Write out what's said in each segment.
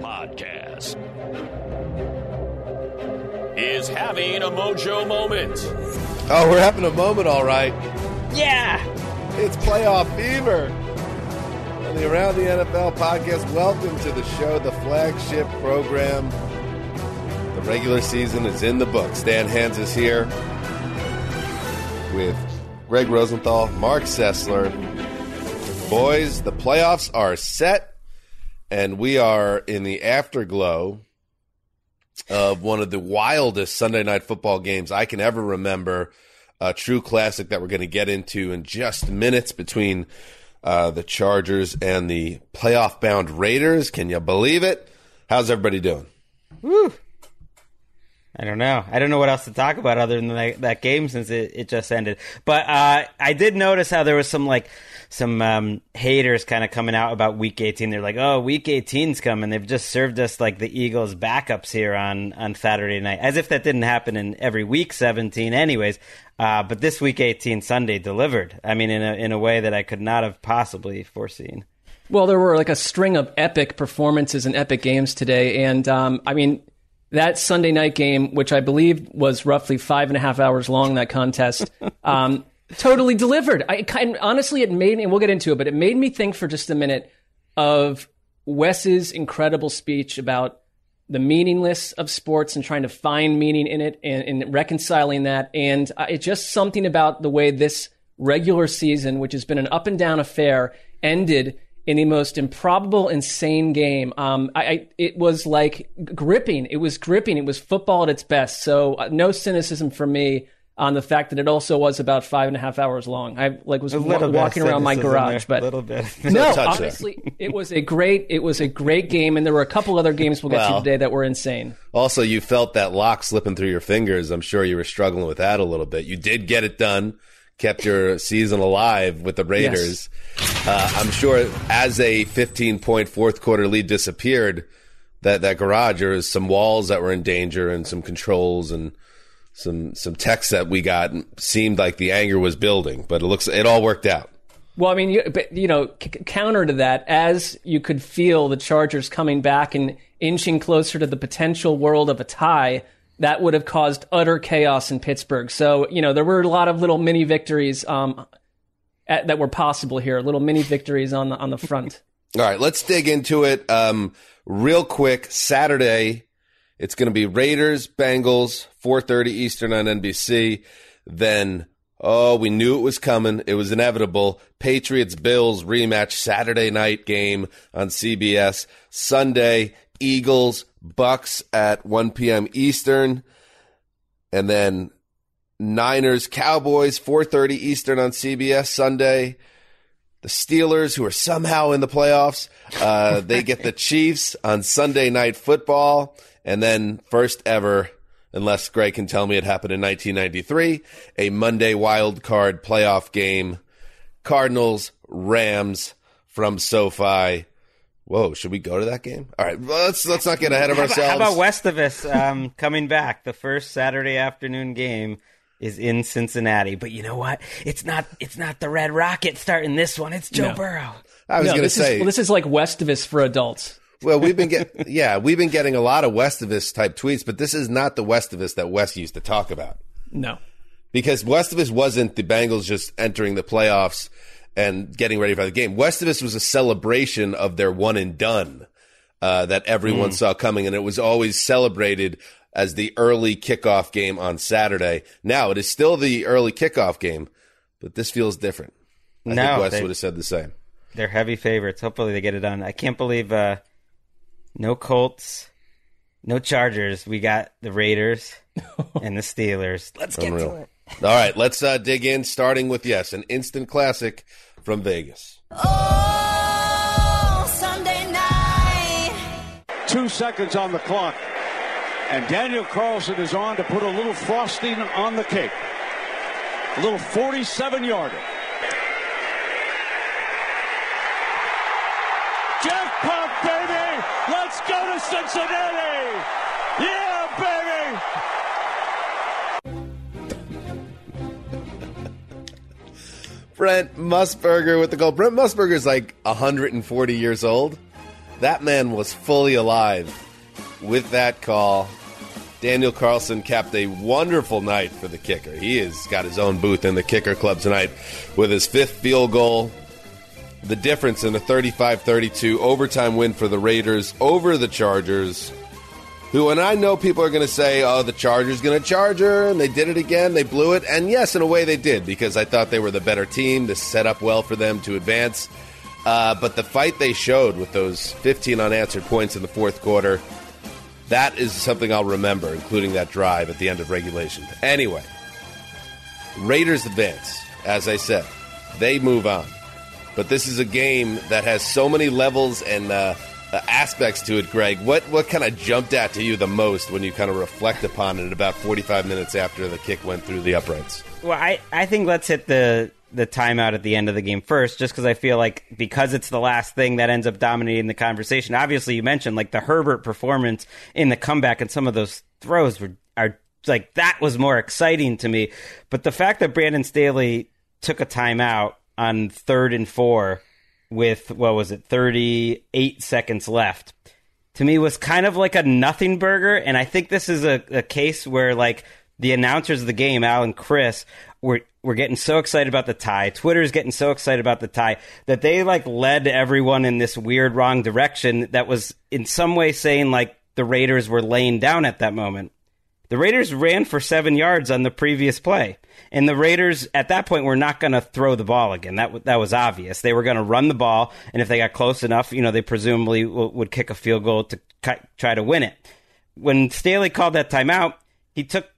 Podcast is having a mojo moment. Oh, we're having a moment, all right. Yeah. It's playoff fever. On the Around the NFL podcast, welcome to the show, the flagship program. The regular season is in the books. Dan Hanzus here with Gregg Rosenthal, Marc Sessler. Boys, the playoffs are set, and we are in the afterglow of one of the wildest Sunday night football games I can ever remember. A true classic that we're going to get into in just minutes between uh, the Chargers and the playoff bound Raiders. Can you believe it? How's everybody doing? Woo. I don't know. I don't know what else to talk about other than that, that game since it, it just ended. But uh, I did notice how there was some like some um, haters kind of coming out about Week 18. They're like, "Oh, Week 18's coming." They've just served us like the Eagles' backups here on on Saturday night, as if that didn't happen in every Week 17, anyways. Uh, but this Week 18 Sunday delivered. I mean, in a in a way that I could not have possibly foreseen. Well, there were like a string of epic performances and epic games today, and um, I mean that Sunday night game, which I believe was roughly five and a half hours long, that contest, um, totally delivered. I kind honestly, it made me, and we'll get into it, but it made me think for just a minute of Wes's incredible speech about the meaningless of sports and trying to find meaning in it and, and reconciling that. And uh, it's just something about the way this regular season, which has been an up and down affair, ended in the most improbable, insane game. Um, I, I, it was like gripping. It was gripping. It was football at its best. So uh, no cynicism for me on the fact that it also was about five and a half hours long. I like was wa- walking around my garage, but a little bit. no, honestly, it was a great. It was a great game, and there were a couple other games we'll get Well. to today that were insane. Also, you felt that lock slipping through your fingers. I'm sure you were struggling with that a little bit. You did get it done, kept your season alive with the Raiders. Uh, I'm sure as a 15 point fourth quarter lead disappeared, that, that garage, there was some walls that were in danger and some controls and some some texts that we got seemed like the anger was building, but it looks it all worked out. Well, I mean, you, but you know, c- counter to that, as you could feel the Chargers coming back and inching closer to the potential world of a tie, that would have caused utter chaos in Pittsburgh. So, you know, there were a lot of little mini victories um, at, that were possible here, little mini victories on the on the front. All right, let's dig into it um, real quick. Saturday, it's going to be Raiders, Bengals, 4:30 Eastern on NBC. Then, oh, we knew it was coming. It was inevitable. Patriots, Bills rematch Saturday night game on CBS. Sunday, Eagles, Bucs at 1 p.m. Eastern, and then Niners, Cowboys, 4:30 Eastern on CBS Sunday the Steelers, who are somehow in the playoffs. Uh, they get the Chiefs on Sunday Night Football, and then first ever, unless Gregg can tell me it happened in 1993, a Monday wild card playoff game. Cardinals, Rams, from SoFi. Whoa, should we go to that game? All right, well, let's let's not get ahead of How about, ourselves. how about Westivus um, coming back? The first Saturday afternoon game is in Cincinnati, but you know what? It's not. It's not the Red Rocket starting this one. It's Joe No. Burrow. I was no, going to this say, is well, this is like Westivus for adults. Well, we've been getting yeah, we've been getting a lot of Westivus type tweets, but this is not the Westivus that Wes used to talk about. No. because Westivus wasn't the Bengals just entering the playoffs and getting ready for the game. Westivus was a celebration of their one and done uh, that everyone saw coming, and it was always celebrated as the early kickoff game on Saturday. Now it is still the early kickoff game, but this feels different. I No, think Wes they- would have said the same. They're heavy favorites. Hopefully they get it done. I can't believe uh, no Colts, no Chargers. We got the Raiders and the Steelers. Let's get to it. All right, let's uh, dig in. Starting with yes, an instant classic from Vegas. Oh, Sunday night. Two seconds on the clock. And Daniel Carlson is on to put a little frosting on the cake. A little 47 yarder. Jackpot, baby! Let's go Cincinnati! Yeah, baby! Brent Musburger with the goal. Brent Musburger is like 140 years old. That man was fully alive with that call. Daniel Carlson capped a wonderful night for the kicker. He has got his own booth in the kicker club tonight with his fifth field goal. The difference in a 35 32 overtime win for the Raiders over the Chargers who, and I know people are going to say, oh, the Chargers going to charge her, and they did it again. They blew it. And yes, in a way they did, because I thought they were the better team. This set up well for them to advance. Uh, but the fight they showed with those 15 unanswered points in the fourth quarter, that is something I'll remember, including that drive at the end of regulation. Anyway, Raiders advance. As I said, they move on. But this is a game that has so many levels and uh, uh, aspects to it, Gregg. What what kind of jumped out to you the most when you kind of reflect upon it about 45 minutes after the kick went through the uprights? Well, I, I think let's hit the the timeout at the end of the game first, just because I feel like because it's the last thing that ends up dominating the conversation. Obviously, you mentioned like the Herbert performance in the comeback, and some of those throws were are like that was more exciting to me. But the fact that Brandon Staley took a timeout on third and four with what was it, thirty eight seconds left to me was kind of like a nothing burger. And I think this is a, a case where like the announcers of the game, Al and Chris, were were getting so excited about the tie. Twitter's getting so excited about the tie that they like led everyone in this weird wrong direction that was in some way saying like the Raiders were laying down at that moment. The Raiders ran for seven yards on the previous play, and the Raiders at that point were not going to throw the ball again. That w- that was obvious. They were going to run the ball, and if they got close enough, you know, they presumably w- would kick a field goal to try to win it. When Staley called that timeout, he took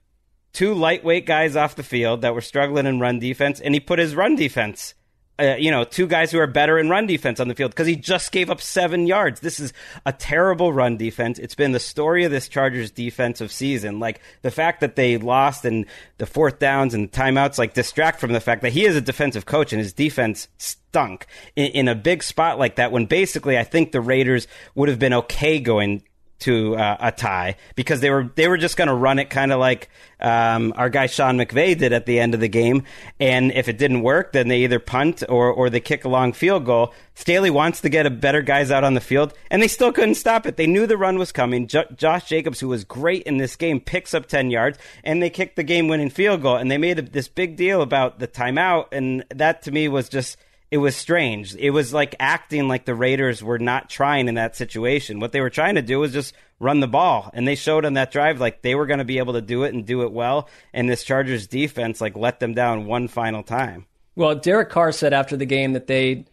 two lightweight guys off the field that were struggling in run defense, and he put his run defense. Uh, you know, two guys who are better in run defense on the field because he just gave up seven yards. This is a terrible run defense. It's been the story of this Chargers defensive season. Like the fact that they lost and the fourth downs and timeouts, like distract from the fact that he is a defensive coach and his defense stunk in, in a big spot like that. When basically, I think the Raiders would have been okay going to uh, a tie because they were they were just going to run it kind of like um, our guy Sean McVay did at the end of the game, and if it didn't work, then they either punt or or they kick a long field goal. Staley wants to get a better guys out on the field, and they still couldn't stop it. They knew the run was coming. Jo- Josh Jacobs, who was great in this game, picks up ten yards, and they kicked the game-winning field goal, and they made a, this big deal about the timeout, and that to me was just it was strange. It was like acting like the Raiders were not trying in that situation. What they were trying to do was just run the ball, and they showed on that drive like they were going to be able to do it and do it well. And this Chargers defense like let them down one final time. Well, Derek Carr said after the game that they,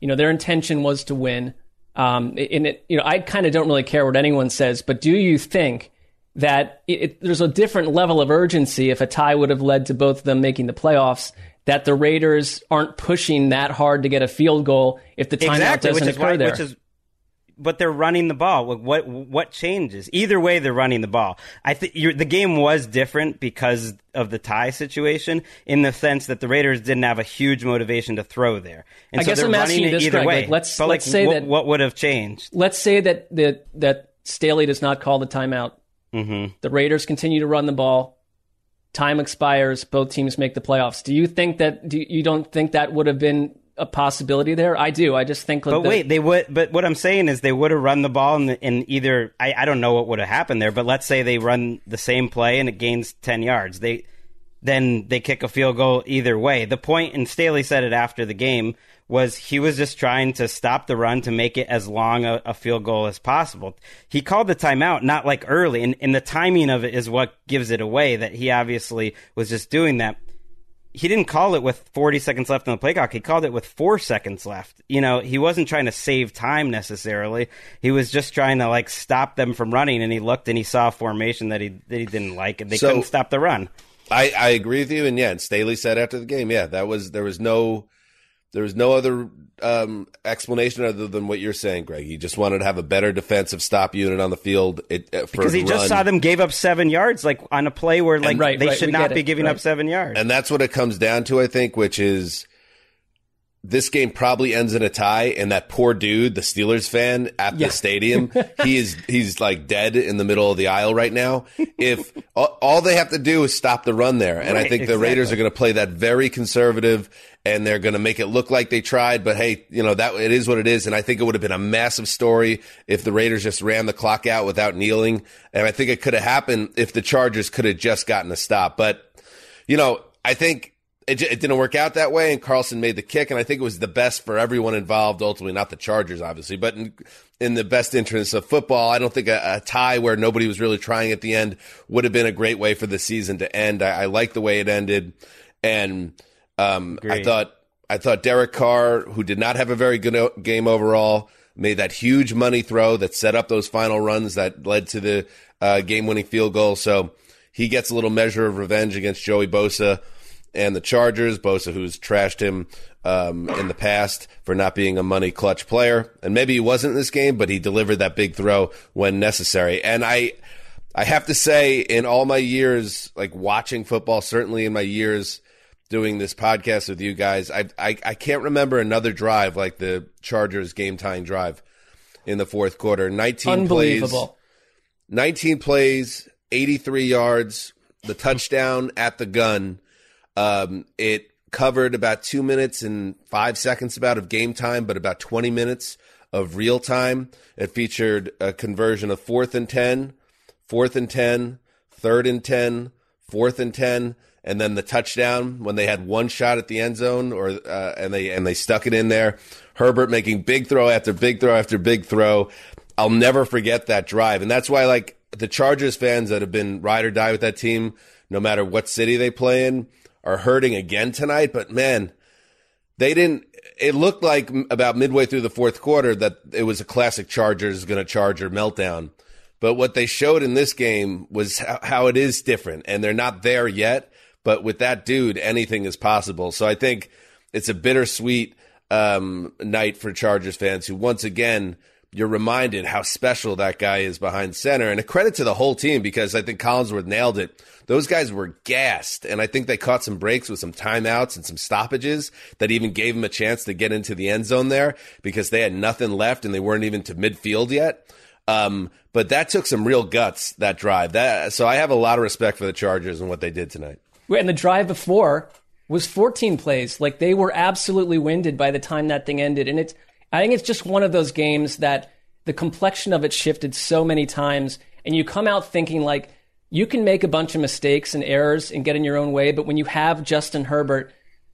you know, their intention was to win. Um, and it, you know, I kind of don't really care what anyone says, but do you think that it, it, there's a different level of urgency if a tie would have led to both of them making the playoffs? That the Raiders aren't pushing that hard to get a field goal if the timeout exactly, doesn't occur why, there. is but they're running the ball. What what changes? Either way, they're running the ball. I think the game was different because of the tie situation, in the sense that the Raiders didn't have a huge motivation to throw there, and I so guess they're I'm asking running you it this, either Gregg. way. Like, let's- but let's like, say what, that- what would have changed? Let's say that that that Staley does not call the timeout. hmm The Raiders continue to run the ball. Time expires. Both teams make the playoffs. Do you think that? Do you don't think that would have been a possibility there? I do. I just think. like, But the- wait, they would. But what I'm saying is they would have run the ball in, in either. I, I don't know what would have happened there, but let's say they run the same play and it gains ten yards. They then they kick a field goal either way. The point, and Staley said it after the game, was he was just trying to stop the run to make it as long a, a field goal as possible. He called the timeout not like early, and, and the timing of it is what gives it away. That he obviously was just doing that he didn't call it with 40 seconds left on the play clock. He called it with four seconds left. You know, he wasn't trying to save time necessarily. He was just trying to like stop them from running. And he looked and he saw a formation that he that he didn't like, and they So- couldn't stop the run. I, I agree with you, and yeah, and Staley said after the game, yeah, that was there was no there was no other um, explanation other than what you're saying, Gregg. He just wanted to have a better defensive stop unit on the field. It, uh, for Because he just run. saw them gave up seven yards, like on a play where like Right, they right, should not be it, giving right. up seven yards. And that's what it comes down to, I think, which is this game probably ends in a tie, and that poor dude, the Steelers fan at Yeah. the stadium, he is he's like dead in the middle of the aisle right now. If all, all they have to do is stop the run there, and I think the Raiders are going to play that very conservative, and they're going to make it look like they tried. But hey, you know that it is what it is, and I think it would have been a massive story if the Raiders just ran the clock out without kneeling, and I think it could have happened if the Chargers could have just gotten a stop, but you know, I think it, it didn't work out that way, and Carlson made the kick, and I think it was the best for everyone involved. Ultimately, not the Chargers, obviously, but in, in the best interest of football, I don't think a, a tie where nobody was really trying at the end would have been a great way for the season to end. I, I like the way it ended, and um, I thought I thought Derek Carr, who did not have a very good o- game overall, made that huge money throw that set up those final runs that led to the uh, game-winning field goal. So he gets a little measure of revenge against Joey Bosa and the Chargers. Bosa, who's trashed him um, in the past for not being a money clutch player, and maybe he wasn't in this game, but he delivered that big throw when necessary. And I, I have to say, in all my years, like watching football, certainly in my years doing this podcast with you guys, I, I, I can't remember another drive like the Chargers game tying drive in the fourth quarter. 19 plays, 19 plays, 83 yards, the touchdown at the gun. Um, it covered about two minutes and five seconds about of game time, but about 20 minutes of real time. It featured a conversion of fourth and ten, fourth and ten, third and ten, fourth and 10, and then the touchdown when they had one shot at the end zone or, uh, and they, and they stuck it in there. Herbert making big throw after big throw after big throw. I'll never forget that drive. And that's why, like, the Chargers fans that have been ride or die with that team, no matter what city they play in, are hurting again tonight. But man, they didn't. It looked like about midway through the fourth quarter that it was a classic Chargers going to Charger meltdown. But what they showed in this game was how, how it is different, and they're not there yet. But with that dude, anything is possible. So I think it's a bittersweet um, night for Chargers fans who, once again, you're reminded how special that guy is behind center. And a credit to the whole team because I think Collinsworth nailed it. Those guys were gassed, and I think they caught some breaks with some timeouts and some stoppages that even gave them a chance to get into the end zone there because they had nothing left and they weren't even to midfield yet. Um, but that took some real guts that drive. That so I have a lot of respect for the Chargers and what they did tonight. And the drive before was 14 plays. Like they were absolutely winded by the time that thing ended. And it's, I think it's just one of those games that the complexion of it shifted so many times. And you come out thinking like you can make a bunch of mistakes and errors and get in your own way. But when you have Justin Herbert,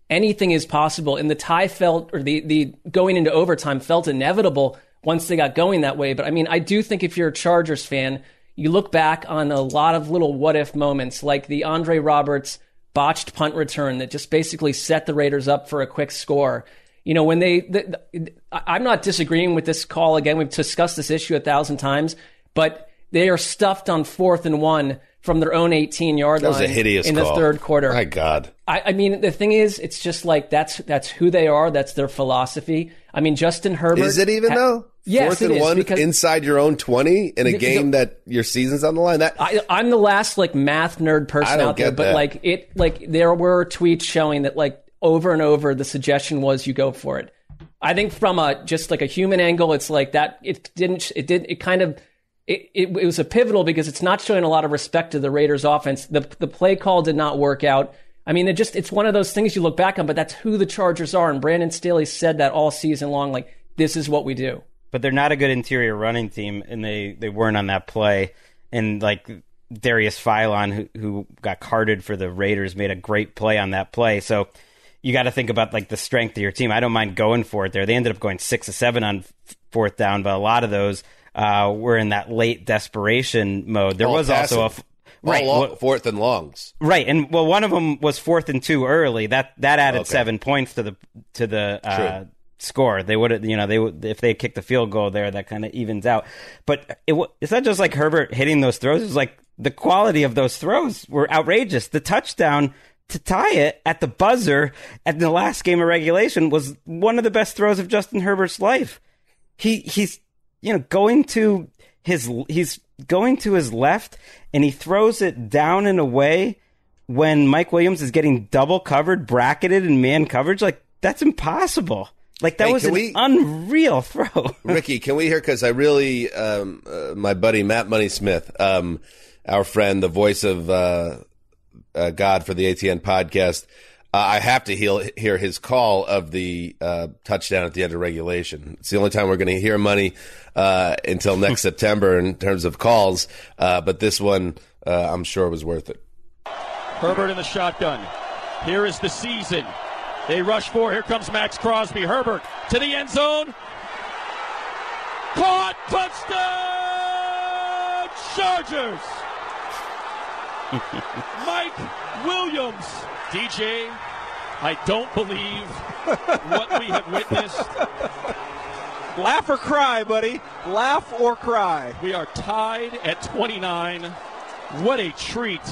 anything is possible. And the tie felt, or the, the going into overtime felt inevitable once they got going that way. But I mean, I do think if you're a Chargers fan, you look back on a lot of little what if moments, like the Andre Roberts botched punt return that just basically set the Raiders up for a quick score. You know, when they, the, the, I'm not disagreeing with this call again. We've discussed this issue a thousand times, but they are stuffed on fourth and one from their own 18 yard That line was a hideous in the call. third quarter. My God. I, I mean, the thing is, it's just like that's that's who they are. That's their philosophy. I mean, Justin Herbert Is it even ha- though? Yes, fourth and is, one because- inside your own twenty in a game the- that your season's on the line. That I, I'm the last like math nerd person out there, but that. like it, like there were tweets showing that like over and over the suggestion was you go for it. I think from a just like a human angle, it's like that. It didn't. It did. It kind of. It, it, it was a pivotal because it's not showing a lot of respect to the Raiders' offense. The the play call did not work out. I mean, it just it's one of those things you look back on, but that's who the Chargers are. And Brandon Staley said that all season long. Like this is what we do. But they're not a good interior running team, and they, they weren't on that play. And like Darius Philon, who, who got carded for the Raiders, made a great play on that play. So you got to think about like the strength of your team. I don't mind going for it there. They ended up going six to seven on fourth down, but a lot of those uh, were in that late desperation mode. There All was also a f- long- well- fourth and longs. Right, and well, one of them was fourth and two early. That that added Okay. seven points to the to the uh. Score. They would have, you know, they would if they kicked the field goal there, that kind of evens out. But it, it's not just like Herbert hitting those throws. It's like the quality of those throws were outrageous. The touchdown to tie it at the buzzer at the last game of regulation was one of the best throws of Justin Herbert's life. He he's you know going to his he's going to his left and he throws it down in a way when Mike Williams is getting double covered, bracketed in man coverage. Like that's impossible. Like that Hey, was an we- unreal throw. Ricky, can we hear? Because I really, um, uh, my buddy Matt Money Smith, um, our friend, the voice of uh, uh, God for the ATN podcast, uh, I have to heal, hear his call of the uh, touchdown at the end of regulation. It's the only time we're going to hear money uh, until next September in terms of calls. Uh, but this one, uh, I'm sure was worth it. Herbert in the shotgun. Here is the season. They rush for. Here comes Maxx Crosby. Herbert to the end zone. Caught. Touchdown. Chargers. Mike Williams. DJ, I don't believe what we have witnessed. Laugh or cry, buddy. Laugh or cry. We are tied at 29. What a treat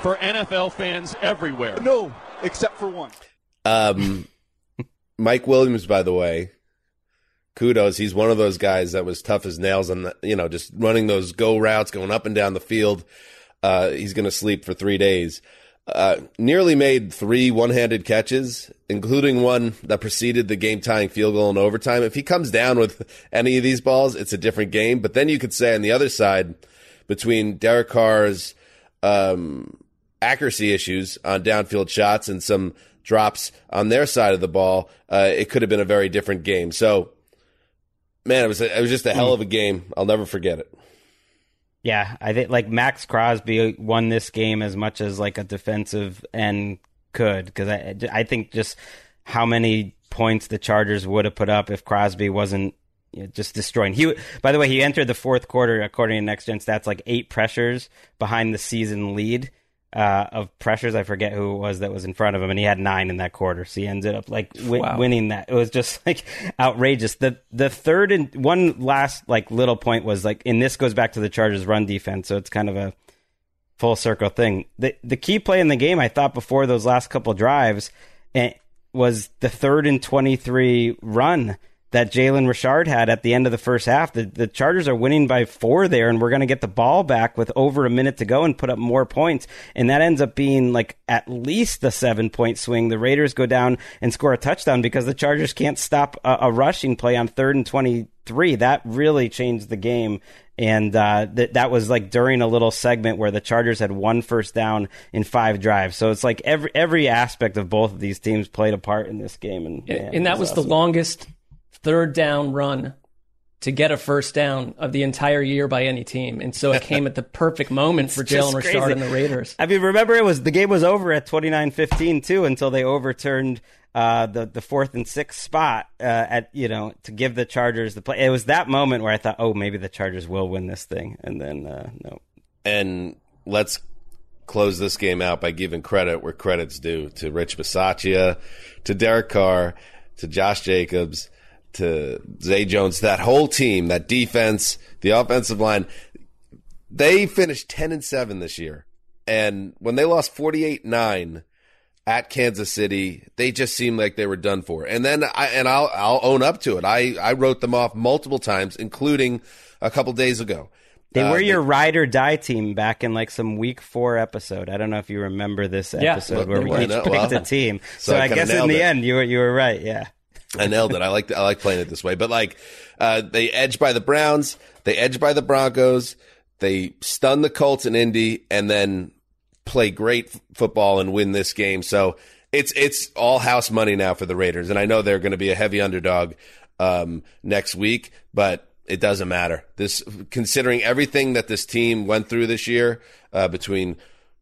for NFL fans everywhere. No, except for one. Um, Mike Williams, by the way, kudos. He's one of those guys that was tough as nails and, you know, just running those go routes, going up and down the field. Uh, he's going to sleep for three days. Uh, nearly made three one-handed catches, including one that preceded the game-tying field goal in overtime. If he comes down with any of these balls, it's a different game. But then you could say on the other side, between Derek Carr's um, accuracy issues on downfield shots and some drops on their side of the ball, uh, it could have been a very different game. So, man, it was a, it was just a hell of a game. I'll never forget it. Yeah, I think like Maxx Crosby won this game as much as like a defensive end could because I I think just how many points the Chargers would have put up if Crosby wasn't just destroying. He by the way he entered the fourth quarter according to Next Gen Stats like eight pressures behind the season lead. Uh, of pressures, I forget who it was that was in front of him, and he had nine in that quarter. So he ended up like wi- Wow. winning that. It was just like outrageous. The the third and one last like little point was like, and this goes back to the Chargers' run defense. So it's kind of a full circle thing. The the key play in the game, I thought before those last couple drives, eh, was the third and twenty three run that Jalen Richard had at the end of the first half. The the Chargers are winning by four there, and we're going to get the ball back with over a minute to go and put up more points, and that ends up being like at least a seven point swing. The Raiders go down and score a touchdown because the Chargers can't stop a, a rushing play on third and twenty three. That really changed the game. And uh, that that was like during a little segment where the Chargers had one first down in five drives. So it's like every every aspect of both of these teams played a part in this game. And, man, and that it was the longest third down run to get a first down of the entire year by any team. And so it came at the perfect moment for It's just Jalen Richard crazy. and the Raiders. I mean, remember it was the game was over at 29-15 too until they overturned uh, the the fourth and sixth spot uh, at you know to give the Chargers the play. It was that moment where I thought, oh, maybe the Chargers will win this thing, and then uh, no. And let's close this game out by giving credit where credit's due to Rich Bisaccia, to Derek Carr, to Josh Jacobs, to Zay Jones, that whole team, that defense, the offensive line. They finished 10 and 7 this year. And when they lost 48 9 at Kansas City, they just seemed like they were done for. And then I and I'll I'll own up to it. I I wrote them off multiple times, including a couple days ago. They Uh, were your ride or die team back in like some week four episode. I don't know if you remember this episode Well, where we each picked well, a team. so So, I I, guess in the it. end, you were you were right. Yeah. I nailed it. I like I like playing it this way. But like uh, they edge by the Browns, they edge by the Broncos, they stun the Colts in Indy, and then play great f- football and win this game. So it's it's all house money now for the Raiders, and I know they're going to be a heavy underdog um, next week, but it doesn't matter. This considering everything that this team went through this year uh, between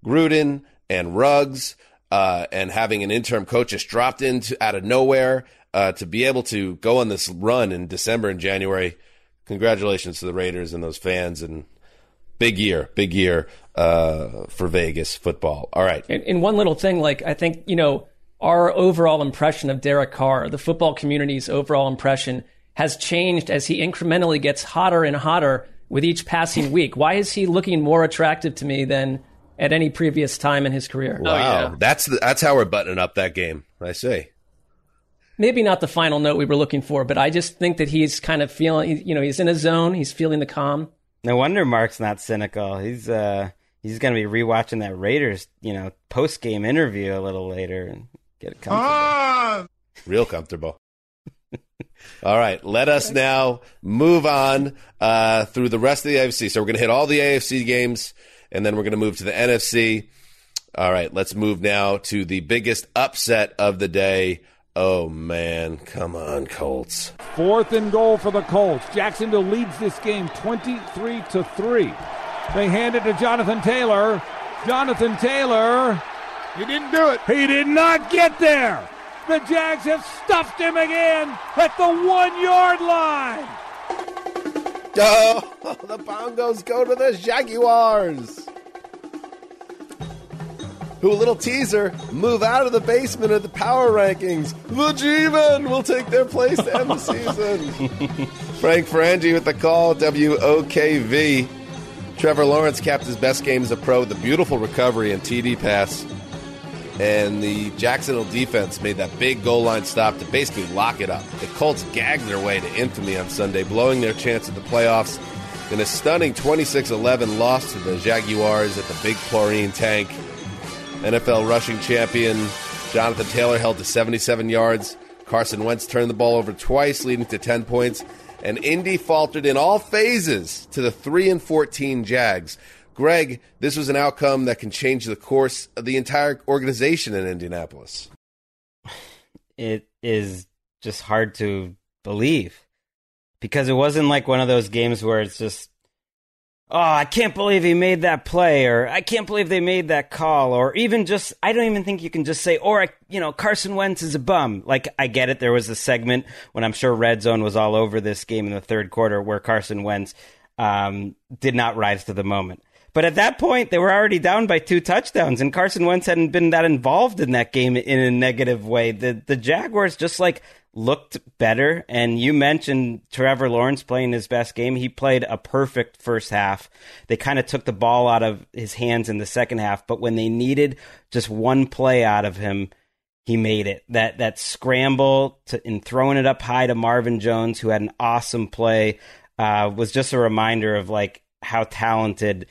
Gruden and Ruggs uh, and having an interim coach just dropped into out of nowhere uh, to be able to go on this run in December and January. Congratulations to the Raiders and those fans and big year, big year uh, for Vegas football. All right. And, and one little thing, like I think you know, our overall impression of Derek Carr, the football community's overall impression, has changed as he incrementally gets hotter and hotter with each passing week. Why is he looking more attractive to me than at any previous time in his career? Wow, that's the, that's how we're buttoning up that game. I see. Maybe not the final note we were looking for, but I just think that he's kind of feeling, you know, he's in a zone. He's feeling the calm. No wonder Marc's not cynical. He's uh he's gonna be rewatching that Raiders, you know, post game interview a little later and get it comfortable. Real comfortable. all right, let us now move on uh, through the rest of the AFC. So we're going to hit all the AFC games, and then we're going to move to the NFC. All right, let's move now to the biggest upset of the day. Oh man, come on, Colts. Fourth and goal for the Colts. Jacksonville leads this game 23 to 3. They hand it to Jonathan Taylor. Jonathan Taylor. You didn't do it. He did not get there. The Jags have stuffed him again at the one yard line. Oh, the Bongos go to the Jaguars. Who, a little teaser, move out of the basement of the power rankings. The G-Men will take their place to end the season. Frank Frangie with the call, WOKV. Trevor Lawrence capped his best game as a pro with a beautiful recovery and TD pass. And the Jacksonville defense made that big goal line stop to basically lock it up. The Colts gagged their way to infamy on Sunday, blowing their chance at the playoffs in a stunning 26 11 loss to the Jaguars at the Big Chlorine Tank. NFL rushing champion Jonathan Taylor held to 77 yards. Carson Wentz turned the ball over twice, leading to 10 points. And Indy faltered in all phases to the 3 and 14 Jags. Greg, this was an outcome that can change the course of the entire organization in Indianapolis. It is just hard to believe. Because it wasn't like one of those games where it's just oh, I can't believe he made that play, or I can't believe they made that call, or even just, I don't even think you can just say, or, you know, Carson Wentz is a bum. Like, I get it. There was a segment when I'm sure Red Zone was all over this game in the third quarter where Carson Wentz um, did not rise to the moment. But at that point, they were already down by two touchdowns, and Carson Wentz hadn't been that involved in that game in a negative way. The the Jaguars just like looked better. And you mentioned Trevor Lawrence playing his best game. He played a perfect first half. They kind of took the ball out of his hands in the second half, but when they needed just one play out of him, he made it. That that scramble to in throwing it up high to Marvin Jones, who had an awesome play, uh, was just a reminder of like how talented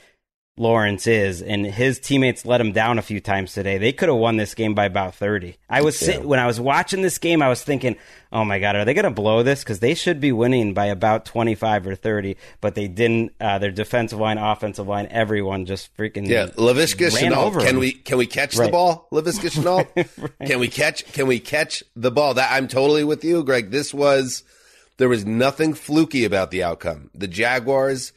Lawrence is, and his teammates let him down a few times today. They could have won this game by about thirty. I was sit- when I was watching this game, I was thinking, "Oh my god, are they going to blow this? Because they should be winning by about twenty five or 30, but they didn't. Uh, their defensive line, offensive line, everyone just freaking Yeah, Laviska Shenault. Can him. we can we catch the Right. ball, Laviska Shenault? Can we catch can we catch the ball? That I'm totally with you, Gregg. This was there was nothing fluky about the outcome. The Jaguars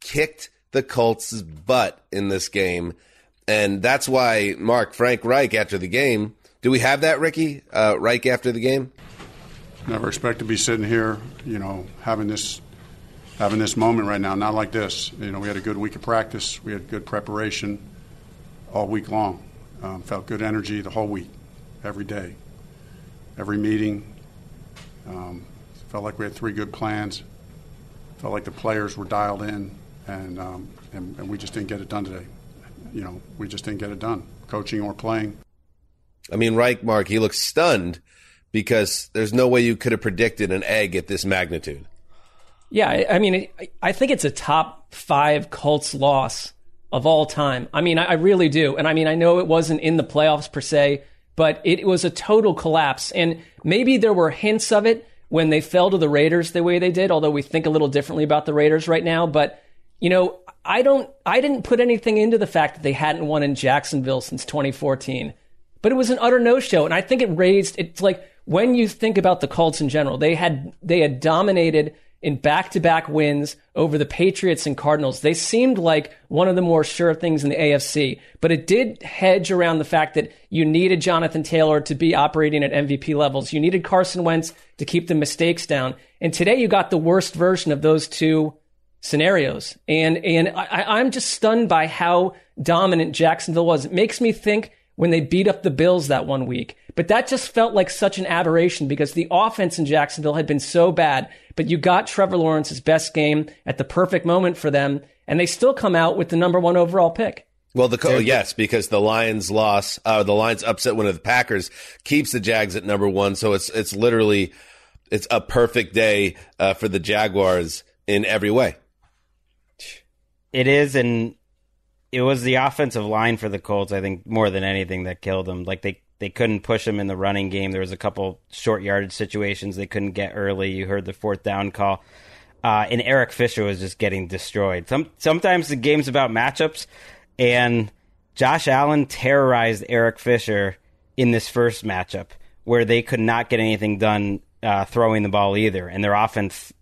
kicked the Colts' butt in this game, and that's why Mark Frank Reich after the game. Do we have that, Ricky? Uh, Reich after the game? Never expect to be sitting here, you know, having this having this moment right now. Not like this. You know, we had a good week of practice. We had good preparation all week long. Um, felt good energy the whole week, every day, every meeting. Um, felt like we had three good plans. Felt like the players were dialed in, and, um, and and we just didn't get it done today. You know, we just didn't get it done, coaching or playing. I mean, Reich, Marc, he looks stunned because there's no way you could have predicted an egg at this magnitude. Yeah, I, I mean, I, I think it's a top five Colts loss of all time. I mean, I, I really do. And I mean, I know it wasn't in the playoffs per se, but it was a total collapse. And maybe there were hints of it when they fell to the Raiders the way they did, although we think a little differently about the Raiders right now. But, you know, I don't, I didn't put anything into the fact that they hadn't won in Jacksonville since 2014. But it was an utter no show. And I think it raised, it's like when you think about the Colts in general, they had, they had dominated in back to back wins over the Patriots and Cardinals. They seemed like one of the more sure things in the AFC, but it did hedge around the fact that you needed Jonathan Taylor to be operating at MVP levels. You needed Carson Wentz to keep the mistakes down. And today you got the worst version of those two scenarios. And, and I, I'm just stunned by how dominant Jacksonville was. It makes me think when they beat up the Bills that one week. But that just felt like such an aberration because the offense in Jacksonville had been so bad. But you got Trevor Lawrence's best game at the perfect moment for them, and they still come out with the number one overall pick. Well, the co- yes, because the Lions loss, uh, the Lions upset one of the Packers keeps the Jags at number one. So it's it's literally it's a perfect day uh, for the Jaguars in every way. It is, and it was the offensive line for the Colts. I think more than anything that killed them. Like they they couldn't push them in the running game. There was a couple short yardage situations they couldn't get early. You heard the fourth down call. Uh, and Eric Fisher was just getting destroyed. Some, sometimes the game's about matchups, and Josh Allen terrorized Eric Fisher in this first matchup where they could not get anything done uh, throwing the ball either, and their offense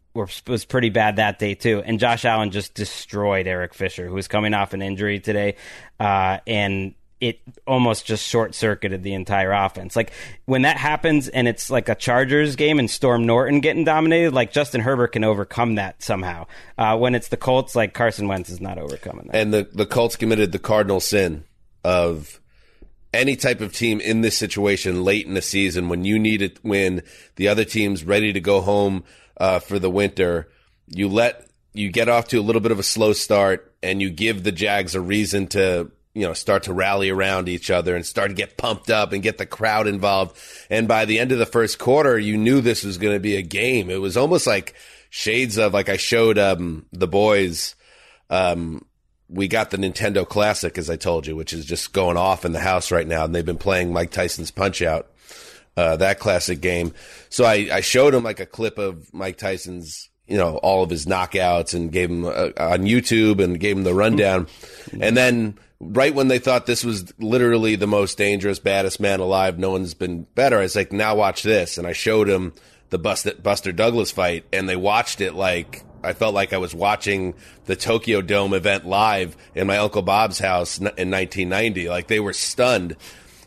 was pretty bad that day too. And Josh Allen just destroyed Eric Fisher, who was coming off an injury today, uh, and it almost just short circuited the entire offense. Like when that happens and it's like a Chargers game and Storm Norton getting dominated, like Justin Herbert can overcome that somehow. Uh, when it's the Colts, like Carson Wentz is not overcoming that. And the, the Colts committed the cardinal sin of any type of team in this situation late in the season when you need it, when the other team's ready to go home uh, for the winter, you let you get off to a little bit of a slow start and you give the Jags a reason to you know, start to rally around each other and start to get pumped up and get the crowd involved. And by the end of the first quarter, you knew this was going to be a game. It was almost like shades of like I showed um, the boys. Um, we got the Nintendo Classic, as I told you, which is just going off in the house right now, and they've been playing Mike Tyson's Punch Out, uh, that classic game. So I, I showed him like a clip of Mike Tyson's you know all of his knockouts and gave him uh, on YouTube and gave him the rundown, and then right when they thought this was literally the most dangerous, baddest man alive, no one's been better. I was like, now watch this. And I showed him the Buster, Douglas fight, and they watched it like I felt like I was watching the Tokyo Dome event live in my Uncle Bob's house in 1990. Like they were stunned.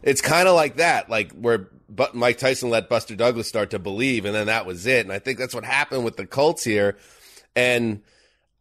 It's kind of like that, like where but Mike Tyson let Buster Douglas start to believe, and then that was it. And I think that's what happened with the Colts here. And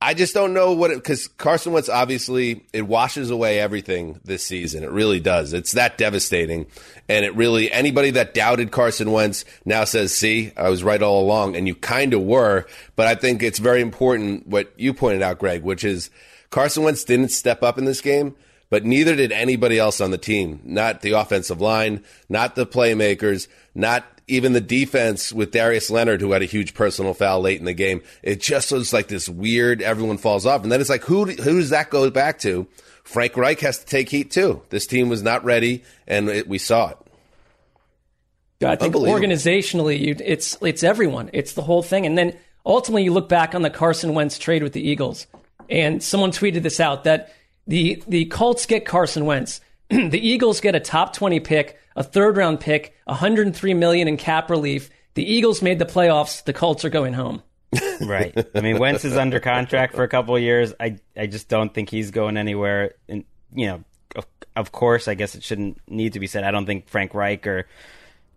I just don't know what it because Carson Wentz obviously it washes away everything this season. It really does. It's that devastating, and it really anybody that doubted Carson Wentz now says, "See, I was right all along," and you kind of were. But I think it's very important what you pointed out, Gregg, which is Carson Wentz didn't step up in this game, but neither did anybody else on the team. Not the offensive line, not the playmakers, not even the defense with Darius Leonard, who had a huge personal foul late in the game, it just was like this weird. Everyone falls off, and then it's like, who who does that go back to? Frank Reich has to take heat too. This team was not ready, and it, we saw it. I think organizationally, you, it's it's everyone. It's the whole thing, and then ultimately you look back on the Carson Wentz trade with the Eagles, and someone tweeted this out that the the Colts get Carson Wentz, the Eagles get a top twenty pick a third round pick, 103 million in cap relief. The Eagles made the playoffs. The Colts are going home. right. I mean, Wentz is under contract for a couple of years. I I just don't think he's going anywhere. And you know, of, of course, I guess it shouldn't need to be said. I don't think Frank Reich or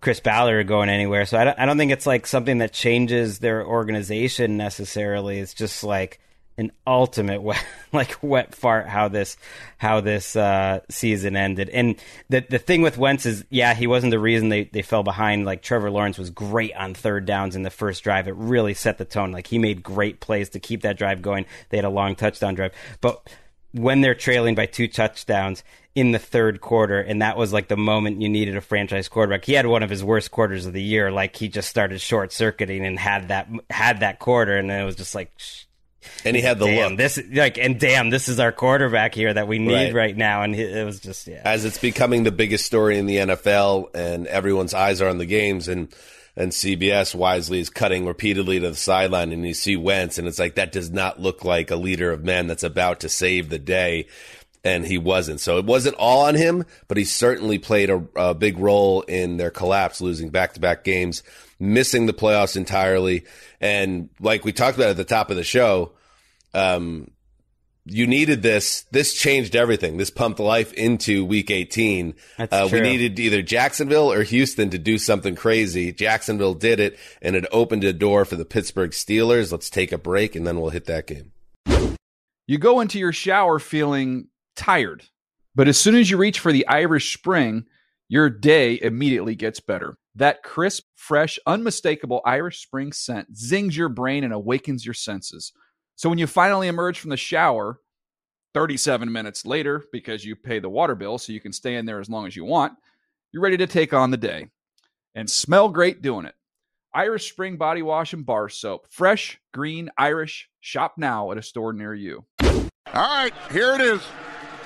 Chris Ballard are going anywhere. So I don't, I don't think it's like something that changes their organization necessarily. It's just like an ultimate wet, like wet fart how this how this uh, season ended. And the the thing with Wentz is, yeah, he wasn't the reason they, they fell behind. Like Trevor Lawrence was great on third downs in the first drive. It really set the tone. Like he made great plays to keep that drive going. They had a long touchdown drive, but when they're trailing by two touchdowns in the third quarter, and that was like the moment you needed a franchise quarterback. He had one of his worst quarters of the year. Like he just started short circuiting and had that had that quarter, and it was just like. And he had the damn, look. This like and damn, this is our quarterback here that we need Right. right, now, and he- it was just yeah. as it's becoming the biggest story in the NFL and everyone's eyes are on the games and and CBS wisely is cutting repeatedly to the sideline and you see Wentz and it's like that does not look like a leader of men that's about to save the day and he wasn't. So it wasn't all on him, but he certainly played a, a big role in their collapse, losing back-to-back games, missing the playoffs entirely and like we talked about at the top of the show, um you needed this. This changed everything. This pumped life into week 18. That's Uh, we needed either Jacksonville or Houston to do something crazy. Jacksonville did it, and it opened a door for the Pittsburgh Steelers. Let's take a break, and then we'll hit that game. You go into your shower feeling tired, but as soon as you reach for the Irish Spring, your day immediately gets better. That crisp, fresh, unmistakable Irish Spring scent zings your brain and awakens your senses. So when you finally emerge from the shower, 37 minutes later, because you pay the water bill so you can stay in there as long as you want, you're ready to take on the day and smell great doing it. Irish Spring Body Wash and Bar Soap. Fresh, green, Irish. Shop now at a store near you. All right, here it is.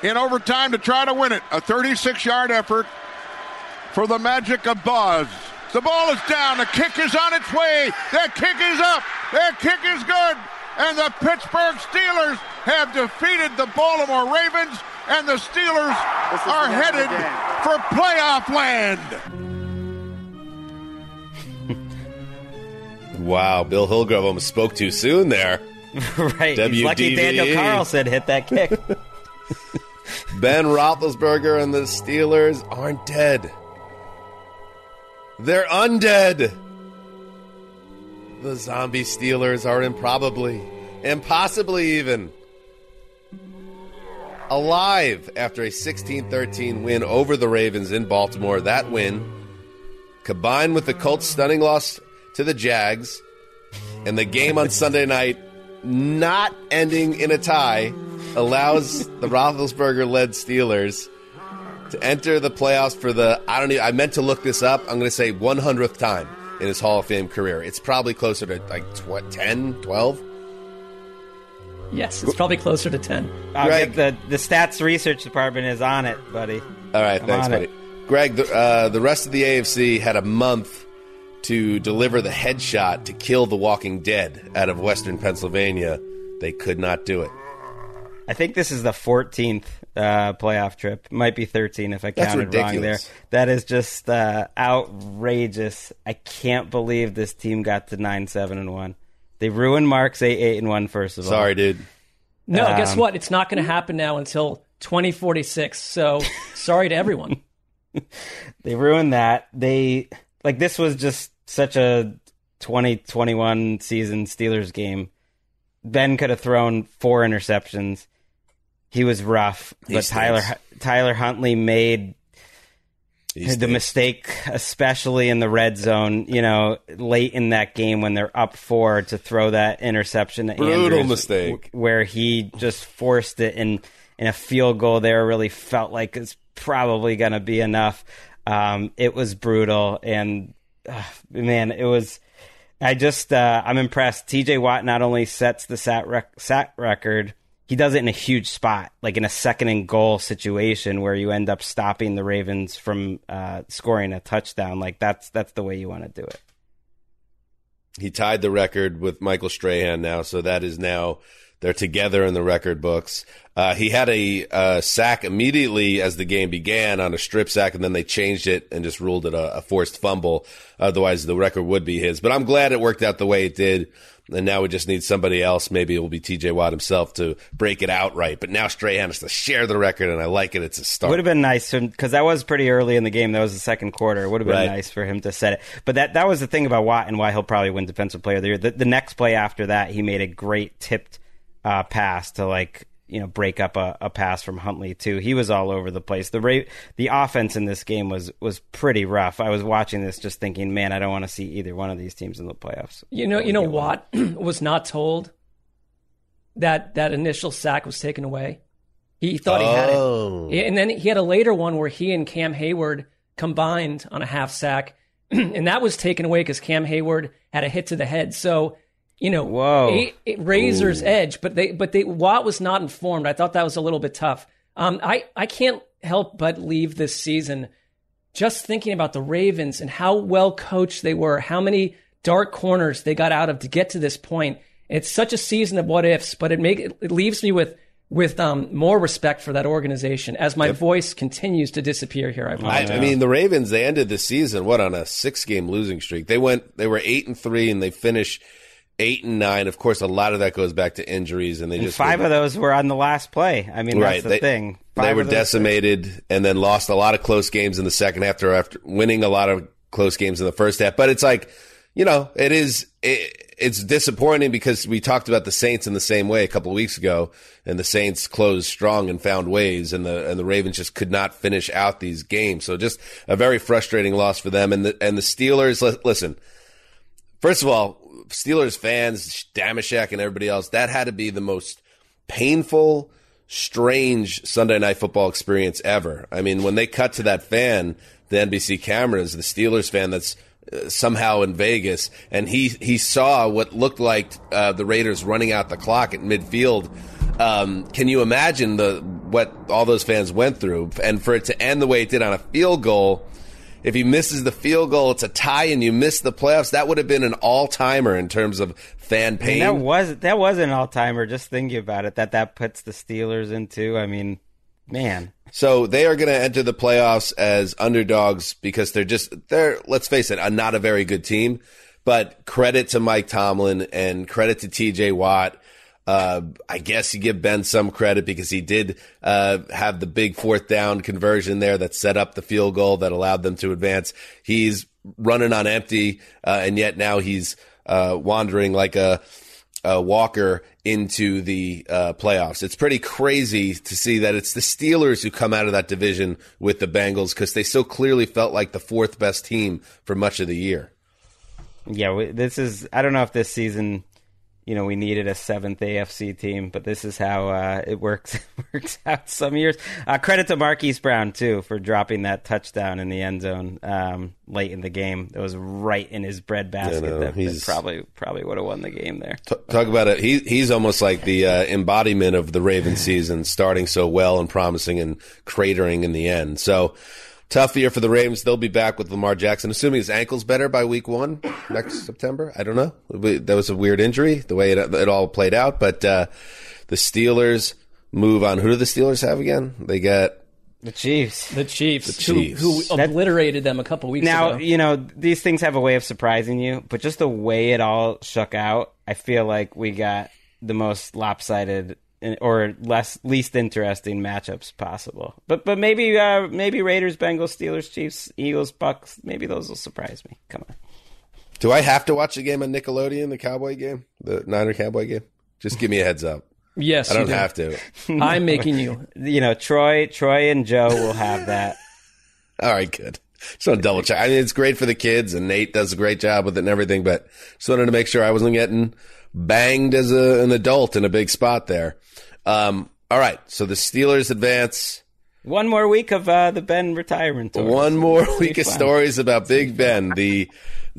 In overtime to try to win it. A 36 yard effort for the Magic of Buzz. The ball is down. The kick is on its way. That kick is up. That kick is good. And the Pittsburgh Steelers have defeated the Baltimore Ravens, and the Steelers are headed for playoff land. Wow, Bill Hillgrove almost spoke too soon there. right. He's lucky Daniel Carlson hit that kick. Ben Roethlisberger and the Steelers aren't dead. They're undead. The zombie Steelers are improbably, impossibly even, alive after a 16 13 win over the Ravens in Baltimore. That win, combined with the Colts' stunning loss to the Jags and the game on Sunday night not ending in a tie, allows the Roethlisberger led Steelers to enter the playoffs for the I don't even, I meant to look this up. I'm going to say 100th time in his Hall of Fame career. It's probably closer to like tw- 10, 12. Yes, it's probably closer to 10. I'll Greg. the the stats research department is on it, buddy. All right, I'm thanks, buddy. it. Greg, the, uh, the rest of the AFC had a month to deliver the headshot to kill the Walking Dead out of Western Pennsylvania. They could not do it. I think this is the 14th uh, playoff trip. Might be 13 if I That's counted wrong there. That is just uh, outrageous. I can't believe this team got to 9 7 and 1. They ruined Mark's 8 8 and 1, first of all. Sorry, dude. No, guess Um, what? It's not going to happen now until 2046. So sorry to everyone. They ruined that. They like this was just such a 2021 season Steelers game. Ben could have thrown four interceptions. He was rough, He but Tyler stinks. Tyler Huntley made the mistake, especially in the red zone. You know, late in that game when they're up four to throw that interception. To Brutal Andrews, mistake. where he just forced it in in a field goal. There really felt like it's probably going to be enough. Um, it was brutal, and uh, man, it was. I just uh, I'm impressed. T.J. Watt not only sets the sat rec- sack record, he does it in a huge spot, like in a second and goal situation where you end up stopping the Ravens from uh, scoring a touchdown. Like that's that's the way you want to do it. He tied the record with Michael Strahan now, so that is now they're together in the record books. Uh, he had a uh, sack immediately as the game began on a strip sack, and then they changed it and just ruled it a, a forced fumble. Otherwise, the record would be his. But I'm glad it worked out the way it did. And now we just need somebody else. Maybe it will be TJ Watt himself to break it outright. But now Strahan has to share the record, and I like it. It's a start. Would have been nice because that was pretty early in the game. That was the second quarter. It would have been Right. nice for him to set it. But that that was the thing about Watt and why he'll probably win Defensive Player of the Year. The, the next play after that, he made a great tipped uh, pass to like you know break up a, a pass from Huntley too. He was all over the place. The Ra- the offense in this game was was pretty rough. I was watching this just thinking, man, I don't want to see either one of these teams in the playoffs. You know, you know, Watt was not told that that initial sack was taken away. He thought he had Oh. it. And then he had a later one where he and Cam Heyward combined on a half sack. and that was taken away because Cam Heyward had a hit to the head. So, you know, Whoa. a, a razor's edge. But they, but they, Watt was not informed. I thought that was a little bit tough. Um, I, I can't help but leave this season just thinking about the Ravens and how well coached they were, how many dark corners they got out of to get to this point. It's such a season of what ifs, but it make it leaves me with with um, more respect for that organization as my voice continues to disappear here. I I. I mean, the Ravens. They ended the season what on a six-game losing streak. They went. They were eight and three, and they finished eight and nine. Of course, a lot of that goes back to injuries, and they And just five of those were on the last play. I mean, that's the they, thing. They were decimated, and then lost a lot of close games in the second half after after winning a lot of close games in the first half. But it's like, you know, it is. It, it's disappointing because we talked about the Saints in the same way a couple of weeks ago, and the Saints closed strong and found ways, and the and the Ravens just could not finish out these games. So just a very frustrating loss for them. And the and the Steelers. li- Listen, first of all, Steelers fans, Damashek and everybody else, that had to be the most painful, strange Sunday night football experience ever. I mean, when they cut to that fan, the NBC cameras, the Steelers fan that's uh, somehow in Vegas, and he he saw what looked like uh, the Raiders running out the clock at midfield. Um, can you imagine the what all those fans went through, and for it to end the way it did on a field goal? If he misses the field goal, it's a tie, and you miss the playoffs. That would have been an all timer in terms of fan I mean, pain. that was that was an all timer. Just thinking about it, that that puts the Steelers into. I mean, man, So they are going to enter the playoffs as underdogs because they're just they're let's face it, a, not a very good team. But credit to Mike Tomlin and credit to T.J. Watt. Uh, I guess you give Ben some credit because he did uh, have the big fourth down conversion there that set up the field goal that allowed them to advance. He's running on empty, uh, and yet now he's uh, wandering like a uh, Walker into the uh, playoffs. It's pretty crazy to see that it's the Steelers who come out of that division with the Bengals because they so clearly felt like the fourth best team for much of the year. yeah, this is. I don't know if this season, you know, we needed a seventh AFC team, but this is how uh, it works works out some years. Uh, credit to Marquise Brown too for dropping that touchdown in the end zone um, late in the game. It was right in his bread basket. know, that, that probably probably would have won the game there. T- talk about it. He, he's almost like the uh, embodiment of the Ravens season, starting so well and promising and cratering in the end. So tough year for the Ravens. They'll be back with Lamar Jackson, assuming his ankle's better by week one next September. I don't know. That was a weird injury, the way it, it all played out. But uh, the Steelers move on. Who do the Steelers have again? They got The Chiefs. the Chiefs, The Chiefs. who, who obliterated them a couple weeks now ago. you know these things have a way of surprising you but just the way it all shook out i feel like we got the most lopsided and- or less least interesting matchups possible but but maybe uh maybe raiders bengals steelers chiefs eagles bucs maybe those will surprise me come on Do I have to watch the game on Nickelodeon, the Cowboy game, the Niner Cowboy game? Just give me a heads up. Yes, I don't you do. have to. I'm making you. you know troy troy and joe will have that All right, good. Just want to double check. I mean, it's great for the kids, and Nate does a great job with it and everything. But just wanted to make sure I wasn't getting banged as a, an adult in a big spot there. Um, all right, so the Steelers advance. one more week of uh the ben retirement tour. One more week of fun. stories about Big Ben. The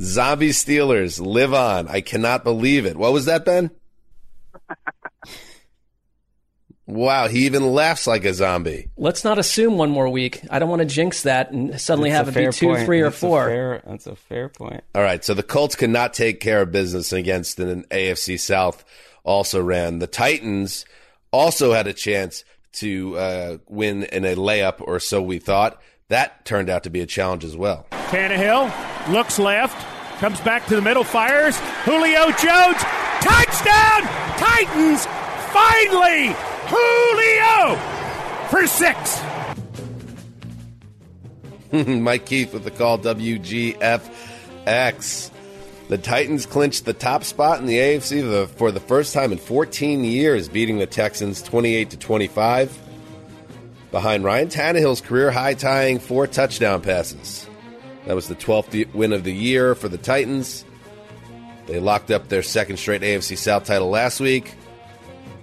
zombie Steelers live on. I cannot believe it. What was that, Ben? Wow, he even laughs like a zombie. Let's not assume one more week. I don't want to jinx that and suddenly That's have a it be two, point. three, or That's a four. fair- that's a fair point All right, so the Colts cannot take care of business against an AFC South also ran. The Titans also had a chance to uh, win in a layup, or so we thought. That turned out to be a challenge as well. Tannehill looks left, comes back to the middle, fires. Julio Jones, touchdown! Titans, finally! Julio for six. Mike Keith with the call WGFX. The Titans clinched the top spot in the AFC for the, first time in 14 years, beating the Texans 28 to 25. Behind Ryan Tannehill's career high tying four touchdown passes. That was the 12th win of the year for the Titans. They locked up their second straight AFC South title last week.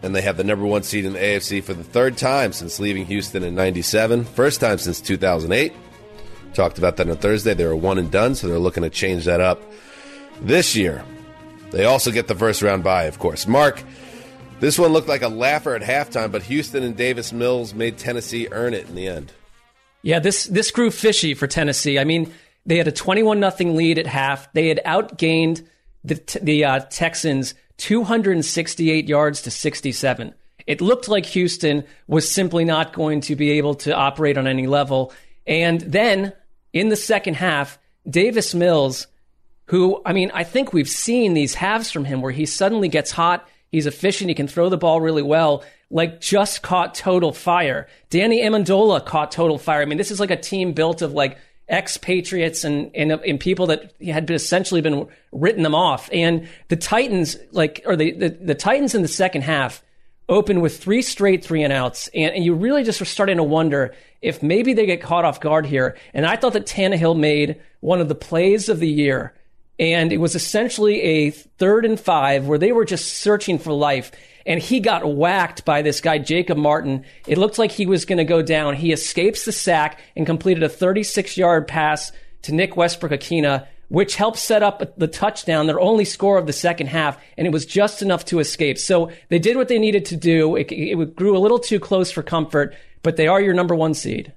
And they have the number one seed in the AFC for the third time since leaving Houston in 97. First time since 2008. Talked about that on Thursday. They were one and done, so they're looking to change that up this year. They also get the first round bye, of course. Mark, this one looked like a laugher at halftime, but Houston and Davis Mills made Tennessee earn it in the end. Yeah, this this grew fishy for Tennessee. I mean, they had a 21 nothing lead at half. They had outgained the the uh, Texans 268 yards to 67. It looked like Houston was simply not going to be able to operate on any level. And then in the second half, Davis Mills, who I mean, I think we've seen these halves from him where he suddenly gets hot. He's efficient. He can throw the ball really well. Like just caught total fire. Danny Amendola caught total fire. I mean, this is like a team built of like expatriates and, and and people that had been essentially been written them off. And the Titans, like, or the the, the Titans in the second half opened with three straight three and outs, and, and you really just were starting to wonder if maybe they get caught off guard here. And I thought that Tannehill made one of the plays of the year. And it was essentially a third and five where they were just searching for life and he got whacked by this guy, Jacob Martin. It looked like he was going to go down. He escapes the sack and completed a 36 yard pass to Nick Westbrook Ikhine, which helped set up the touchdown, their only score of the second half, and it was just enough to escape. So they did what they needed to do. It, it grew a little too close for comfort, but they are your number one seed.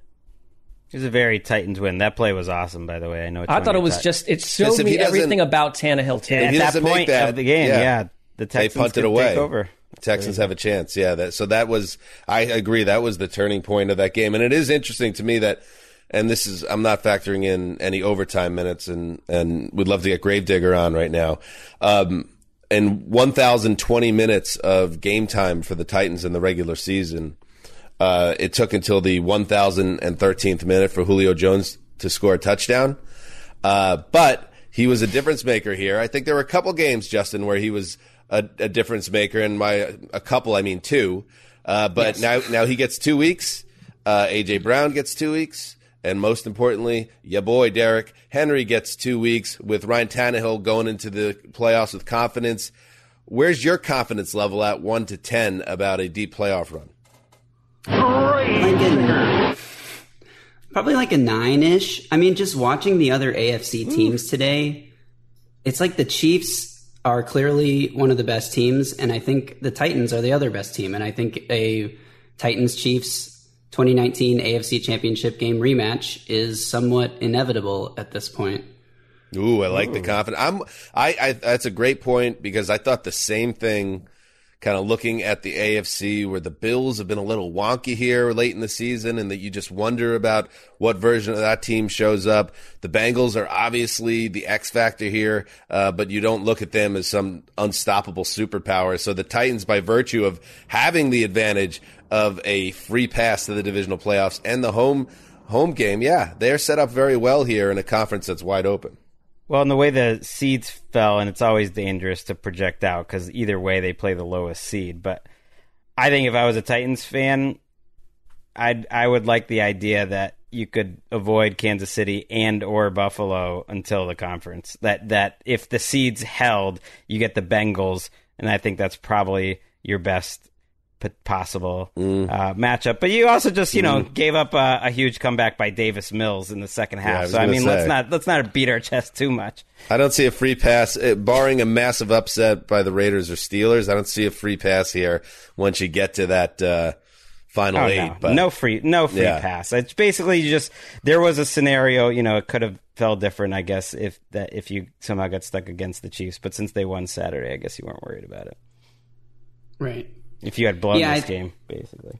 It was a very Titans win. That play was awesome, by the way. I know. I thought it was just it showed me everything about Tannehill too. And at that point that, of the game, yeah. yeah, the Texans they punted could away. take over. Texans have a chance. Yeah. That, so that was, I agree, that was the turning point of that game. And it is interesting to me that, and this is, I'm not factoring in any overtime minutes and, and we'd love to get Gravedigger on right now. Um, and 1,020 minutes of game time for the Titans in the regular season. Uh, it took until the 1,013th minute for Julio Jones to score a touchdown. Uh, but he was a difference maker here. I think there were a couple games, Justin, where he was a, a difference maker, and my a couple, I mean two. Uh, but now, now he gets two weeks. Uh, AJ Brown gets two weeks, and most importantly, your boy Derrick Henry gets two weeks with Ryan Tannehill going into the playoffs with confidence. Where's your confidence level at one to ten about a deep playoff run? Like a, probably like a nine ish. I mean, just watching the other AFC teams today, it's like the Chiefs are clearly one of the best teams, and I think the Titans are the other best team. And I think a Titans Chiefs 2019 AFC Championship game rematch is somewhat inevitable at this point. Ooh, I like the confidence. I'm, I, I, that's a great point because I thought the same thing. Kind of looking at the AFC where the Bills have been a little wonky here late in the season, and that you just wonder about what version of that team shows up. The Bengals are obviously the X factor here, uh, but you don't look at them as some unstoppable superpower. So the Titans, by virtue of having the advantage of a free pass to the divisional playoffs and the home home game, yeah, they're set up very well here in a conference that's wide open. Well, and the way the seeds fell, and it's always dangerous to project out because either way they play the lowest seed. But I think if I was a Titans fan, I'd I would like the idea that you could avoid Kansas City and or Buffalo until the conference. That that if the seeds held, you get the Bengals, and I think that's probably your best possible Mm. uh, matchup. But you also just you know gave up a, a huge comeback by Davis Mills in the second Yeah, I half. so I gonna mean, let's not let's not beat our chest too much. I don't see a free pass, eh, barring a massive upset by the Raiders or Steelers. I don't see a free pass here once you get to that uh, final Oh, eight. no. But no free, no free Yeah. pass. It's basically just there was a scenario. You know, it could have fell different, I guess, if that if you somehow got stuck against the Chiefs. But since they won Saturday, I guess you weren't worried about it. Right. If you had blown Yeah, this I- game, basically.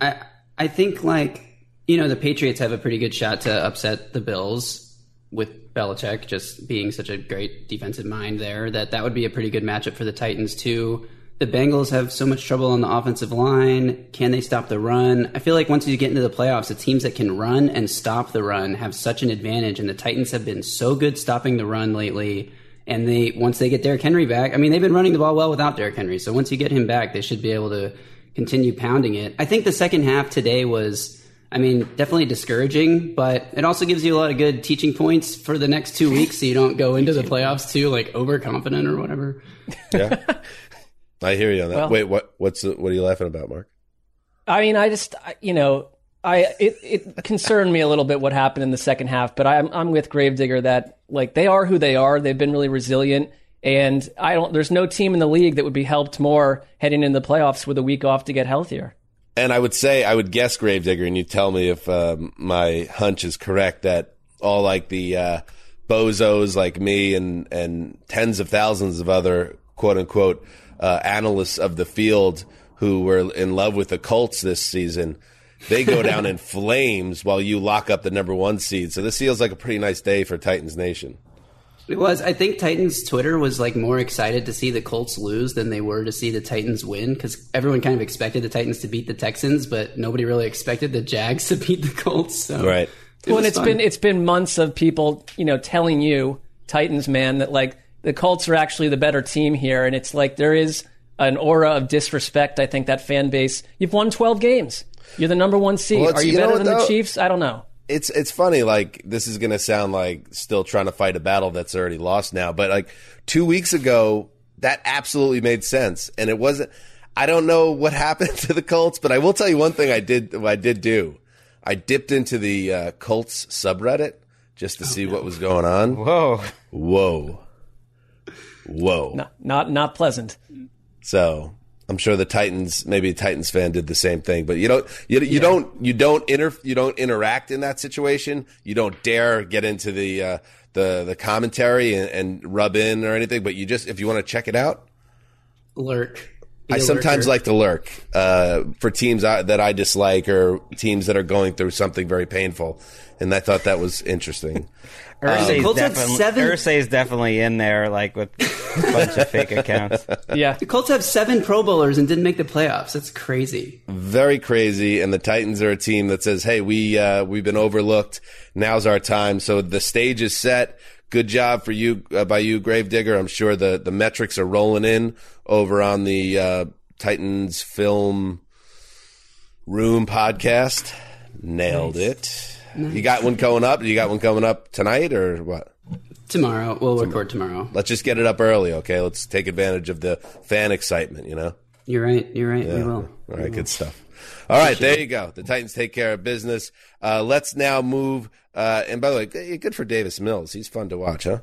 I I think like you know the Patriots have a pretty good shot to upset the Bills with Belichick just being such a great defensive mind there that that would be a pretty good matchup for the Titans too. The Bengals have so much trouble on the offensive line. Can they stop the run? I feel like once you get into the playoffs, the teams that can run and stop the run have such an advantage, and the Titans have been so good stopping the run lately. And they once they get Derrick Henry back, I mean they've been running the ball well without Derrick Henry. So once you get him back, they should be able to continue pounding it. I think the second half today was, I mean, definitely discouraging, but it also gives you a lot of good teaching points for the next two weeks, so you don't go into the playoffs too like overconfident or whatever. Yeah. I hear you on that. Well- Wait, what? What's the, what are you laughing about, Mark? I mean, I just, you know, I it, it concerned me a little bit what happened in the second half, but I'm I'm with Gravedigger that like they are who they are. They've been really resilient, and I don't. There's no team in the league that would be helped more heading into the playoffs with a week off to get healthier. And I would say, I would guess Gravedigger, and you tell me if um, my hunch is correct that all like the uh, bozos like me and and tens of thousands of other quote unquote uh, analysts of the field who were in love with the Colts this season, they go down in flames while you lock up the number one seed. So this feels like a pretty nice day for Titans Nation. It was. I think Titans Twitter was like more excited to see the Colts lose than they were to see the Titans win because everyone kind of expected the Titans to beat the Texans, but nobody really expected the Jags to beat the Colts. So Right. it well, was and it's fun. been it's been months of people, you know, telling you Titans man that like the Colts are actually the better team here, and it's like there is an aura of disrespect. I think that fan base. You've won 12 games. You're the number one seed. Well, are you, you better what, than the? Chiefs? I don't know. it's it's funny like this is going to sound like still trying to fight a battle that's already lost now but like 2 weeks ago that absolutely made sense and it wasn't I don't know what happened to the Colts but I will tell you one thing I did I did do I dipped into the uh, Colts subreddit just to see what was going on whoa whoa whoa Not not, not pleasant. so I'm sure the Titans, maybe a Titans fan did the same thing, but you don't, you, you don't, you don't inter, you don't interact in that situation. You don't dare get into the, uh, the, the commentary and, and rub in or anything, but you just, if you want to check it out, lurk. Be I sometimes lurker. like to lurk, uh, for teams I, that I dislike or teams that are going through something very painful. And I thought that was interesting. Irsay's Colts had definitely, seven- Irsay's definitely in there, like with a bunch of fake accounts. Yeah. The Colts have seven Pro Bowlers and didn't make the playoffs. That's crazy. very crazy. And the Titans are a team that says, "Hey, we uh, we've been overlooked. Now's our time." So the stage is set. Good job for you uh, by you, Gravedigger. I'm sure the the metrics are rolling in over on the uh, Titans Film Room podcast. Nailed it. You got one coming up. You got one coming up tonight or what? Tomorrow. We'll record tomorrow. Let's just get it up early, okay? Let's take advantage of the fan excitement. You know. You're right. You're right. We will. All right, good stuff. All right, there you go. The Titans take care of business. Uh, let's now move. Uh, and by the way, good good for Davis Mills. He's fun to watch, huh?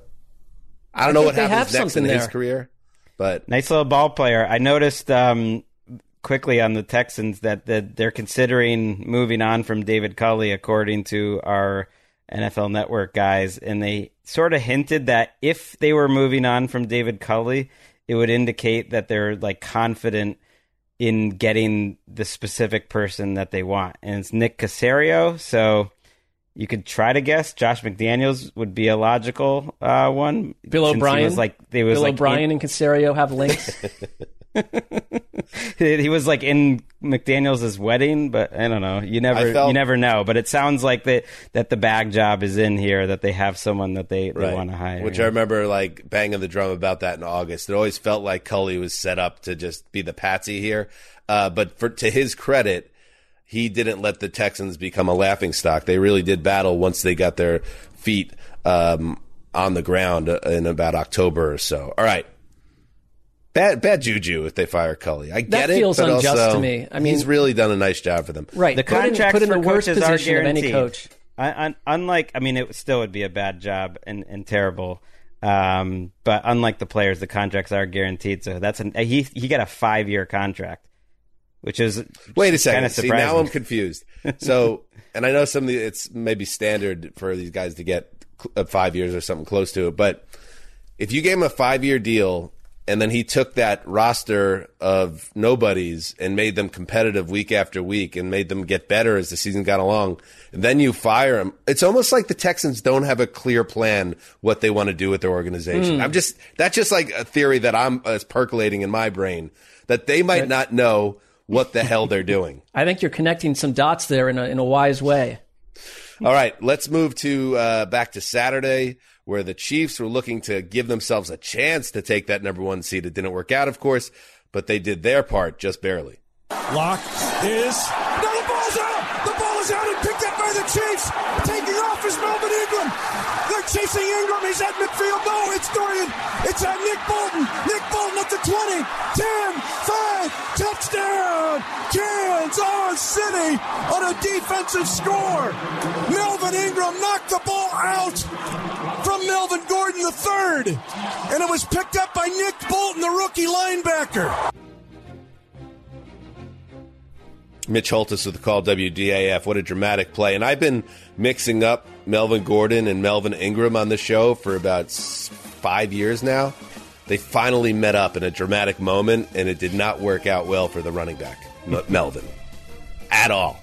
I don't know what they happens have next in something his career, but Nice little ball player. I noticed um, quickly on the Texans that, that they're considering moving on from David Culley, according to our NFL Network guys, and they sort of hinted that if they were moving on from David Culley, it would indicate that they're like confident in getting the specific person that they want, and it's Nick Caserio. So. You could try to guess. Josh McDaniels would be a logical uh, one. Bill O'Brien. was like they was Bill like O'Brien in- and Caserio have links. he was like in McDaniels' wedding, but I don't know. You never, felt- you never know. But it sounds like that that the bag job is in here. That they have someone that they, they right. want to hire. Which I remember like banging the drum about that in August. It always felt like Culley was set up to just be the patsy here. Uh, but for to his credit, he didn't let the Texans become a laughing stock. They really did battle once they got their feet um, on the ground in about October or so. All right. Bad, bad juju if they fire Culley. I get That it. That feels but unjust also, to me. I mean- he's really done a nice job for them. right. the put in, contracts put in the worst position of any coach. I, un, unlike, I mean, it still would be a bad job and, and terrible. Um, but unlike the players, the contracts are guaranteed. So that's an he he got a five year contract, which is Wait a second. Kind of See, surprising. now I'm confused. So, and I know some of the, it's maybe standard for these guys to get uh, five years or something close to it. But if you gave him a five year deal and then he took that roster of nobodies and made them competitive week after week and made them get better as the season got along, and then you fire him, it's almost like the Texans don't have a clear plan what they want to do with their organization. I'm just, that's just like a theory that I'm uh, percolating in my brain that they might not know what the hell they're doing. I think you're connecting some dots there in a, in a wise way. All right, let's move to uh, back to Saturday, where the Chiefs were looking to give themselves a chance to take that number one seed. It didn't work out, of course, but they did their part just barely. Lock is. No, the ball's out! The ball is out and picked up by the Chiefs. Taking off is Melvin Ingram. They're chasing Ingram. He's at midfield. No, it's Dorian. It's at Nick Bolton. Nick Bolton at the 20, 10, 5, touchdown. Kansas City on a defensive score. Melvin Ingram knocked the ball out from Melvin Gordon III. And it was picked up by Nick Bolton, the rookie linebacker. Mitch Holthus with the call WDAF. What a dramatic play. And I've been mixing up Melvin Gordon and Melvin Ingram on the show for about five years now. They finally met up in a dramatic moment, and it did not work out well for the running back, Melvin, at all.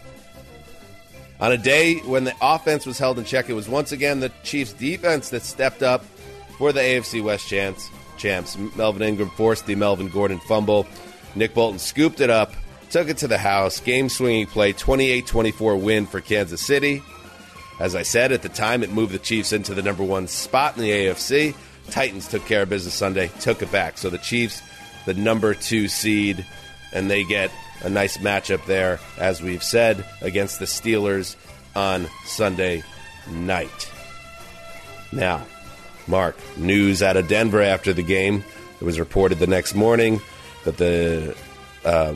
On a day when the offense was held in check, it was once again the Chiefs' defense that stepped up for the AFC West champs. champs. Melvin Ingram forced the Melvin Gordon fumble. Nick Bolton scooped it up, took it to the house. Game swinging play, 28 24 win for Kansas City. As I said, at the time, it moved the Chiefs into the number one spot in the AFC. Titans took care of business Sunday, took it back. So the Chiefs, the number two seed, and they get a nice matchup there, as we've said, against the Steelers on Sunday night. Now, Mark, news out of Denver after the game. It was reported the next morning that the uh,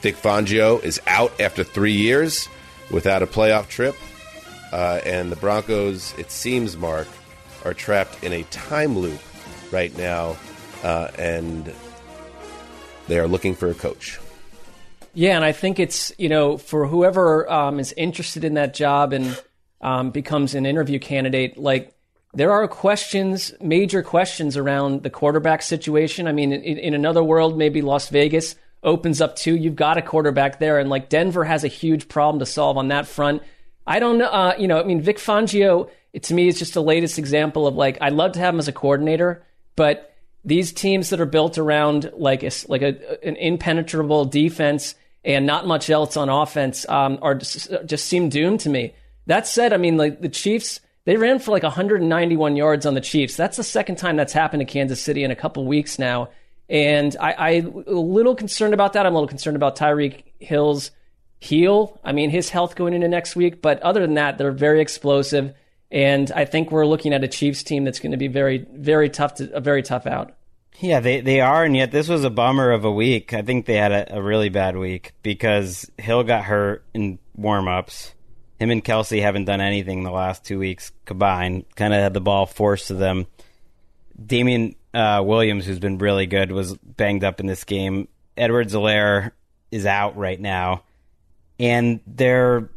Vic Fangio is out after three years without a playoff trip. Uh, and the Broncos, it seems, Mark, are trapped in a time loop right now, uh, and they are looking for a coach. Yeah, and I think it's you know for whoever um, is interested in that job and um, becomes an interview candidate, like there are questions, major questions around the quarterback situation. I mean, in, in another world, maybe Las Vegas opens up too. You've got a quarterback there, and like Denver has a huge problem to solve on that front. I don't know. Uh, you know, I mean, Vic Fangio it, to me is just the latest example of like I'd love to have him as a coordinator, but these teams that are built around like a, like a, an impenetrable defense and not much else on offense um, are just, just seem doomed to me. That said, I mean, like the Chiefs, they ran for like 191 yards on the Chiefs. That's the second time that's happened to Kansas City in a couple weeks now. And I, I'm a little concerned about that. I'm a little concerned about Tyreek Hill's heel. I mean, his health going into next week. But other than that, they're very explosive. And I think we're looking at a Chiefs team that's going to be very, very tough to a very tough out. Yeah, they, they are, and yet this was a bummer of a week. I think they had a, a really bad week because Hill got hurt in warm ups. Him and Kelce haven't done anything the last two weeks combined. Kind of had the ball forced to them. Damian uh, Williams, who's been really good, was banged up in this game. Edwards Helaire is out right now. And their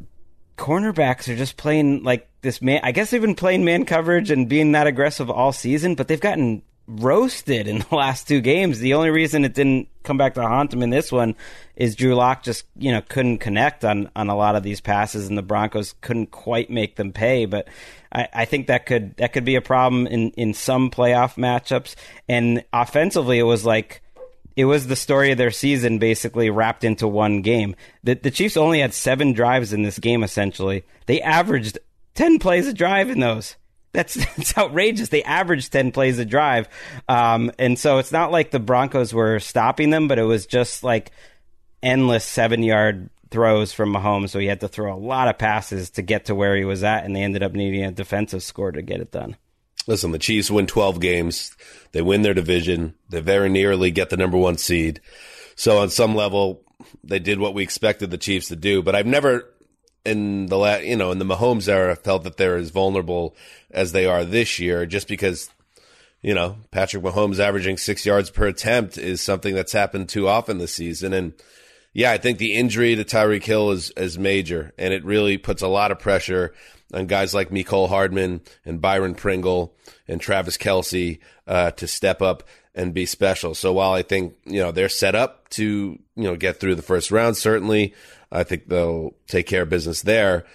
cornerbacks are just playing like this man. I guess they've been playing man coverage and being that aggressive all season, but they've gotten roasted in the last two games. The only reason it didn't come back to haunt them in this one is Drew Lock just you know couldn't connect on on a lot of these passes, and the Broncos couldn't quite make them pay. But I, I think that could that could be a problem in in some playoff matchups. And offensively, it was like. It was the story of their season basically wrapped into one game. The, the Chiefs only had seven drives in this game, essentially. They averaged 10 plays a drive in those. That's, that's outrageous. They averaged 10 plays a drive. Um, and so it's not like the Broncos were stopping them, but it was just like endless seven yard throws from Mahomes. So he had to throw a lot of passes to get to where he was at, and they ended up needing a defensive score to get it done. Listen, the Chiefs win 12 games. They win their division. They very nearly get the number one seed. So on some level, they did what we expected the Chiefs to do. But I've never, in the la- you know in the Mahomes era, felt that they're as vulnerable as they are this year. Just because, you know, Patrick Mahomes averaging six yards per attempt is something that's happened too often this season. And yeah, I think the injury to Tyreek Hill is is major, and it really puts a lot of pressure on guys like Mecole Hardman and Byron Pringle and Travis Kelce uh, to step up and be special. So while I think you know they're set up to you know get through the first round, certainly I think they'll take care of business there.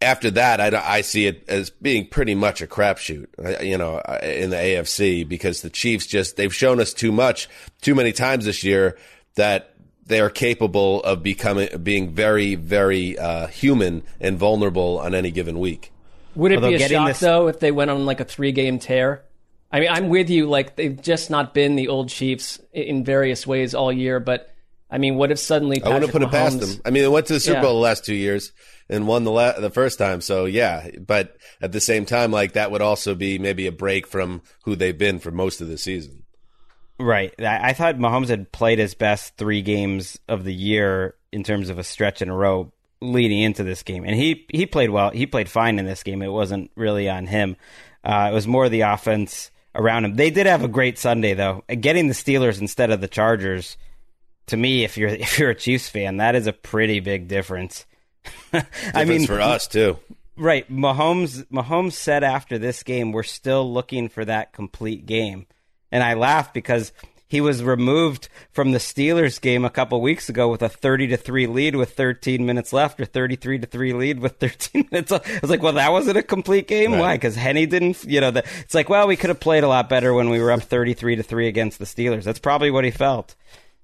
After that, I, I see it as being pretty much a crapshoot, uh, you know, in the AFC because the Chiefs just they've shown us too much, too many times this year that they are capable of becoming being very very uh, human and vulnerable on any given week. Would it Although be a shock this- though if they went on like a three game tear? I mean, I'm with you. Like they've just not been the old Chiefs in various ways all year, but I mean, what if suddenly I wouldn't Patrick put it past them. I mean, they went to the Super Yeah. Bowl the last two years and won the la- the first time. So yeah, but at the same time, like that would also be maybe a break from who they've been for most of the season. Right. I, I thought Mahomes had played his best three games of the year in terms of a stretch in a row leading into this game, and he he played well. He played fine in this game. It wasn't really on him. Uh, it was more the offense around him. They did have a great Sunday though. Getting the Steelers instead of the Chargers, to me, if you're if you're a Chiefs fan, that is a pretty big difference. I mean, for us too. Right. Mahomes Mahomes said after this game, we're still looking for that complete game. And I laugh because he was removed from the Steelers game a couple weeks ago with a 30 to 3 lead with 13 minutes left or 33 to 3 lead with 13 minutes left. I was like, well, that wasn't a complete game. Right. Why? Because Henne didn't, you know, the, it's like, well, we could have played a lot better when we were up 33 to 3 against the Steelers. That's probably what he felt.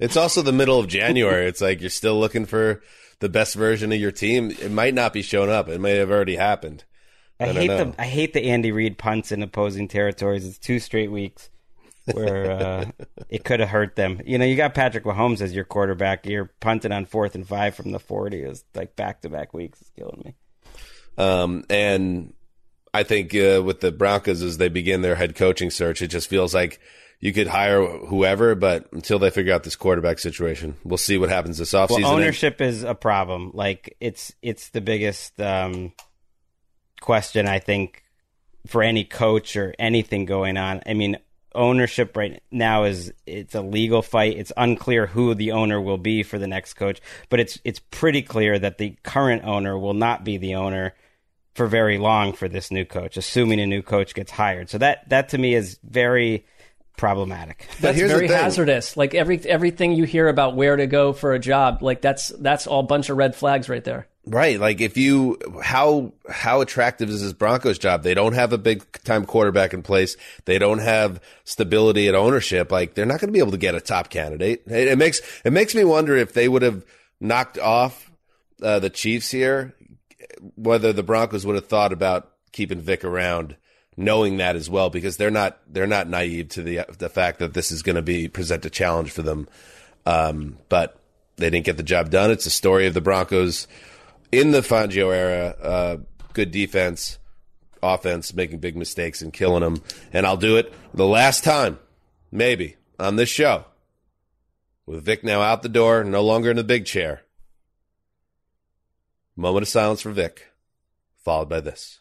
It's also the middle of January. it's like you're still looking for the best version of your team. It might not be showing up. It may have already happened. I, I, hate know. the I hate the Andy Reid punts in opposing territories. It's two straight weeks where uh, it could have hurt them. You know, you got Patrick Mahomes as your quarterback. You're punting on fourth and five from the forty. Is like back to back weeks. It's killing me. Um, and I think uh, with the Broncos as they begin their head coaching search, it just feels like you could hire whoever, but until they figure out this quarterback situation, we'll see what happens this offseason. Well, ownership is a problem. Like it's it's the biggest um, question I think for any coach or anything going on. I mean, ownership right now is it's a legal fight. It's unclear who the owner will be for the next coach, but it's it's pretty clear that the current owner will not be the owner for very long for this new coach, assuming a new coach gets hired. So that that to me is very problematic. That's very hazardous. Like every everything you hear about where to go for a job, like that's that's all bunch of red flags right there. Right. Like if you how how attractive is this Broncos job? They don't have a big time quarterback in place. They don't have stability at ownership. Like they're not going to be able to get a top candidate. It, it makes it makes me wonder if they would have knocked off uh, the Chiefs here, whether the Broncos would have thought about keeping Vic around, knowing that as well, because they're not they're not naive to the the fact that this is going to be present a challenge for them. Um, but they didn't get the job done. It's a story of the Broncos in the Fangio era, uh, good defense, offense, making big mistakes and killing them. And I'll do it the last time, maybe, on this show. With Vic now out the door, no longer in the big chair. Moment of silence for Vic, followed by this.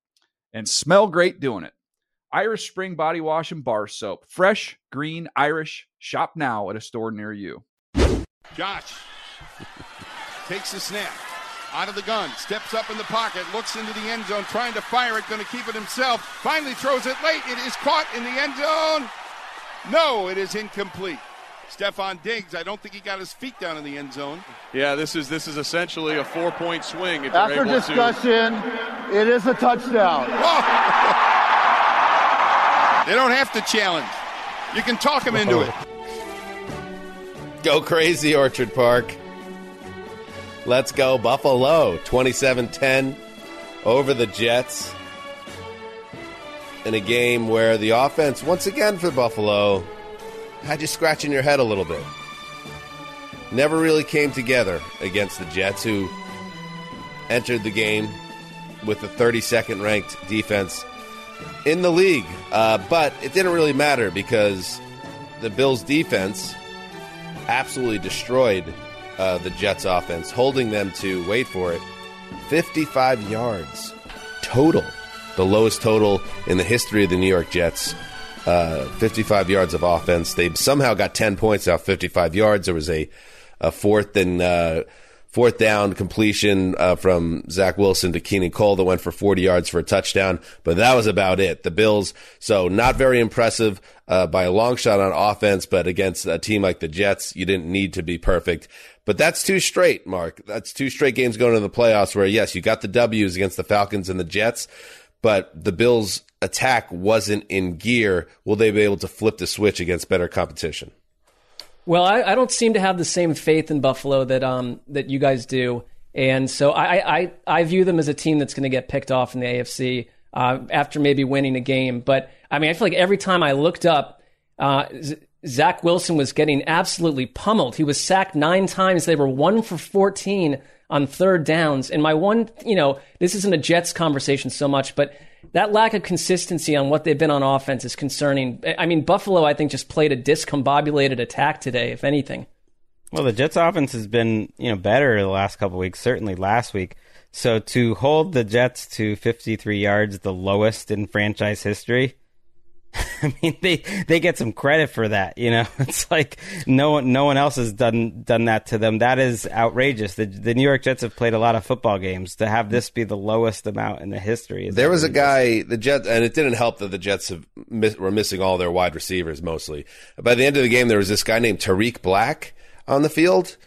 and smell great doing it. Irish Spring Body Wash and Bar Soap. Fresh, green, Irish. Shop now at a store near you. Josh takes the snap. Out of the gun, steps up in the pocket, looks into the end zone, trying to fire it, going to keep it himself. Finally throws it late. It is caught in the end zone. No, it is incomplete. Stefon Diggs, I don't think he got his feet down in the end zone. Yeah, this is this is essentially a four point swing. If After you're able discussion, it is a touchdown. They don't have to challenge. You can talk them into it. Go crazy, Orchard Park. Let's go, Buffalo. 27 10 over the Jets. In a game where the offense, once again for Buffalo, had you scratching your head a little bit. Never really came together against the Jets, who entered the game with the 32nd ranked defense in the league. Uh, but it didn't really matter because the Bills' defense absolutely destroyed uh, the Jets' offense, holding them to, wait for it, 55 yards total. The lowest total in the history of the New York Jets. Uh, 55 yards of offense. They somehow got 10 points out 55 yards. There was a, a fourth and uh, fourth down completion uh, from Zach Wilson to Keelan Cole that went for 40 yards for a touchdown, but that was about it. The Bills, so not very impressive uh, by a long shot on offense, but against a team like the Jets, you didn't need to be perfect. But that's two straight, Mark. That's two straight games going to the playoffs where, yes, you got the W's against the Falcons and the Jets, but the Bills' attack wasn't in gear. Will they be able to flip the switch against better competition? Well, I, I don't seem to have the same faith in Buffalo that um that you guys do, and so I I, I view them as a team that's going to get picked off in the AFC uh, after maybe winning a game. But I mean, I feel like every time I looked up, uh, Zach Wilson was getting absolutely pummeled. He was sacked nine times. They were one for fourteen on third downs. And my one, you know, this isn't a Jets conversation so much, but that lack of consistency on what they've been on offense is concerning. I mean, Buffalo, I think, just played a discombobulated attack today, if anything. Well, the Jets' offense has been, you know, better the last couple weeks. Certainly last week. So to hold the Jets to 53 yards, the lowest in franchise history, I mean, they they get some credit for that. You know, it's like no one no one else has done done that to them. That is outrageous. The the New York Jets have played a lot of football games. To have this be the lowest amount in the history, is There was a guy, the Jets, and it didn't help that the Jets have miss, were missing all their wide receivers mostly. By the end of the game, there was this guy named Tarik Black on the field.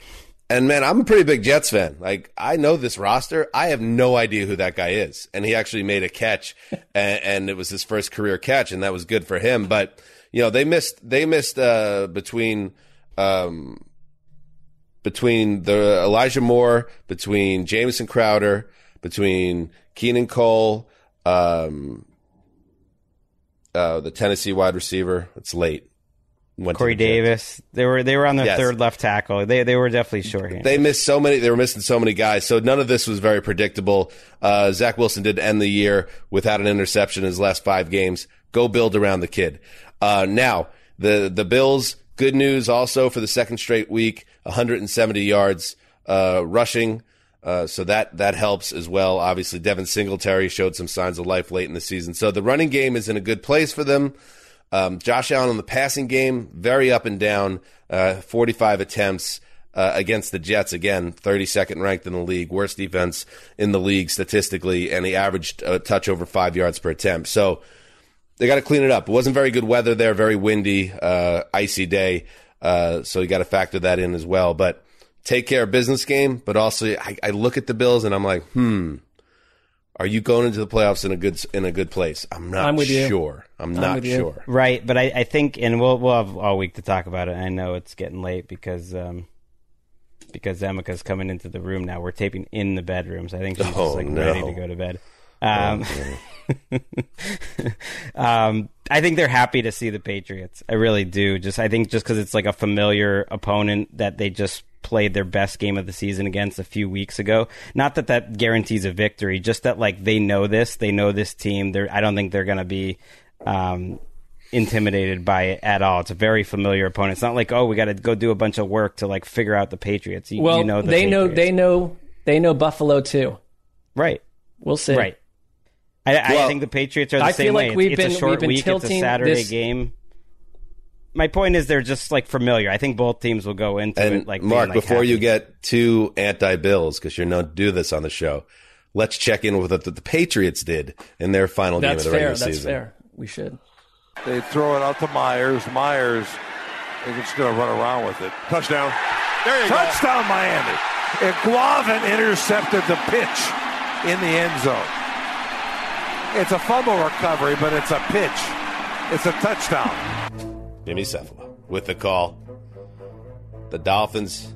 And man, I'm a pretty big Jets fan. Like, I know this roster. I have no idea who that guy is. And he actually made a catch, and, and it was his first career catch, and that was good for him. But you know, they missed. They missed uh, between. Um, between the Elijah Moore, between Jamison Crowder, between Keelan Cole, um, uh, the Tennessee wide receiver. It's late. Went Corey. Davis. They were they were on their Yes. third left tackle. They they were definitely shorthanded. They missed so many. They were missing so many guys. So none of this was very predictable. Uh, Zach Wilson did end the year without an interception in his last five games. Go build around the kid. Uh, now the the Bills. Good news also for the second straight week. 170 yards uh, rushing. Uh, so that that helps as well. Obviously, Devin Singletary showed some signs of life late in the season. So the running game is in a good place for them. Um, Josh Allen in the passing game, very up and down. Uh, 45 attempts uh, against the Jets. Again, 32nd ranked in the league, worst defense in the league statistically, and he averaged a touch over five yards per attempt. So they got to clean it up. It wasn't very good weather there, very windy, uh, icy day. Uh, so you got to factor that in as well. But take care of business game. But also, I, I look at the Bills and I'm like, hmm, are you going into the playoffs in a good in a good place? I'm not I'm with you. sure. I'm I'm not you. sure. Right, but I, I think, and we'll we'll have all week to talk about it. I know it's getting late because um, because Emika's coming into the room now. We're taping in the bedroom, so I think she's Oh, just like no. ready to go to bed. Um, Oh, um, I think they're happy to see the Patriots. I really do. Just I think just because it's like a familiar opponent that they just played their best game of the season against a few weeks ago. Not that that guarantees a victory, just that like they know this, they know this team. They're I don't think they're going to be um, intimidated by it at all. It's a very familiar opponent. It's not like oh we got to go do a bunch of work to like figure out the Patriots. You, well, you know the they know they know they know Buffalo too. Right. We'll see. Right. I, I think the Patriots are the I same feel like way. we've it's, it's been- a short we've been week. It's a tilting Saturday this- game. My point is, they're just like familiar. I think both teams will go into And it like Mark, like, before happy. you get too anti-Bills, because you're known to do this on the show, let's check in with what the, the Patriots did in their final game of That's the fair. regular That's season. fair. We should. They throw it out to Meyers. Meyers is just going to run around with it. Touchdown. There you Touchdown, Miami. And Jevon intercepted the pitch in the end zone. It's a fumble recovery, but it's a pitch. It's a touchdown. Jimmy Cefalo with the call. The Dolphins,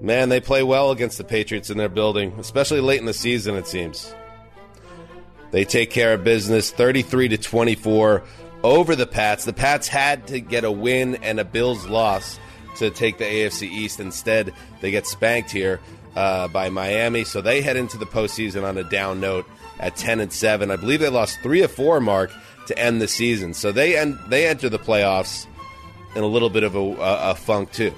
man, they play well against the Patriots in their building, especially late in the season, it seems. They take care of business 33 to 24 over the Pats. The Pats had to get a win and a Bills loss to take the AFC East. Instead, they get spanked here uh, by Miami, so they head into the postseason on a down note at 10 and 7. I believe they lost three of four, Mark, to end the season. So they end, they enter the playoffs in a little bit of a, a, a funk too.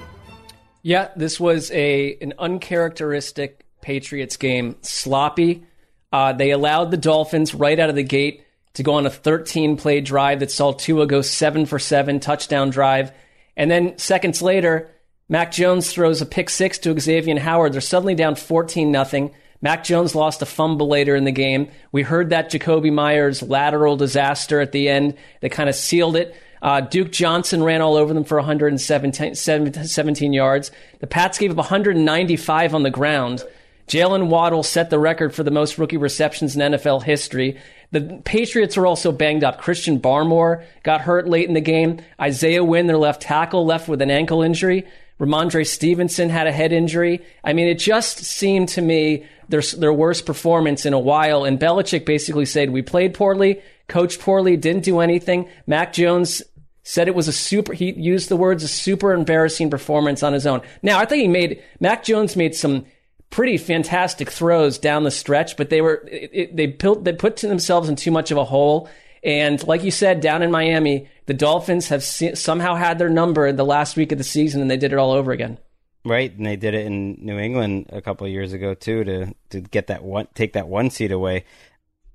Yeah, this was a an uncharacteristic Patriots game. Sloppy. Uh, they allowed the Dolphins right out of the gate to go on a 13 play drive that saw Tua go seven for seven touchdown drive, and then seconds later, Mac Jones throws a pick six to Xavier Howard. They're suddenly down 14 nothing. Mac Jones lost a fumble later in the game. We heard that Jakobi Meyers lateral disaster at the end that kind of sealed it. Uh, Duke Johnson ran all over them for 117 17 yards. The Pats gave up 195 on the ground. Jaylen Waddle set the record for the most rookie receptions in NFL history. The Patriots are also banged up. Christian Barmore got hurt late in the game. Isaiah Wynn, their left tackle, left with an ankle injury. Rhamondre Stevenson had a head injury. I mean, it just seemed to me their, their worst performance in a while. And Belichick basically said, we played poorly, coached poorly, didn't do anything. Mac Jones said it was a super, he used the words a super embarrassing performance on his own. Now, I think he made, Mac Jones made some pretty fantastic throws down the stretch, but they were, it, it, they built, they put themselves in too much of a hole. And like you said, down in Miami, the Dolphins have se- somehow had their number in the last week of the season and they did it all over again. Right, and they did it in New England a couple of years ago too to to get that one take that one seat away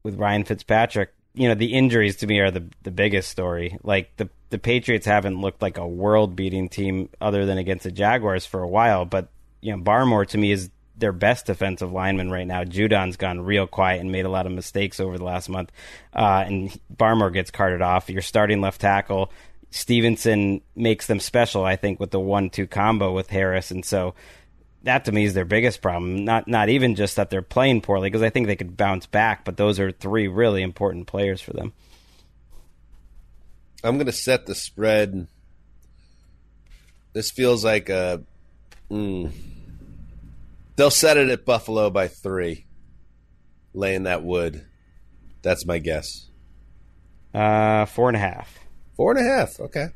with Ryan Fitzpatrick. You know, the injuries to me are the the biggest story. Like the the Patriots haven't looked like a world beating team other than against the Jaguars for a while, but you know, Barmore to me is their best defensive lineman right now. Judon's gone real quiet and made a lot of mistakes over the last month. Uh, and Barmore gets carted off. Your starting left tackle, Stevenson makes them special, I think, with the one-two combo with Harris, and so that to me is their biggest problem. Not not even just that they're playing poorly, because I think they could bounce back, but those are three really important players for them. I'm to set the spread. This feels like a. Mm, they'll set it at Buffalo by three, laying that wood. That's my guess. Uh, four and a half. Four and a half. Okay.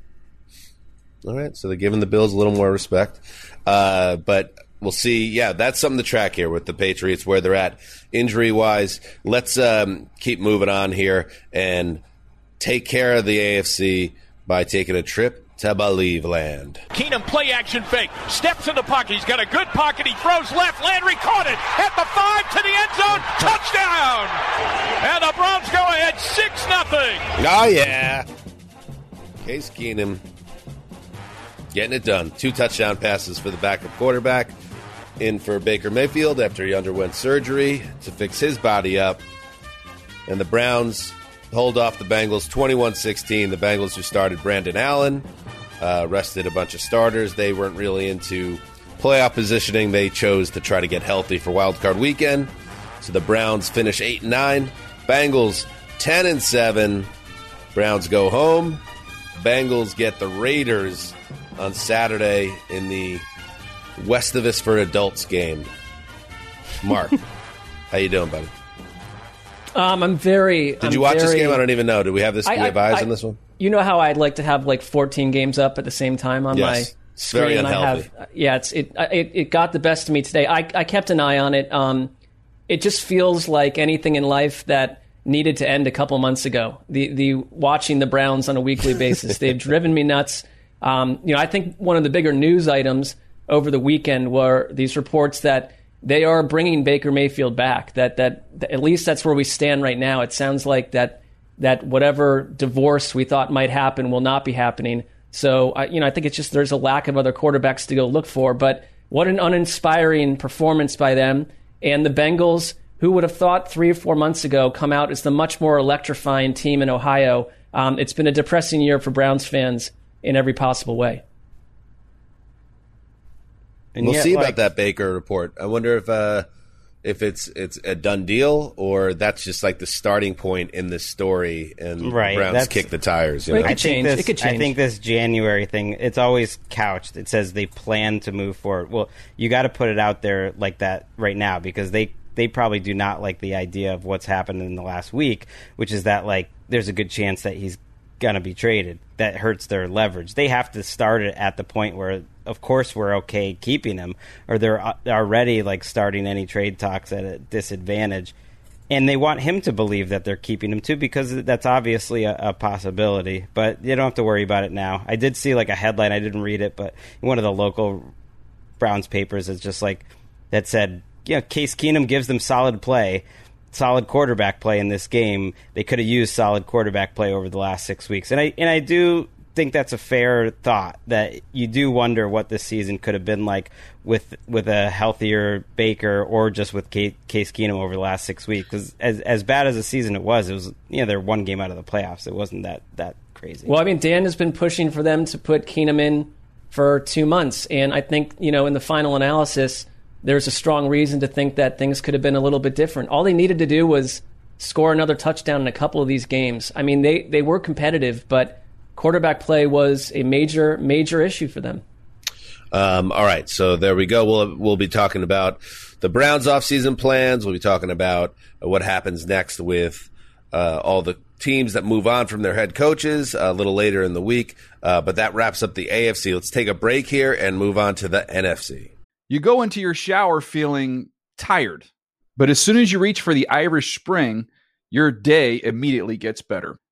All right. So they're giving the Bills a little more respect. Uh, but we'll see. Yeah, that's something to track here with the Patriots, where they're at injury wise. Let's um, keep moving on here and take care of the AFC by taking a trip to Believe Land. Keenum play action fake. Steps in the pocket. He's got a good pocket. He throws left. Landry caught it at the five to the end zone. Touchdown! And the Browns go ahead six nothing. Oh yeah. Case Keenum getting it done. Two touchdown passes for the backup quarterback. In for Baker Mayfield after he underwent surgery to fix his body up. And the Browns hold off the Bengals 21 16. The Bengals, who started Brandon Allen, uh, rested a bunch of starters. They weren't really into playoff positioning. They chose to try to get healthy for Wild Card Weekend. So the Browns finish 8 and 9. Bengals 10 and 7. Browns go home. Bengals get the Raiders on Saturday in the Westivus for Adults game. Mark, how you doing, buddy? Um, I'm very. Did you watch this game? I don't even know. Do we have this? Do we have eyes I- on this one? You know how I'd like to have like 14 games up at the same time on Yes. my screen. very and I unhealthy. have, yeah, it's it, it it got the best of me today. I I kept an eye on it. Um, it just feels like anything in life that needed to end a couple months ago. The the watching the Browns on a weekly basis, they've driven me nuts. Um, you know, I think one of the bigger news items over the weekend were these reports that they are bringing Baker Mayfield back. That that, that at least that's where we stand right now. It sounds like that that whatever divorce we thought might happen will not be happening. So, I you know, I think it's just there's a lack of other quarterbacks to go look for. But what an uninspiring performance by them. And the Bengals, who would have thought three or four months ago, come out as the much more electrifying team in Ohio. Um, it's been a depressing year for Browns fans in every possible way. And we'll yet, see like- about that Baker report. I wonder if uh, if it's it's a done deal or that's just like the starting point in this story, and Right, the Browns that's- kick the tires. You know? I think this, I think this January thing, it's always couched. It says they plan to move forward. Well, you got to put it out there like that right now because they they probably do not like the idea of what's happened in the last week, which is that like there's a good chance that he's going to be traded. That hurts their leverage. They have to start it at the point where of course we're okay keeping him or uh, they're already like starting any trade talks at a disadvantage. And they want him to believe that they're keeping him too because that's obviously a, a possibility. But you don't have to worry about it now. I did see like a headline. I didn't read it but one of the local browns papers is just like that said yeah case keenum gives them solid play solid quarterback play in this game. They could have used solid quarterback play over the last six weeks. And i and i do think that's a fair thought that you do wonder what this season could have been like with with a healthier Baker or just with Case Keenum over the last six weeks. Because as as bad as the season it was, it was you know they're one game out of the playoffs. It wasn't that that crazy. Well, I mean, Dan has been pushing for them to put Keenum in for two months, and I think you know in the final analysis, there's a strong reason to think that things could have been a little bit different. All they needed to do was score another touchdown in a couple of these games. I mean, they they were competitive, but quarterback play was a major major issue for them. Um, all right, so there we go. We'll we'll be talking about the Browns' offseason plans. We'll be talking about what happens next with uh, all the teams that move on from their head coaches a little later in the week. Uh, but that wraps up the AFC. Let's take a break here and move on to the NFC. You go into your shower feeling tired, but as soon as you reach for the Irish Spring, your day immediately gets better.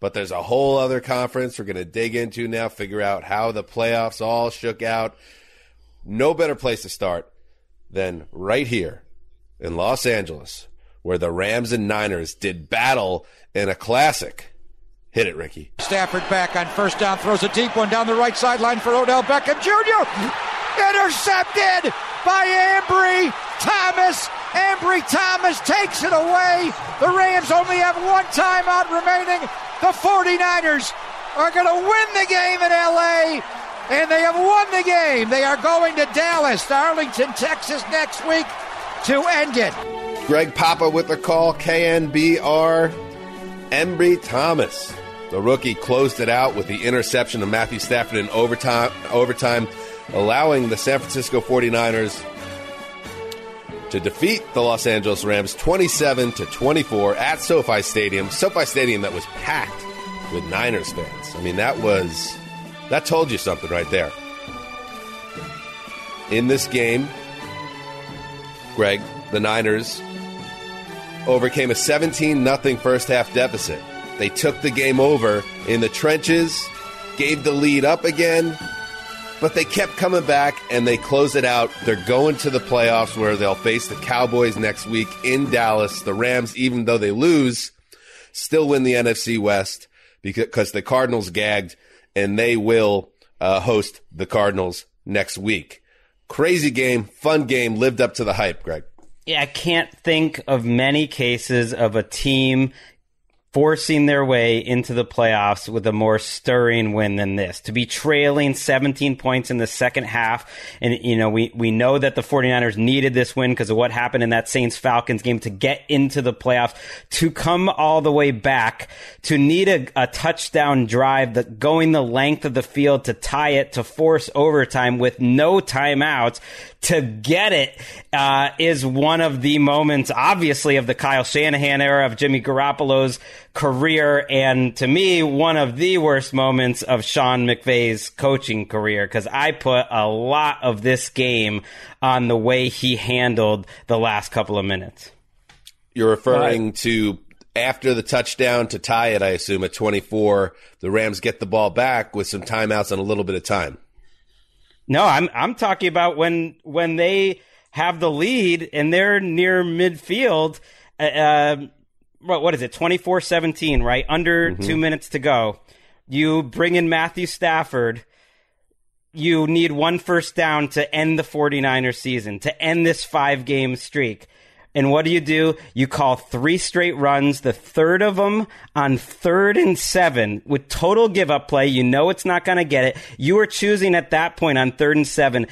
But there's a whole other conference we're going to dig into now, figure out how the playoffs all shook out. No better place to start than right here in Los Angeles, where the Rams and Niners did battle in a classic. Hit it, Ricky. Stafford back on first down, throws a deep one down the right sideline for Odell Beckham Jr. Intercepted by Ambry Thomas. Ambry Thomas takes it away. The Rams only have one timeout remaining. The 49ers are going to win the game in LA, and they have won the game. They are going to Dallas, to Arlington, Texas next week to end it. Greg Papa with the call, KNBR. Ambry Thomas, the rookie, closed it out with the interception of Matthew Stafford in overtime, overtime allowing the San Francisco 49ers to defeat the Los Angeles Rams 27 to 24 at SoFi Stadium. SoFi Stadium that was packed with Niners fans. I mean, that was that told you something right there. In this game, Greg, the Niners overcame a 17 0 first half deficit. They took the game over in the trenches, gave the lead up again, but they kept coming back and they close it out. They're going to the playoffs where they'll face the Cowboys next week in Dallas. The Rams, even though they lose, still win the NFC West because the Cardinals gagged and they will uh, host the Cardinals next week. Crazy game, fun game, lived up to the hype, Greg. Yeah, I can't think of many cases of a team forcing their way into the playoffs with a more stirring win than this. To be trailing 17 points in the second half. And, you know, we, we know that the 49ers needed this win because of what happened in that Saints Falcons game to get into the playoffs, to come all the way back, to need a, a touchdown drive that going the length of the field to tie it, to force overtime with no timeouts, to get it uh, is one of the moments, obviously, of the Kyle Shanahan era of Jimmy Garoppolo's career, and to me, one of the worst moments of Sean McVay's coaching career because I put a lot of this game on the way he handled the last couple of minutes. You're referring to after the touchdown to tie it, I assume, at 24. The Rams get the ball back with some timeouts and a little bit of time. No, I'm I'm talking about when when they have the lead and they're near midfield. Uh, uh what what is it? 24-17, right? Under Mm-hmm. two minutes to go. You bring in Matthew Stafford. You need one first down to end the 49ers season, to end this five game streak. And what do you do? You call three straight runs, the third of them on third and seven with total give up play. You know it's not going to get it. You are choosing at that point on third and seven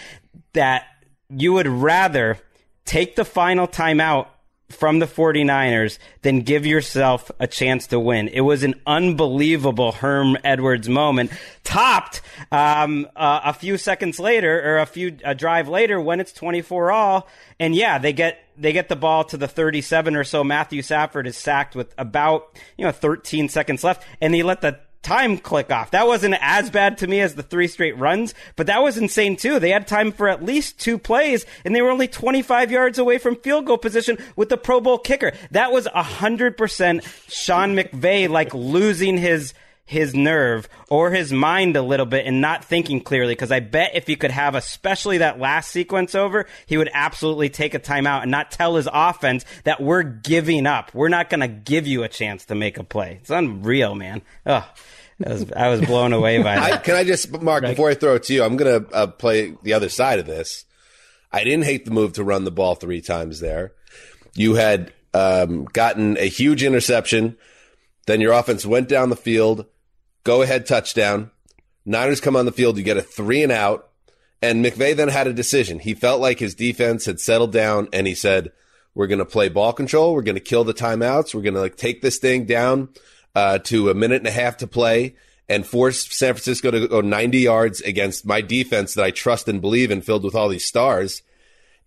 that you would rather take the final timeout from the 49ers then give yourself a chance to win. It was an unbelievable Herm Edwards moment, topped um, uh, a few seconds later or a few a drive later when it's 24 all. And yeah, they get they get the ball to the 37 or so. Matthew Stafford is sacked with about you know 13 seconds left, and they let the time click off. That wasn't as bad to me as the three straight runs, but that was insane too. They had time for at least two plays, and they were only 25 yards away from field goal position with the Pro Bowl kicker. That was 100% Sean McVay, like losing his his nerve or his mind a little bit and not thinking clearly. Because I bet if you could have, especially that last sequence over, he would absolutely take a timeout and not tell his offense that we're giving up. We're not going to give you a chance to make a play. It's unreal, man. Oh, I was, I was blown away by that. I, that. can I just, Mark, before I throw it to you, I'm going to uh, play the other side of this. I didn't hate the move to run the ball three times there. You had um, gotten a huge interception. Then your offense went down the field, go ahead touchdown. Niners come on the field, you get a three and out. And McVay then had a decision. He felt like his defense had settled down and he said, we're going to play ball control. We're going to kill the timeouts. We're going to like take this thing down uh, to a minute and a half to play and force San Francisco to go 90 yards against my defense that I trust and believe in, filled with all these stars.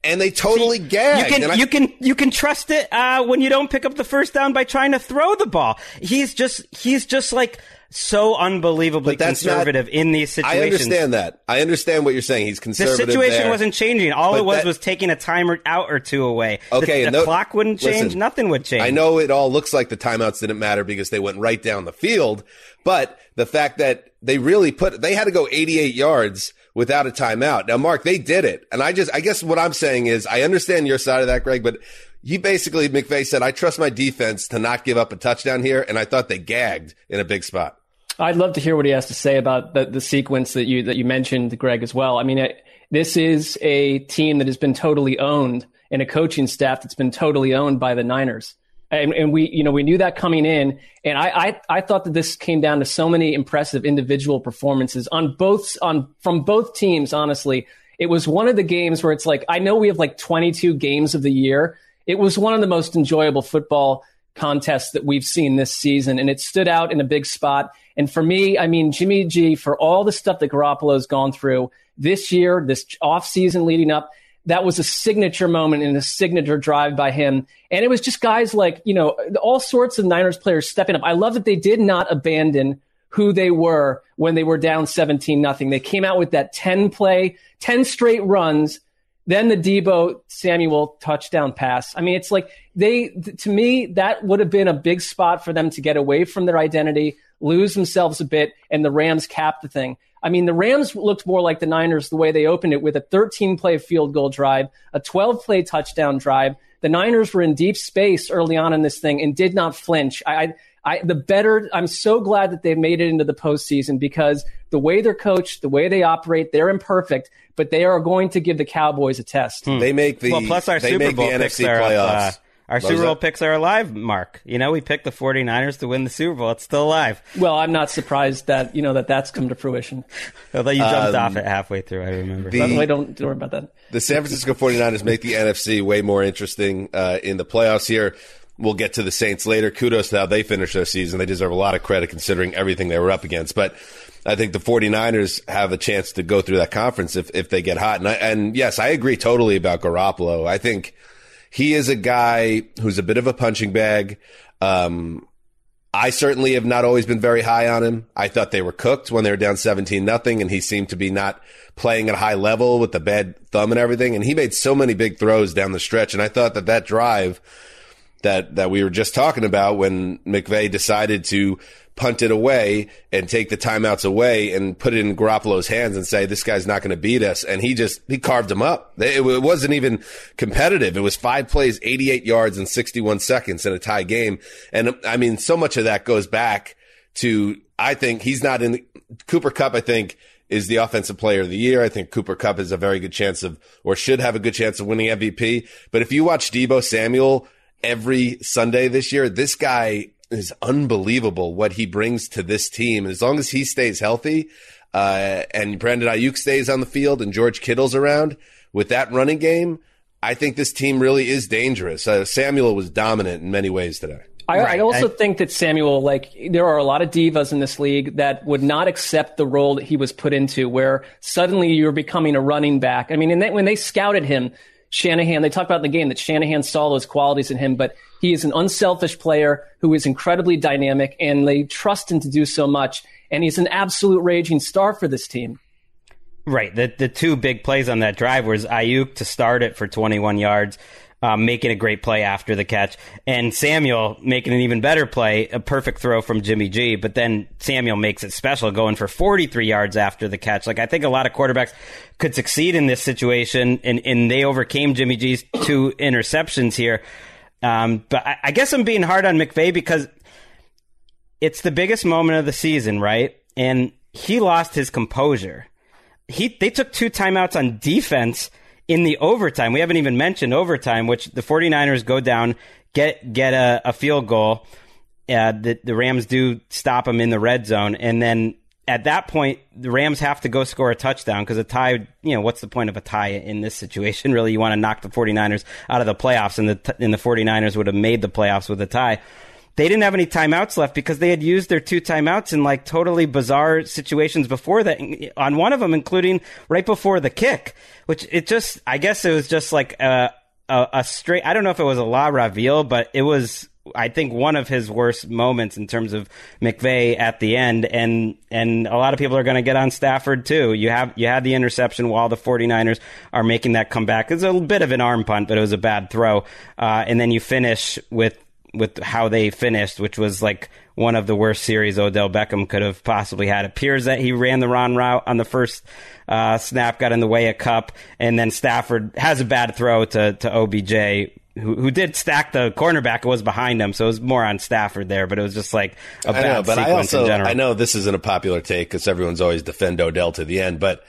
And they totally gagged. You can I- you can you can trust it uh, when you don't pick up the first down by trying to throw the ball. He's just he's just like so unbelievably that's not- conservative in these situations. I understand that. I understand what you're saying. He's conservative. The situation there. wasn't changing. All it was that- was taking a timer out or two away. Okay, the, and tho- clock wouldn't change. listen, nothing would change. I know it all looks like the timeouts didn't matter because they went right down the field, but the fact that they really put they had to go 88 yards without a timeout. Now, Mark, they did it, and I just I guess what I'm saying is I understand your side of that, Greg, but he basically McVay said I trust my defense to not give up a touchdown here, and I thought they gagged in a big spot. I'd love to hear what he has to say about the, the sequence that you that you mentioned, Greg, as well. I mean, it, this is a team that has been totally owned and a coaching staff that's been totally owned by the Niners. And, and we, you know, we knew that coming in, and I, I, I thought that this came down to so many impressive individual performances on both, on from both teams. Honestly, it was one of the games where it's like I know we have like 22 games of the year. It was one of the most enjoyable football contests that we've seen this season, and it stood out in a big spot. And for me, I mean, Jimmy G, for all the stuff that Garoppolo's gone through this year, this off season leading up, that was a signature moment and a signature drive by him. And it was just guys like, you know, all sorts of Niners players stepping up. I love that they did not abandon who they were when they were down 17 nothing. They came out with that 10 play, 10 straight runs, then the Debo Samuel touchdown pass. I mean, it's like they, to me, that would have been a big spot for them to get away from their identity, lose themselves a bit, and the Rams capped the thing. I mean, the Rams looked more like the Niners the way they opened it with a 13 play field goal drive, a 12 play touchdown drive. The Niners were in deep space early on in this thing and did not flinch. I, I, I the better, I'm so glad that they've made it into the postseason because the way they're coached, the way they operate, they're imperfect, but they are going to give the Cowboys a test. They make the well, plus our they Super make Bowl the picks NFC are up, playoffs. uh, our What Super Bowl that? picks are alive, Mark. You know, we picked the 49ers to win the Super Bowl. It's still alive. Well, I'm not surprised that, you know, that that's come to fruition. Although you jumped Um, off it halfway through, I remember. the- By the way, don't, don't worry about that. The San Francisco 49ers make the NFC way more interesting uh, in the playoffs here. We'll get to the Saints later. Kudos to how they finished their season. They deserve a lot of credit considering everything they were up against. But I think the 49ers have a chance to go through that conference if, if they get hot. And, I, and yes, I agree totally about Garoppolo. I think he is a guy who's a bit of a punching bag. Um, I certainly have not always been very high on him. I thought they were cooked when they were down 17 nothing and he seemed to be not playing at a high level with the bad thumb and everything. And he made so many big throws down the stretch. And I thought that that drive that, that we were just talking about when McVay decided to punt it away and take the timeouts away and put it in Garoppolo's hands and say, this guy's not going to beat us. And he just, he carved him up. It, it wasn't even competitive. It was five plays, 88 yards in 61 seconds in a tie game. And I mean, so much of that goes back to, I think he's not in the, Cooper Kupp, I think is the offensive player of the year. I think Cooper Kupp has a very good chance of, or should have a good chance of winning MVP. But if you watch Debo Samuel every Sunday this year, this guy is unbelievable what he brings to this team. And as long as he stays healthy, uh, and Brandon Aiyuk stays on the field and George Kittle's around with that running game, I think this team really is dangerous. Uh, Samuel was dominant in many ways today. I, I also think that Samuel, like, there are a lot of divas in this league that would not accept the role that he was put into, where suddenly you're becoming a running back. I mean, and they, when they scouted him, Shanahan, they talked about in the game that Shanahan saw those qualities in him, but he is an unselfish player who is incredibly dynamic, and they trust him to do so much. And he's an absolute raging star for this team. Right. The the two big plays on that drive was Aiyuk to start it for 21 yards, um, making a great play after the catch, and Samuel making an even better play, a perfect throw from Jimmy G. But then Samuel makes it special, going for 43 yards after the catch. Like I think a lot of quarterbacks could succeed in this situation, and and they overcame Jimmy G's two interceptions here. Um, but I, I guess I'm being hard on McVay because it's the biggest moment of the season, right? And he lost his composure he they took two timeouts on defense in the overtime. We haven't even mentioned overtime, which the 49ers go down, get get a, a field goal. Uh, the, the Rams do stop them in the red zone, and then at that point, the Rams have to go score a touchdown because a tie, you know, what's the point of a tie in this situation? Really, you want to knock the 49ers out of the playoffs, and the, and the 49ers would have made the playoffs with a tie they didn't have any timeouts left because they had used their two timeouts in like totally bizarre situations before that on one of them including right before the kick which it just i guess it was just like a, a, a straight i don't know if it was a la reveal but it was I think one of his worst moments in terms of McVay at the end, and and a lot of people are going to get on Stafford too. You have you had the interception while the 49ers are making that comeback. It's a little bit of an arm punt, but it was a bad throw, uh, and then you finish with with how they finished, which was like one of the worst series Odell Beckham could have possibly had. It appears that he ran the wrong route on the first uh, snap, got in the way of Kupp, and then Stafford has a bad throw to, to OBJ. Who, who did stack the cornerback? It was behind him, so it was more on Stafford there. But it was just like a I bad know, but sequence I also in general. I know this isn't a popular take because everyone's always defend Odell to the end. But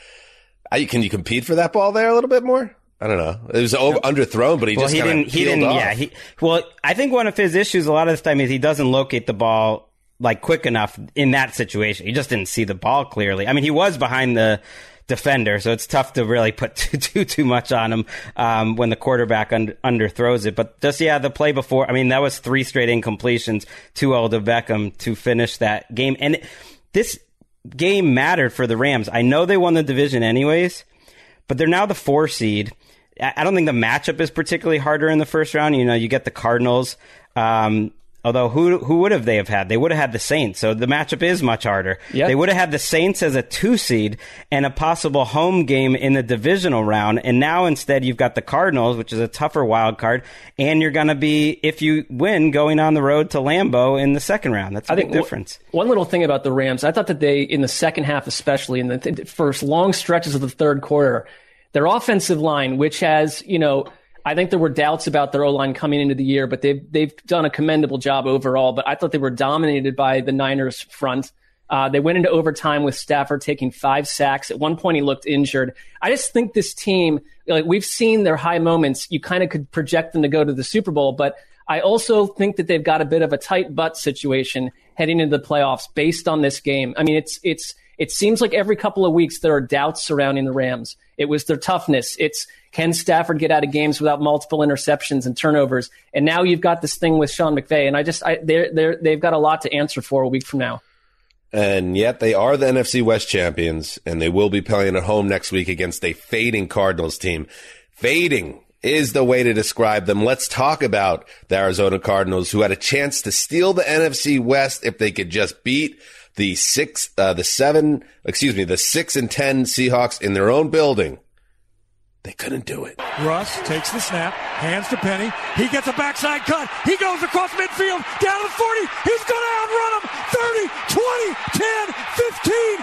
I, can you compete for that ball there a little bit more? I don't know. It was over, underthrown, but he well, just he didn't. He didn't. off. Yeah. He, well, I think one of his issues a lot of the time is he doesn't locate the ball like quick enough in that situation. He just didn't see the ball clearly. I mean, he was behind the defender, so it's tough to really put too too, too much on him um, when the quarterback un- underthrows it. But just yeah, the play before. I mean, that was three straight incompletions to Odell Beckham to finish that game, and this game mattered for the Rams. I know they won the division anyways, but they're now the four seed. I don't think the matchup is particularly harder in the first round. You know, you get the Cardinals. Um, although who who would have they have had? They would have had the Saints. So the matchup is much harder. Yeah. They would have had the Saints as a two seed and a possible home game in the divisional round. And now instead you've got the Cardinals, which is a tougher wild card, and you're going to be if you win going on the road to Lambeau in the second round. That's a I big think w- difference. One little thing about the Rams, I thought that they, in the second half especially, in the th- first long stretches of the third quarter, their offensive line, which has, you know, I think there were doubts about their O line coming into the year, but they've they've done a commendable job overall. But I thought they were dominated by the Niners front. Uh, they went into overtime with Stafford taking five sacks. At one point, he looked injured. I just think this team, like we've seen their high moments. You kind of could project them to go to the Super Bowl, but I also think that they've got a bit of a tight butt situation heading into the playoffs based on this game. I mean, it's it's it seems like every couple of weeks there are doubts surrounding the Rams. It was their toughness. It's can Stafford get out of games without multiple interceptions and turnovers? And now you've got this thing with Sean McVay, and I just I, they're they're they've got a lot to answer for a week from now. And yet they are the NFC West champions, and they will be playing at home next week against a fading Cardinals team. Fading is the way to describe them. Let's talk about the Arizona Cardinals, who had a chance to steal the NFC West if they could just beat the six, uh, the seven, excuse me, the six and ten Seahawks in their own building. They couldn't do it. Russ takes the snap, hands to Penny. He gets a backside cut. He goes across midfield, down to the 40. He's going to outrun him. 30, 20, 10, 15,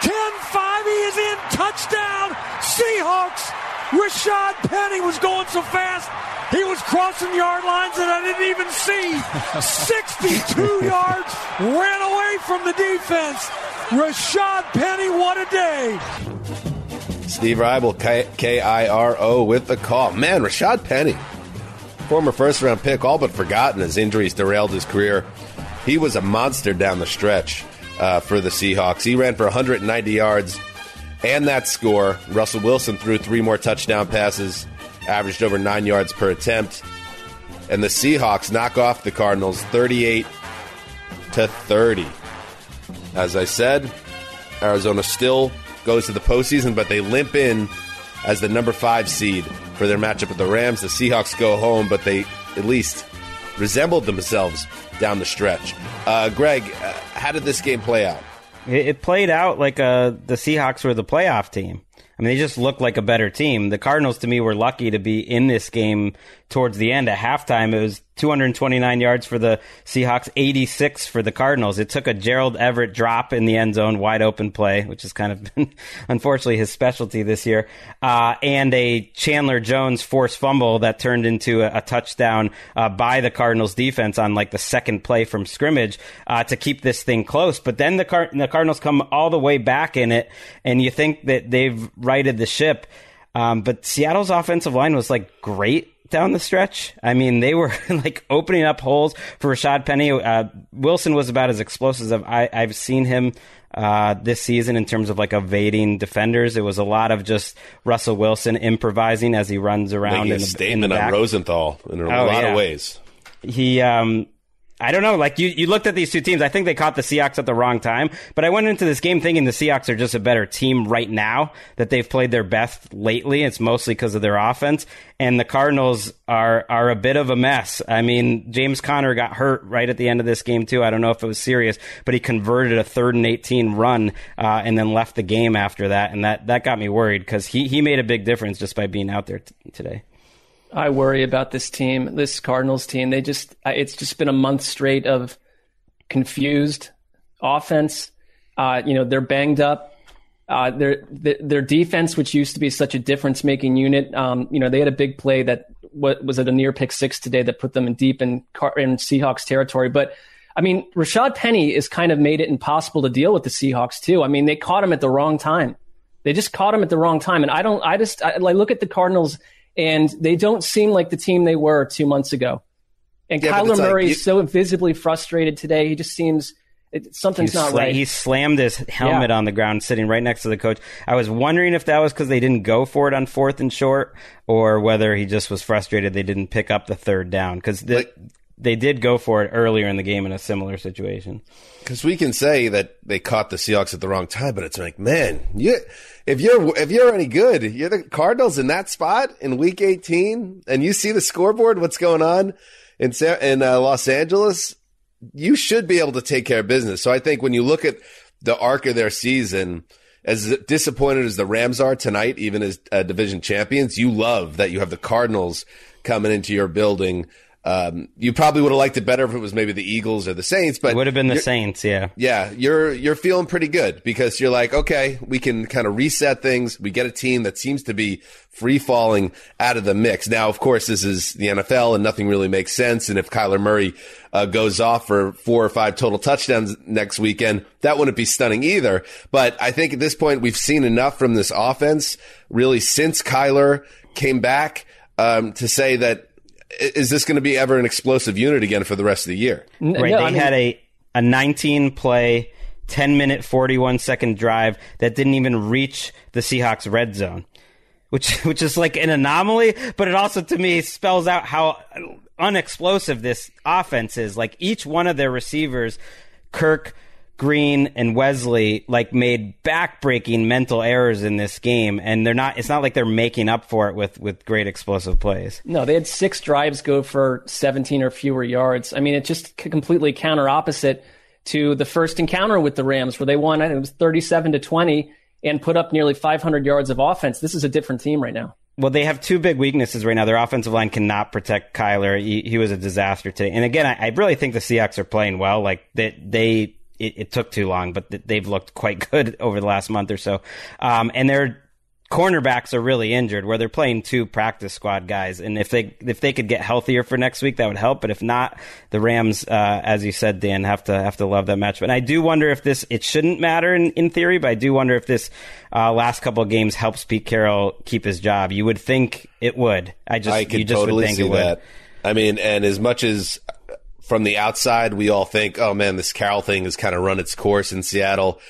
10, 5. He is in. Touchdown. Seahawks. Rashad Penny was going so fast. He was crossing yard lines that I didn't even see. 62 yards, ran away from the defense. Rashad Penny, what a day. Steve Raible, K I R O, with the call. Man, Rashad Penny, former first round pick, all but forgotten as injuries derailed his career. He was a monster down the stretch uh, for the Seahawks. He ran for 190 yards and that score. Russell Wilson threw three more touchdown passes, averaged over nine yards per attempt. And the Seahawks knock off the Cardinals 38 to 30. As I said, Arizona still goes to the postseason, but they limp in as the number five seed for their matchup with the Rams. The Seahawks go home, but they at least resembled themselves down the stretch. Uh, Greg, uh, how did this game play out? It, played out like uh, the Seahawks were the playoff team. I mean, they just looked like a better team. The Cardinals, to me, were lucky to be in this game towards the end. At halftime, it was 229 yards for the Seahawks, 86 for the Cardinals. It took a Gerald Everett drop in the end zone, wide open play, which has kind of been, unfortunately, his specialty this year, uh, and a Chandler Jones forced fumble that turned into a, a touchdown uh, by the Cardinals defense on like the second play from scrimmage uh, to keep this thing close. But then the, Car- the Cardinals come all the way back in it, and you think that they've righted the ship. Um, but Seattle's offensive line was like great down the stretch. I mean, they were like opening up holes for Rashad Penny. Uh, Wilson was about as explosive as I, have seen him uh, this season in terms of like evading defenders. It was a lot of just Russell Wilson improvising as he runs around. Making in the, statement in the on. Rosenthal in a Oh, lot yeah. of ways. He, um, I don't know. Like you, you looked at these two teams. I think they caught the Seahawks at the wrong time. But I went into this game thinking the Seahawks are just a better team right now. That they've played their best lately. It's mostly because of their offense. And the Cardinals are are a bit of a mess. I mean, James Conner got hurt right at the end of this game too. I don't know if it was serious, but he converted a third and eighteen run uh, and then left the game after that. And that that got me worried because he he made a big difference just by being out there t- today. I worry about this team, this Cardinals team. They just, it's just been a month straight of confused offense. Uh, you know, they're banged up. Uh, their, their defense, which used to be such a difference making unit, um, you know, they had a big play that what was it a near pick six today that put them in deep in, in Seahawks territory. But I mean, Rashad Penny has kind of made it impossible to deal with the Seahawks too. I mean, they caught him at the wrong time. They just caught him at the wrong time, and I don't. I just I, like look at the Cardinals, and they don't seem like the team they were two months ago. And Yeah, Kyler it's like Murray you- is so visibly frustrated today. He just seems it, something's not sla- right. He slammed his helmet Yeah. on the ground, sitting right next to the coach. I was wondering if that was because they didn't go for it on fourth and short, or whether he just was frustrated they didn't pick up the third down because the, they did go for it earlier in the game in a similar situation. Because we can say that they caught the Seahawks at the wrong time, but it's like, man, you if you're if you're any good, you're the Cardinals in that spot in Week 18, and you see the scoreboard, what's going on in in uh, Los Angeles, you should be able to take care of business. So I think when you look at the arc of their season, as disappointed as the Rams are tonight, even as uh, division champions, you love that you have the Cardinals coming into your building. Um, you probably would have liked it better if it was maybe the Eagles or the Saints, but It would have been the Saints, yeah. yeah, you're you're feeling pretty good because you're like, okay, we can kind of reset things. We get a team that seems to be free falling out of the mix. Now, of course, this is the NFL and nothing really makes sense. And if Kyler Murray uh, goes off for four or five total touchdowns next weekend, that wouldn't be stunning either. But I think at this point, we've seen enough from this offense really since Kyler came back um, to say that is this going to be ever an explosive unit again for the rest of the year? Right. they had a, a 19 play, 10 minute, 41 second drive that didn't even reach the Seahawks red zone, which, which is like an anomaly, but it also to me spells out how unexplosive this offense is. Like each one of their receivers, Kirk, Green and Wesley like made backbreaking mental errors in this game and they're not it's not like they're making up for it with with great explosive plays. No, they had six drives go for 17 or fewer yards. I mean, it's just completely counter opposite to the first encounter with the Rams, where they won. I think It was 37 to 20 and put up nearly 500 yards of offense. This is a different team right now. Well, they have two big weaknesses right now. Their offensive line cannot protect Kyler. He, he was a disaster today. And again, I, I really think the Seahawks are playing well. Like they, they it, it took too long, but they've looked quite good over the last month or so. Um, and their cornerbacks are really injured, where they're playing two practice squad guys. And if they if they could get healthier for next week, that would help. But if not, the Rams, uh, as you said, Dan, have to have to love that match. But I do wonder if this it shouldn't matter in, in theory, but I do wonder if this uh, last couple of games helps Pete Carroll keep his job. You would think it would. I just I you just totally would think it would. that. I mean, and as much as from the outside we all think, oh man, this Carroll thing has kind of run its course in Seattle.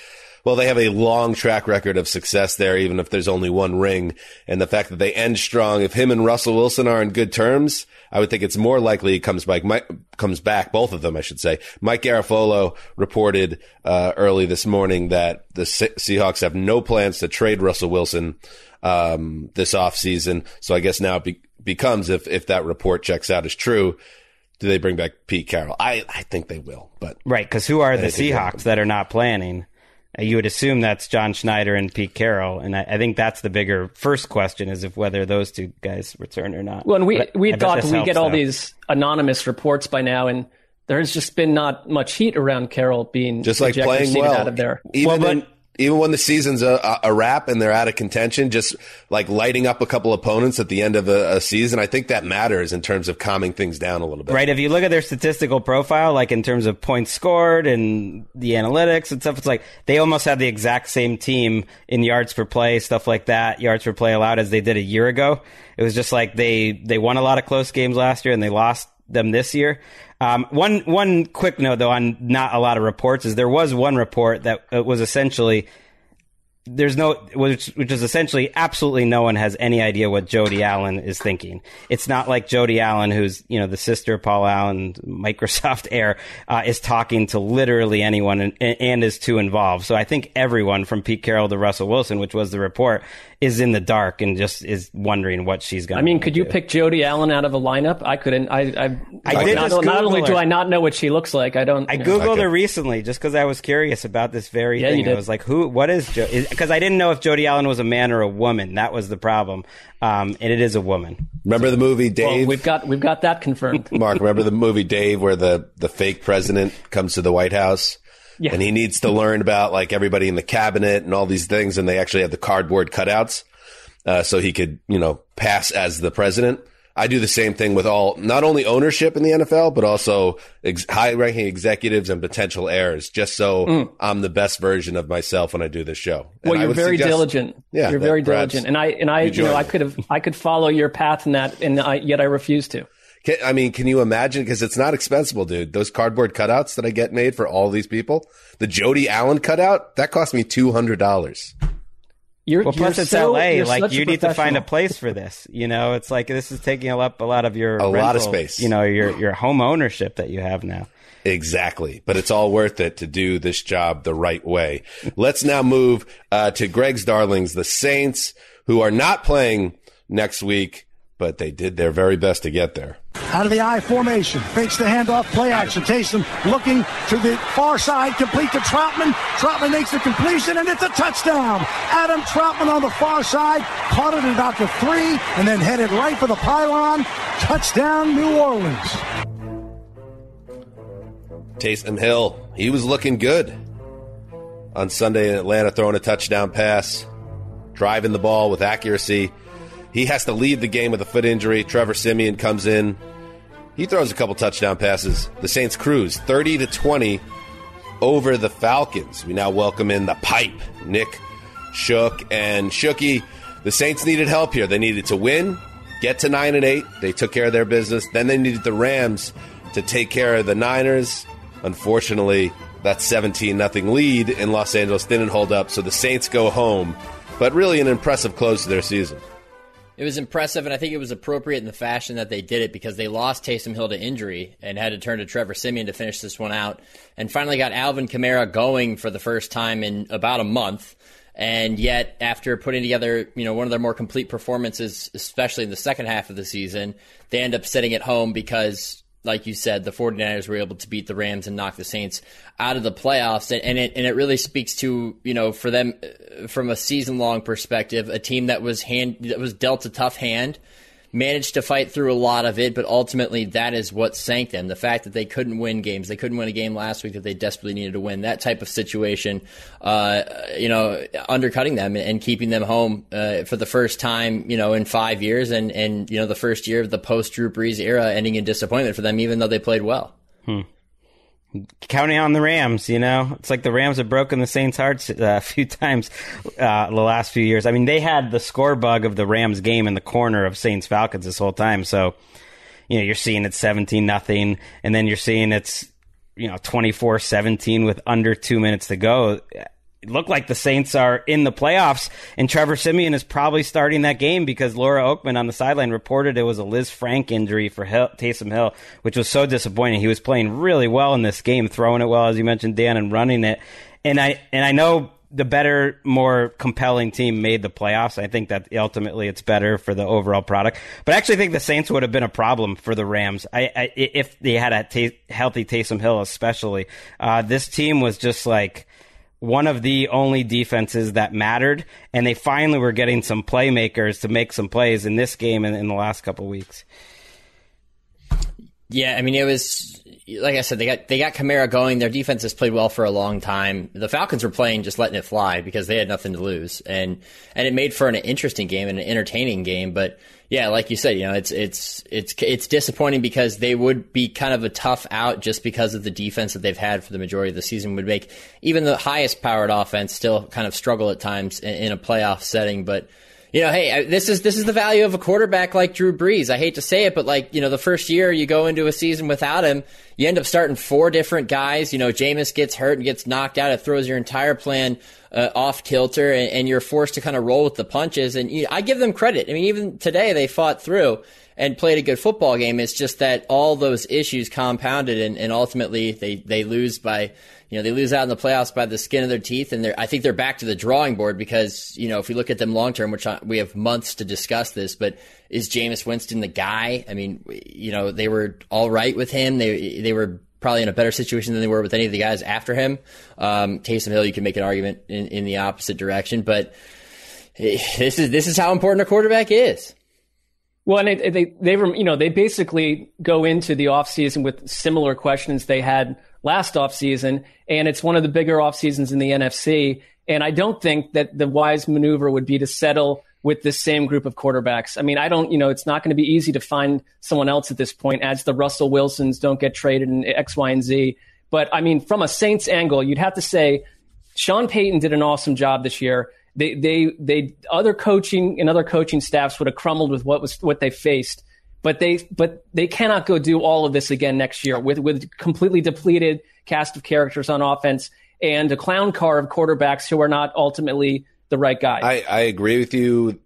Well, they have a long track record of success there, even if there's only one ring. And the fact that they end strong, if him and Russell Wilson are in good terms, I would think it's more likely he comes back, Mike, comes back, both of them, I should say. Mike Garafolo reported, uh, early this morning that the Se- Seahawks have no plans to trade Russell Wilson, um, this offseason. So I guess now it be- becomes, if, if that report checks out as true, do they bring back Pete Carroll? I, I think they will, but Right, because who are the Seahawks that are not planning? Uh, You would assume that's John Schneider and Pete Carroll, and I, I think that's the bigger first question is if whether those two guys return or not. Well, and we But we thought we get all though. these anonymous reports by now, and there's just been not much heat around Carroll being just like ejected, playing seated well out of there. Even in- even when the season's a, a- wrap and they're out of contention, just like lighting up a couple opponents at the end of a, a season, I think that matters in terms of calming things down a little bit. Right. If you look at their statistical profile, like in terms of points scored and the analytics and stuff, it's like they almost have the exact same team in yards per play, stuff like that, yards per play allowed as they did a year ago. It was just like they, they won a lot of close games last year and they lost them this year. Um, one, one quick note though on not a lot of reports is there was one report that uh, was essentially there's no which which is essentially absolutely no one has any idea what Jody Allen is thinking. It's not like Jody Allen, who's you know the sister of Paul Allen, Microsoft heir, uh, is talking to literally anyone and, and is too involved. So I think everyone from Pete Carroll to Russell Wilson, which was the report, is in the dark and just is wondering what she's going. To I mean, could you pick Jody Allen out of a lineup? I couldn't. I I, I did not, just not only Google do. I not know what she looks like, I don't. I you know. googled her recently just because I was curious about this very Yeah, you thing. I was like, "Who? What is?" Because I didn't know if Jody Allen was a man or a woman. That was the problem, um, and it is a woman. Remember the movie Well, Dave? we've got we've got that confirmed. Marc, remember the movie Dave where the, the fake president comes to the White House? Yeah. And he needs to learn about like everybody in the cabinet and all these things. And they actually have the cardboard cutouts. Uh, so he could, you know, pass as the president. I do the same thing with all, not only ownership in the NFL, but also ex- high ranking executives and potential heirs, just so Mm. I'm the best version of myself when I do this show. And Well, you're very suggest- diligent. Yeah. you're very diligent, and I and I you you know I could have I could follow your path in that, and I, yet I refuse to. Can, I mean, can you imagine? Because it's not expensible, dude. Those cardboard cutouts that I get made for all these people, the Jody Allen cutout, that cost me two hundred dollars. You're, Well, plus you're it's so- LA. Like you need to find a place for this. You know, it's like this is taking up a lot of your A lot of space. You know, your your home ownership that you have now. Exactly, but it's all worth it to do this job the right way. Let's now move uh, to Gregg's darlings, the Saints, who are not playing next week, but they did their very best to get there. Out of the I formation, fakes the handoff, play action. Taysom looking to the far side, complete to Trautman. Trautman makes the completion, and it's a touchdown. Adam Trautman on the far side, caught it at about the three, and then headed right for the pylon. Touchdown, New Orleans. Taysom Hill, he was looking good on Sunday in Atlanta, throwing a touchdown pass, driving the ball with accuracy. He has to leave the game with a foot injury. Trevor Siemian comes in. He throws a couple touchdown passes. The Saints cruise 30 to 20 over the Falcons. We now welcome in the pipe, Nick Shook and Shooky. The Saints needed help here. They needed to win, get to 9 and 8. They took care of their business. Then they needed the Rams to take care of the Niners. Unfortunately, that 17 nothing lead in Los Angeles didn't hold up, so the Saints go home. But really an impressive close to their season. It was impressive, and I think it was appropriate in the fashion that they did it because they lost Taysom Hill to injury and had to turn to Trevor Siemian to finish this one out, and finally got Alvin Kamara going for the first time in about a month. And yet, after putting together, you know, one of their more complete performances, especially in the second half of the season, they end up sitting at home because, like you said, the 49ers were able to beat the Rams and knock the Saints out of the playoffs. And, and it and it really speaks to, you know, for them uh, from a season long perspective, a team that was hand that was dealt a tough hand, managed to fight through a lot of it, but ultimately that is what sank them. The fact that they couldn't win games, they couldn't win a game last week that they desperately needed to win. That type of situation, uh, you know, undercutting them and keeping them home uh, for the first time, you know, in five years, and and you know the first year of the post Drew Brees era, ending in disappointment for them, even though they played well. Hmm. Counting on the Rams, you know, it's like the Rams have broken the Saints' hearts uh, a few times uh, the last few years. I mean, they had the score bug of the Rams game in the corner of Saints Falcons this whole time. So, you know, you're seeing it's 17 nothing, and then you're seeing it's, you know, 24 17 with under two minutes to go. It looked like the Saints are in the playoffs, and Trevor Siemian is probably starting that game because Laura Okmin on the sideline reported it was a Lisfranc injury for Hill, Taysom Hill, which was so disappointing. He was playing really well in this game, throwing it well as you mentioned, Dan, and running it. And I and I know the better, more compelling team made the playoffs. I think that ultimately it's better for the overall product. But I actually think the Saints would have been a problem for the Rams I, I, if they had a healthy Taysom Hill, especially. Uh, this team was just like one of the only defenses that mattered, and they finally were getting some playmakers to make some plays in this game in the last couple weeks. Yeah, I mean it was like I said, they got they got Kamara going. Their defense has played well for a long time. The Falcons were playing just letting it fly because they had nothing to lose, and and it made for an interesting game and an entertaining game. But yeah, like you said, you know, it's it's it's it's disappointing because they would be kind of a tough out just because of the defense that they've had for the majority of the season. Would make even the highest powered offense still kind of struggle at times in, in a playoff setting, but you know, hey, this is this is the value of a quarterback like Drew Brees. I hate to say it, but like you know, the first year you go into a season without him, you end up starting four different guys. You know, Jameis gets hurt and gets knocked out. It throws your entire plan uh, off kilter, and, and, you're forced to kind of roll with the punches. And you I give them credit. I mean, even today they fought through and played a good football game. It's just that all those issues compounded, and, and ultimately they they lose by you know, they lose out in the playoffs by the skin of their teeth, and I think they're back to the drawing board because you know if we look at them long term, which we have months to discuss this, but is Jameis Winston the guy? I mean, you know, they were all right with him. They they were probably in a better situation than they were with any of the guys after him. Um, Taysom Hill, you can make an argument in, in the opposite direction, but this is this is how important a quarterback is. Well, and they, they, they you know, they basically go into the offseason with similar questions they had last offseason, and it's one of the bigger off seasons in the NFC. And I don't think that the wise maneuver would be to settle with this same group of quarterbacks. I mean, I don't, you know, it's not going to be easy to find someone else at this point as the Russell Wilsons don't get traded in X, Y, and Z. But I mean, from a Saints angle, you'd have to say Sean Payton did an awesome job this year. They, they, they, other coaching and other coaching staffs would have crumbled with what was what they faced but they but they cannot go do all of this again next year with with completely depleted cast of characters on offense and a clown car of quarterbacks who are not ultimately the right guy. I, I agree with you.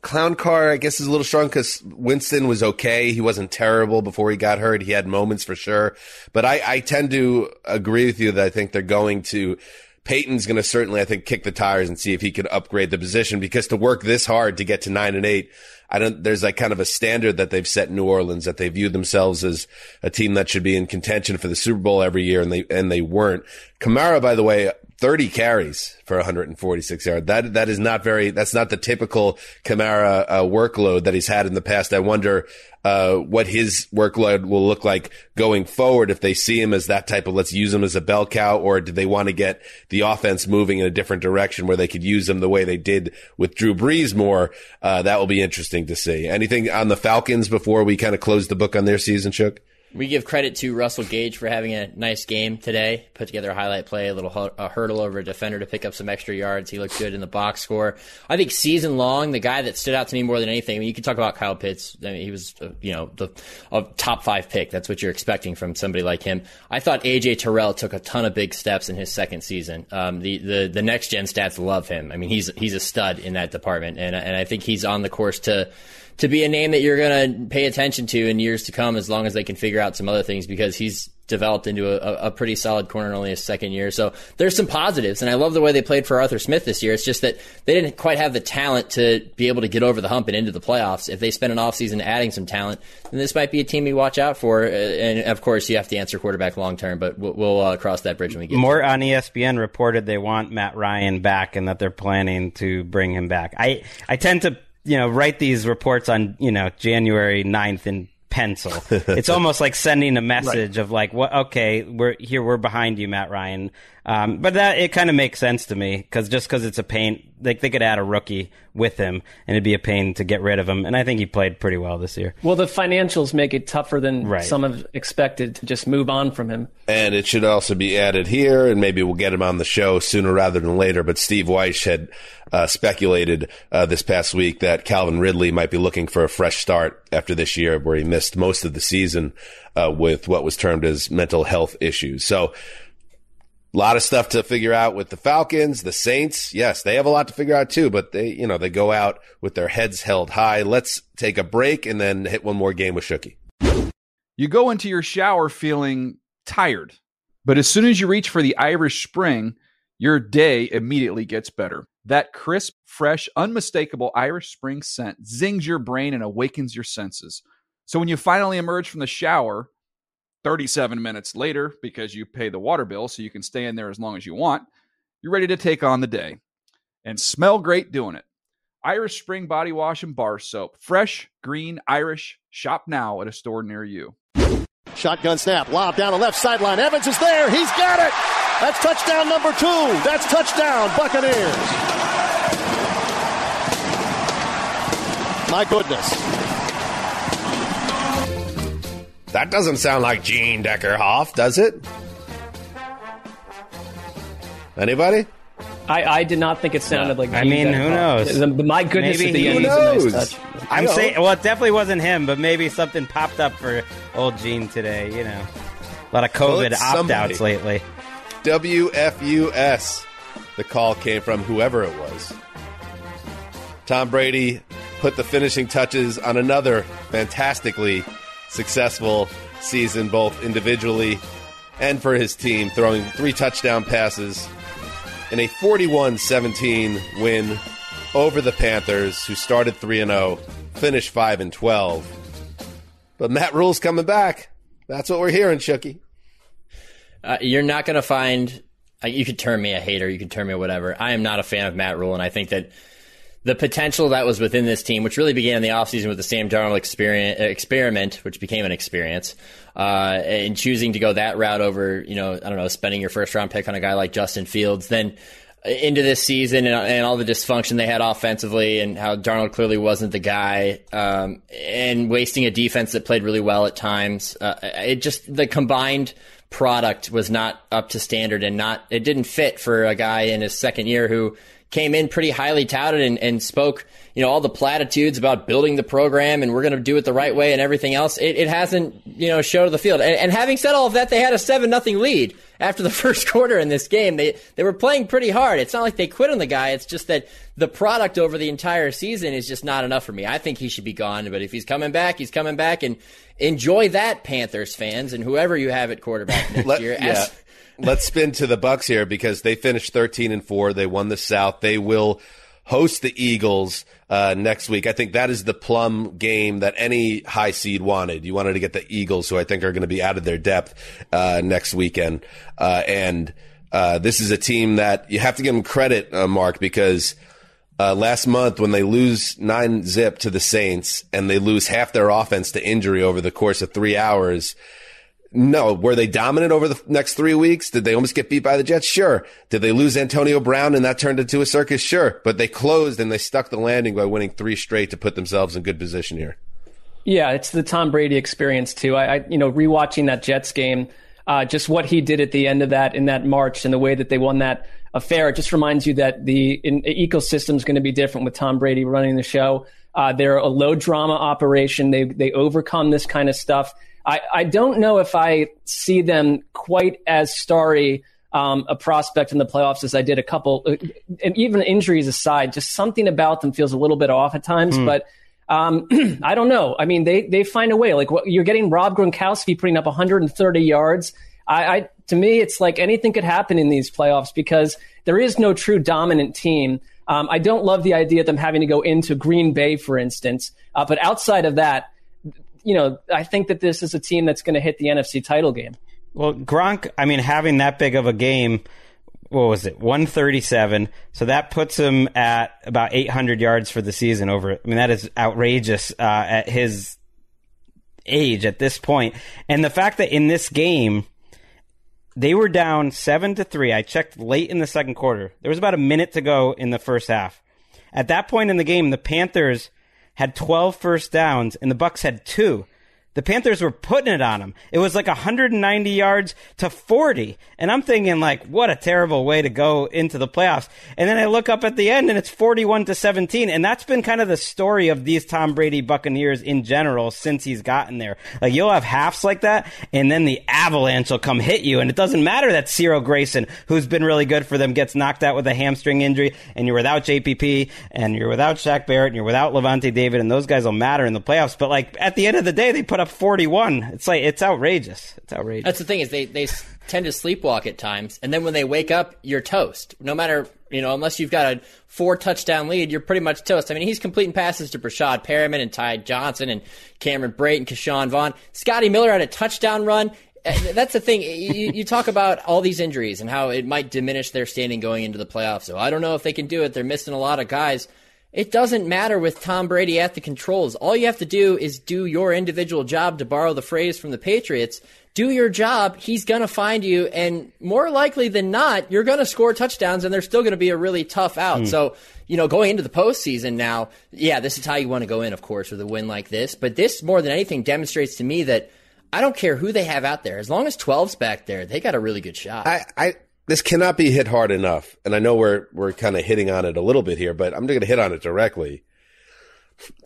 Clown car, I guess, is a little strong because Winston was okay. He wasn't terrible before he got hurt. He had moments for sure. But I, I tend to agree with you that I think they're going to Payton's going to certainly, I think, kick the tires and see if he can upgrade the position because to work this hard to get to nine and eight, I don't, there's like kind of a standard that they've set in New Orleans that they view themselves as a team that should be in contention for the Super Bowl every year. And they, and they weren't. Kamara, by the way, 30 carries for 146 yards. That that is not very. That's not the typical Kamara uh, workload that he's had in the past. I wonder uh, what his workload will look like going forward if they see him as that type of let's use him as a bell cow, or do they want to get the offense moving in a different direction where they could use him the way they did with Drew Brees more? Uh, that will be interesting to see. Anything on the Falcons before we kind of close the book on their season, Shook? We give credit to Russell Gage for having a nice game today. Put together a highlight play, a little a hurdle over a defender to pick up some extra yards. He looked good in the box score. I think season long, the guy that stood out to me more than anything. I mean, you could talk about Kyle Pitts. I mean, he was uh, you know the a top five pick. That's what you're expecting from somebody like him. I thought AJ Terrell took a ton of big steps in his second season. Um, the the the next gen stats love him. I mean, he's he's a stud in that department, and and I think he's on the course to to be a name that you're going to pay attention to in years to come as long as they can figure out some other things because he's developed into a, a pretty solid corner in only his second year. So there's some positives, and I love the way they played for Arthur Smith this year. It's just that they didn't quite have the talent to be able to get over the hump and into the playoffs. If they spend an offseason adding some talent, then this might be a team you watch out for. Uh, and of course, you have to answer quarterback long term, but we'll, we'll uh, cross that bridge when we get Mort on ESPN reported they want Matt Ryan back and that they're planning to bring him back. I, I tend to you know, write these reports on, you know, January 9th in pencil. it's almost like sending a message right. of like, what, okay, we're here, we're behind you, Matt Ryan. Um, but that, it kind of makes sense to me because just because it's a pain, like they could add a rookie with him and it'd be a pain to get rid of him. And I think he played pretty well this year. Well, the financials make it tougher than right. some have expected to just move on from him. And it should also be added here, and maybe we'll get him on the show sooner rather than later. But Steve Wyche had uh, speculated uh, this past week that Calvin Ridley might be looking for a fresh start after this year, where he missed most of the season uh, with what was termed as mental health issues. So A lot of stuff to figure out with the Falcons, the Saints. Yes, they have a lot to figure out too, but they, you know, they go out with their heads held high. Let's take a break and then hit one more game with Shooky. You go into your shower feeling tired, but as soon as you reach for the Irish Spring, your day immediately gets better. That crisp, fresh, unmistakable Irish Spring scent zings your brain and awakens your senses. So when you finally emerge from the shower, 37 minutes later, because you pay the water bill so you can stay in there as long as you want, you're ready to take on the day and smell great doing it. Irish Spring Body Wash and Bar Soap. Fresh, green, Irish. Shop now at a store near you. Shotgun snap, lob down the left sideline. Evans is there. He's got it. That's touchdown number two. That's touchdown, Buccaneers. My goodness. That doesn't sound like Gene Deckerhoff, does it? Anybody? I, I did not think it sounded like. I mean, who Deckerhoff. knows? The- my goodness, Maybe at the he- end, Who he's a nice knows? touch. I'm know. saying, well, it definitely wasn't him, but maybe something popped up for old Gene today. You know, a lot of COVID it's opt outs lately. WFUS. The call came from whoever it was. Tom Brady put the finishing touches on another fantastically successful season, both individually and for his team, throwing three touchdown passes in a 41 17 win over the Panthers, who started 3 0, finished 5 and 12. But Matt Rhule's coming back. That's what we're hearing, Shooky. Uh, you're not going to find. Uh, you could term me a hater. You could term me whatever. I am not a fan of Matt Rule, and I think that the potential that was within this team, which really began in the offseason with the Sam Darnold experience, experiment, which became an experience, uh, and choosing to go that route over, you know, I don't know, spending your first round pick on a guy like Justin Fields, then into this season and, and all the dysfunction they had offensively and how Darnold clearly wasn't the guy, um, and wasting a defense that played really well at times. Uh, it just, the combined product was not up to standard and not, it didn't fit for a guy in his second year who came in pretty highly touted and, and spoke, you know, all the platitudes about building the program and we're going to do it the right way and everything else. It, it hasn't, you know, showed the field. And, and having said all of that, they had a seven nothing lead after the first quarter in this game. They they were playing pretty hard. It's not like they quit on the guy. It's just that the product over the entire season is just not enough for me. I think he should be gone. But if he's coming back, he's coming back, and enjoy that, Panthers fans and whoever you have at quarterback next Let- year. yeah. Let's spin to the Bucs here because they finished 13 and 4. They won the South. They will host the Eagles uh, next week. I think that is the plum game that any high seed wanted. You wanted to get the Eagles, who I think are going to be out of their depth uh, next weekend. Uh, and uh, this is a team that you have to give them credit, uh, Marc, because uh, last month when they lose nine zip to the Saints and they lose half their offense to injury over the course of three hours. No, were they dominant over the next three weeks? Did they almost get beat by the Jets? Sure. Did they lose Antonio Brown and that turned into a circus? Sure. But they closed and they stuck the landing by winning three straight to put themselves in good position here. Yeah, it's the Tom Brady experience too. I, I you know, rewatching that Jets game, uh, just what he did at the end of that in that March and the way that they won that affair, it just reminds you that the ecosystem is going to be different with Tom Brady running the show. Uh, they're a low drama operation. They they overcome this kind of stuff. I, I don't know if I see them quite as starry um, a prospect in the playoffs as I did a couple, uh, and even injuries aside, just something about them feels a little bit off at times. Hmm. But um, I don't know. I mean, they they find a way. Like what, you're getting Rob Gronkowski putting up 130 yards. I, I to me, it's like anything could happen in these playoffs because there is no true dominant team. Um, I don't love the idea of them having to go into Green Bay, for instance. Uh, but outside of that, you know, I think that this is a team that's going to hit the NFC title game. Well, Gronk, I mean, having that big of a game, what was it, 137? So that puts him at about 800 yards for the season over. I mean, that is outrageous uh, at his age at this point. And the fact that in this game, they were down seven to three. I checked late in the second quarter. There was about a minute to go in the first half. At that point in the game, the Panthers had 12 first downs and the Bucs had two. The Panthers were putting it on him. It was like 190 yards to 40. And I'm thinking like, what a terrible way to go into the playoffs. And then I look up at the end and it's 41 to 17. And that's been kind of the story of these Tom Brady Buccaneers in general since he's gotten there. Like you'll have halves like that and then the avalanche will come hit you. And it doesn't matter that Cyril Grayson, who's been really good for them, gets knocked out with a hamstring injury and you're without JPP and you're without Shaq Barrett and you're without Lavonte David and those guys will matter in the playoffs. But like at the end of the day, they put up 41. It's like, it's outrageous. It's outrageous. That's the thing is they they tend to sleepwalk at times, and then when they wake up, you're toast. No matter you know, unless you've got a four touchdown lead, you're pretty much toast. I mean, he's completing passes to Breshad Perriman and Ty Johnson and Cameron Brate, Ke'Shawn Vaughn. Scotty Miller had a touchdown run. That's the thing. You, you talk about all these injuries and how it might diminish their standing going into the playoffs. So I don't know if they can do it. They're missing a lot of guys. It doesn't matter with Tom Brady at the controls. All you have to do is do your individual job, to borrow the phrase from the Patriots. Do your job. He's going to find you. And more likely than not, you're going to score touchdowns and they're still going to be a really tough out. Hmm. So, you know, going into the postseason now, yeah, this is how you want to go in, of course, with a win like this. But this, more than anything, demonstrates to me that I don't care who they have out there. As long as 12's back there, they got a really good shot. I, I this cannot be hit hard enough, and I know we're we're kind of hitting on it a little bit here, but I'm going to hit on it directly.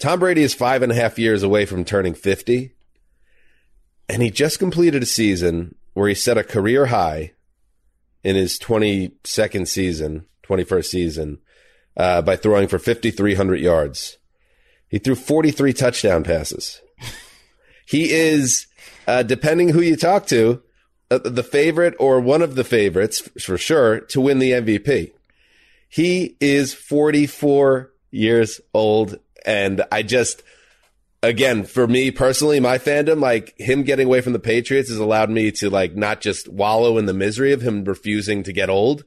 Tom Brady is five and a half years away from turning 50, and he just completed a season where he set a career high in his 22nd season, 21st season, uh, by throwing for 5,300 yards. He threw 43 touchdown passes. he is, uh, depending who you talk to, Uh, the favorite or one of the favorites for sure to win the MVP. He is 44 years old. And I just, again, for me personally, my fandom, like him getting away from the Patriots has allowed me to like not just wallow in the misery of him refusing to get old.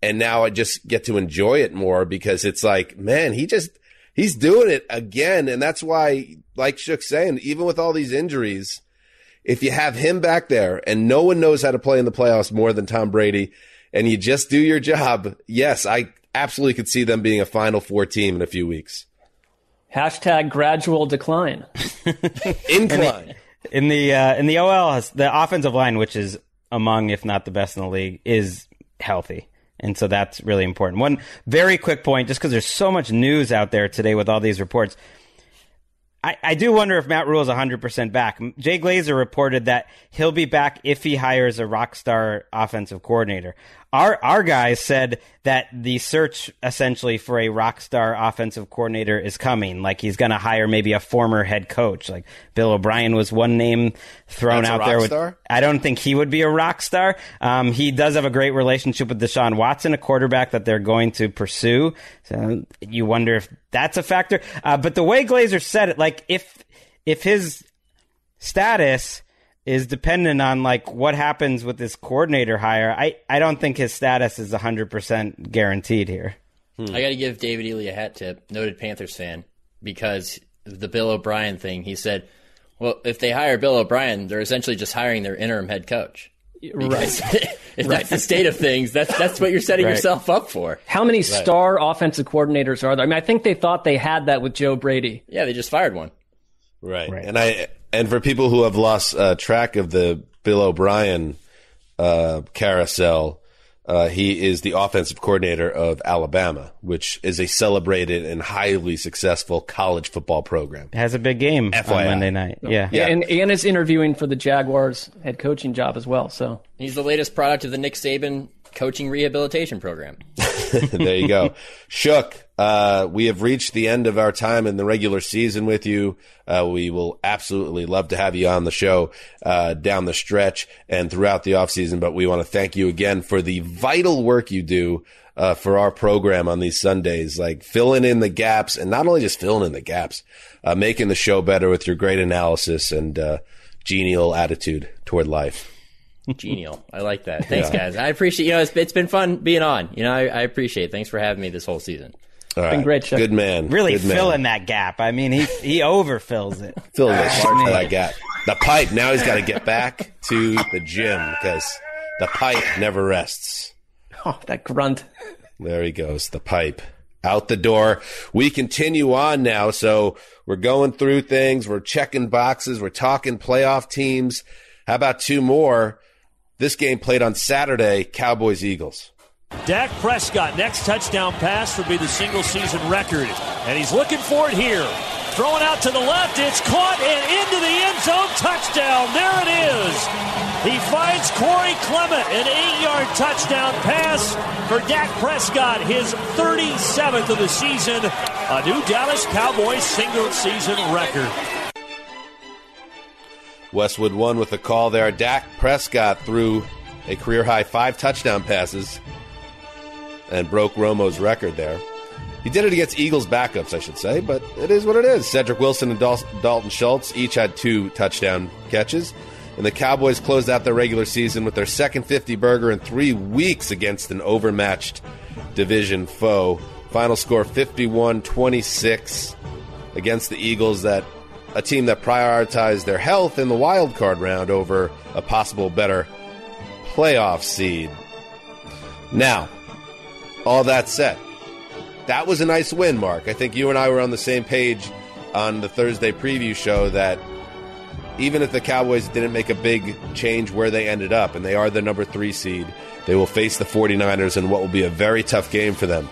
And now I just get to enjoy it more because it's like, man, he just, he's doing it again. And that's why, like Shook's saying, even with all these injuries, if you have him back there and no one knows how to play in the playoffs more than Tom Brady and you just do your job, yes, I absolutely could see them being a final four team in a few weeks. Hashtag gradual decline. Incline. in the uh, in the OL, has- the offensive line, which is among if not the best in the league, is healthy. And so that's really important. One very quick point, just because there's so much news out there today with all these reports. I, I do wonder if Matt Rhule is 100% back. Jay Glazer reported that he'll be back if he hires a rock star offensive coordinator. Our, our guys said that the search essentially for a rock star offensive coordinator is coming. Like he's going to hire maybe a former head coach. Like Bill O'Brien was one name thrown That's out there. With, star? I don't think he would be a rock star. Um, he does have a great relationship with Deshaun Watson, a quarterback that they're going to pursue. So you wonder if that's a factor. Uh, but the way Glazer said it, like if if his status is dependent on like what happens with this coordinator hire, I I don't think his status is hundred percent guaranteed here. Hmm. I got to give David Ely a hat tip, noted Panthers fan, because the Bill O'Brien thing. He said, "Well, if they hire Bill O'Brien, they're essentially just hiring their interim head coach." Because if that's the state of things, that's that's what you're setting Right. yourself up for. How many Right. star offensive coordinators are there? I mean, I think they thought they had that with Joe Brady. Yeah, they just fired one. Right. And I and for people who have lost uh, track of the Bill O'Brien uh, carousel, uh, he is the offensive coordinator of Alabama, which is a celebrated and highly successful college football program. Has a big game on Monday night. Yeah. Yeah, and, and is interviewing for the Jaguars head coaching job as well. So He's the latest product of the Nick Saban coaching rehabilitation program. there you go. Shook, uh, we have reached the end of our time in the regular season with you. Uh, we will absolutely love to have you on the show uh, down the stretch and throughout the offseason. But we want to thank you again for the vital work you do uh, for our program on these Sundays, like filling in the gaps and not only just filling in the gaps, uh, making the show better with your great analysis and uh, genial attitude toward life. Genial. I like that. Thanks, Yeah. guys. I appreciate. You know, it's, it's been fun being on. You know, I, I appreciate. it. Thanks for having me this whole season. All right. Good man. Really Good man. filling that gap. I mean, he he overfills it. filling the shit for that gap. The pipe. Now he's got to get back to the gym because the pipe never rests. Oh, that grunt. There he goes. The pipe. out the door. We continue on now. So we're going through things. We're checking boxes. We're talking playoff teams. How about two more? This game played on Saturday, Cowboys Eagles. Dak Prescott, next touchdown pass would be the single season record. And he's looking for it here. Throwing out to the left, it's caught and into the end zone. Touchdown. There it is. He finds Corey Clement, an eight yard touchdown pass for Dak Prescott, his 37th of the season. A new Dallas Cowboys single season record. Westwood One with a call there. Dak Prescott threw a career high five touchdown passes and broke Romo's record there. He did it against Eagles backups, I should say, but it is what it is. Cedric Wilson and Dal- Dalton Schultz each had two touchdown catches. And the Cowboys closed out their regular season with their second 50 burger in three weeks against an overmatched division foe. Final score 51 26 against the Eagles, that a team that prioritized their health in the wild card round over a possible better playoff seed. Now, all that said, that was a nice win, Marc. I think you and I were on the same page on the Thursday preview show that even if the Cowboys didn't make a big change where they ended up, and they are the number three seed, they will face the 49ers in what will be a very tough game for them.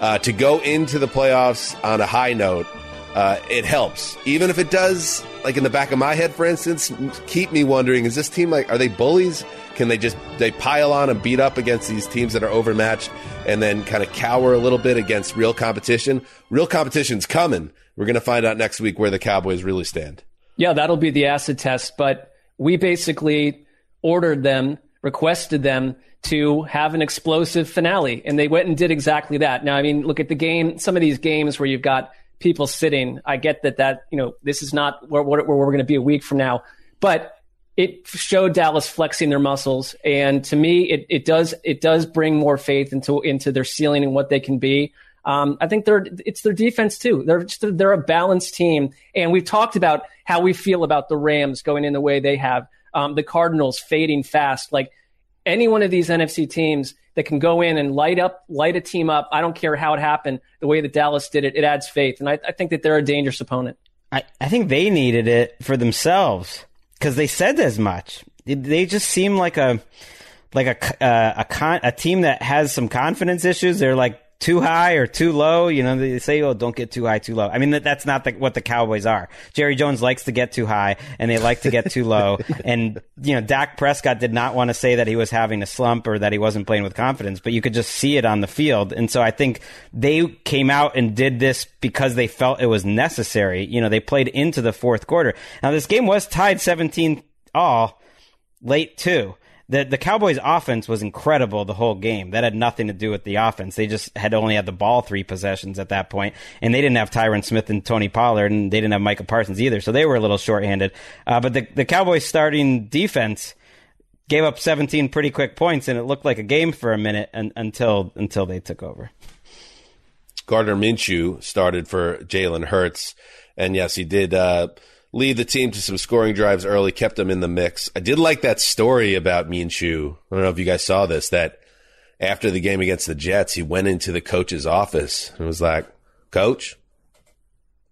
Uh, to go into the playoffs on a high note, uh, it helps. Even if it does, like in the back of my head, for instance, keep me wondering: Is this team like? Are they bullies? Can they just they pile on and beat up against these teams that are overmatched, and then kind of cower a little bit against real competition? Real competition's coming. We're going to find out next week where the Cowboys really stand. Yeah, that'll be the acid test. But we basically ordered them, requested them to have an explosive finale, and they went and did exactly that. Now, I mean, look at the game. Some of these games where you've got people sitting. I get that that you know this is not where, where we're going to be a week from now, but it showed Dallas flexing their muscles, and to me, it, it does it does bring more faith into into their ceiling and what they can be. Um, I think they're it's their defense too. They're just, they're a balanced team, and we've talked about how we feel about the Rams going in the way they have, um, the Cardinals fading fast. Like any one of these NFC teams that can go in and light up, light a team up. I don't care how it happened. The way that Dallas did it, it adds faith, and I, I think that they're a dangerous opponent. I, I think they needed it for themselves because they said as much. They just seem like a like a uh, a con- a team that has some confidence issues. They're like too high or too low. You know, they say, "Oh, don't get too high, too low." I mean, that, that's not the, what the Cowboys are. Jerry Jones likes to get too high, and they like to get too low. And you know, Dak Prescott did not want to say that he was having a slump or that he wasn't playing with confidence, but you could just see it on the field. And so I think they came out and did this because they felt it was necessary. You know, they played into the fourth quarter. Now, this game was tied seventeen all late too the the Cowboys offense was incredible the whole game. That had nothing to do with the offense. They just had only had the ball three possessions at that point, and they didn't have Tyron Smith and Tony Pollard, and they didn't have Micah Parsons either, so they were a little shorthanded. Uh, but the the Cowboys starting defense gave up 17 pretty quick points, and it looked like a game for a minute and, until until they took over. Gardner Minshew started for Jalen Hurts, and yes, he did. Uh, lead the team to some scoring drives early, kept them in the mix. I did like that story about Minshew. I don't know if you guys saw this, that after the game against the Jets, he went into the coach's office and was like, Coach,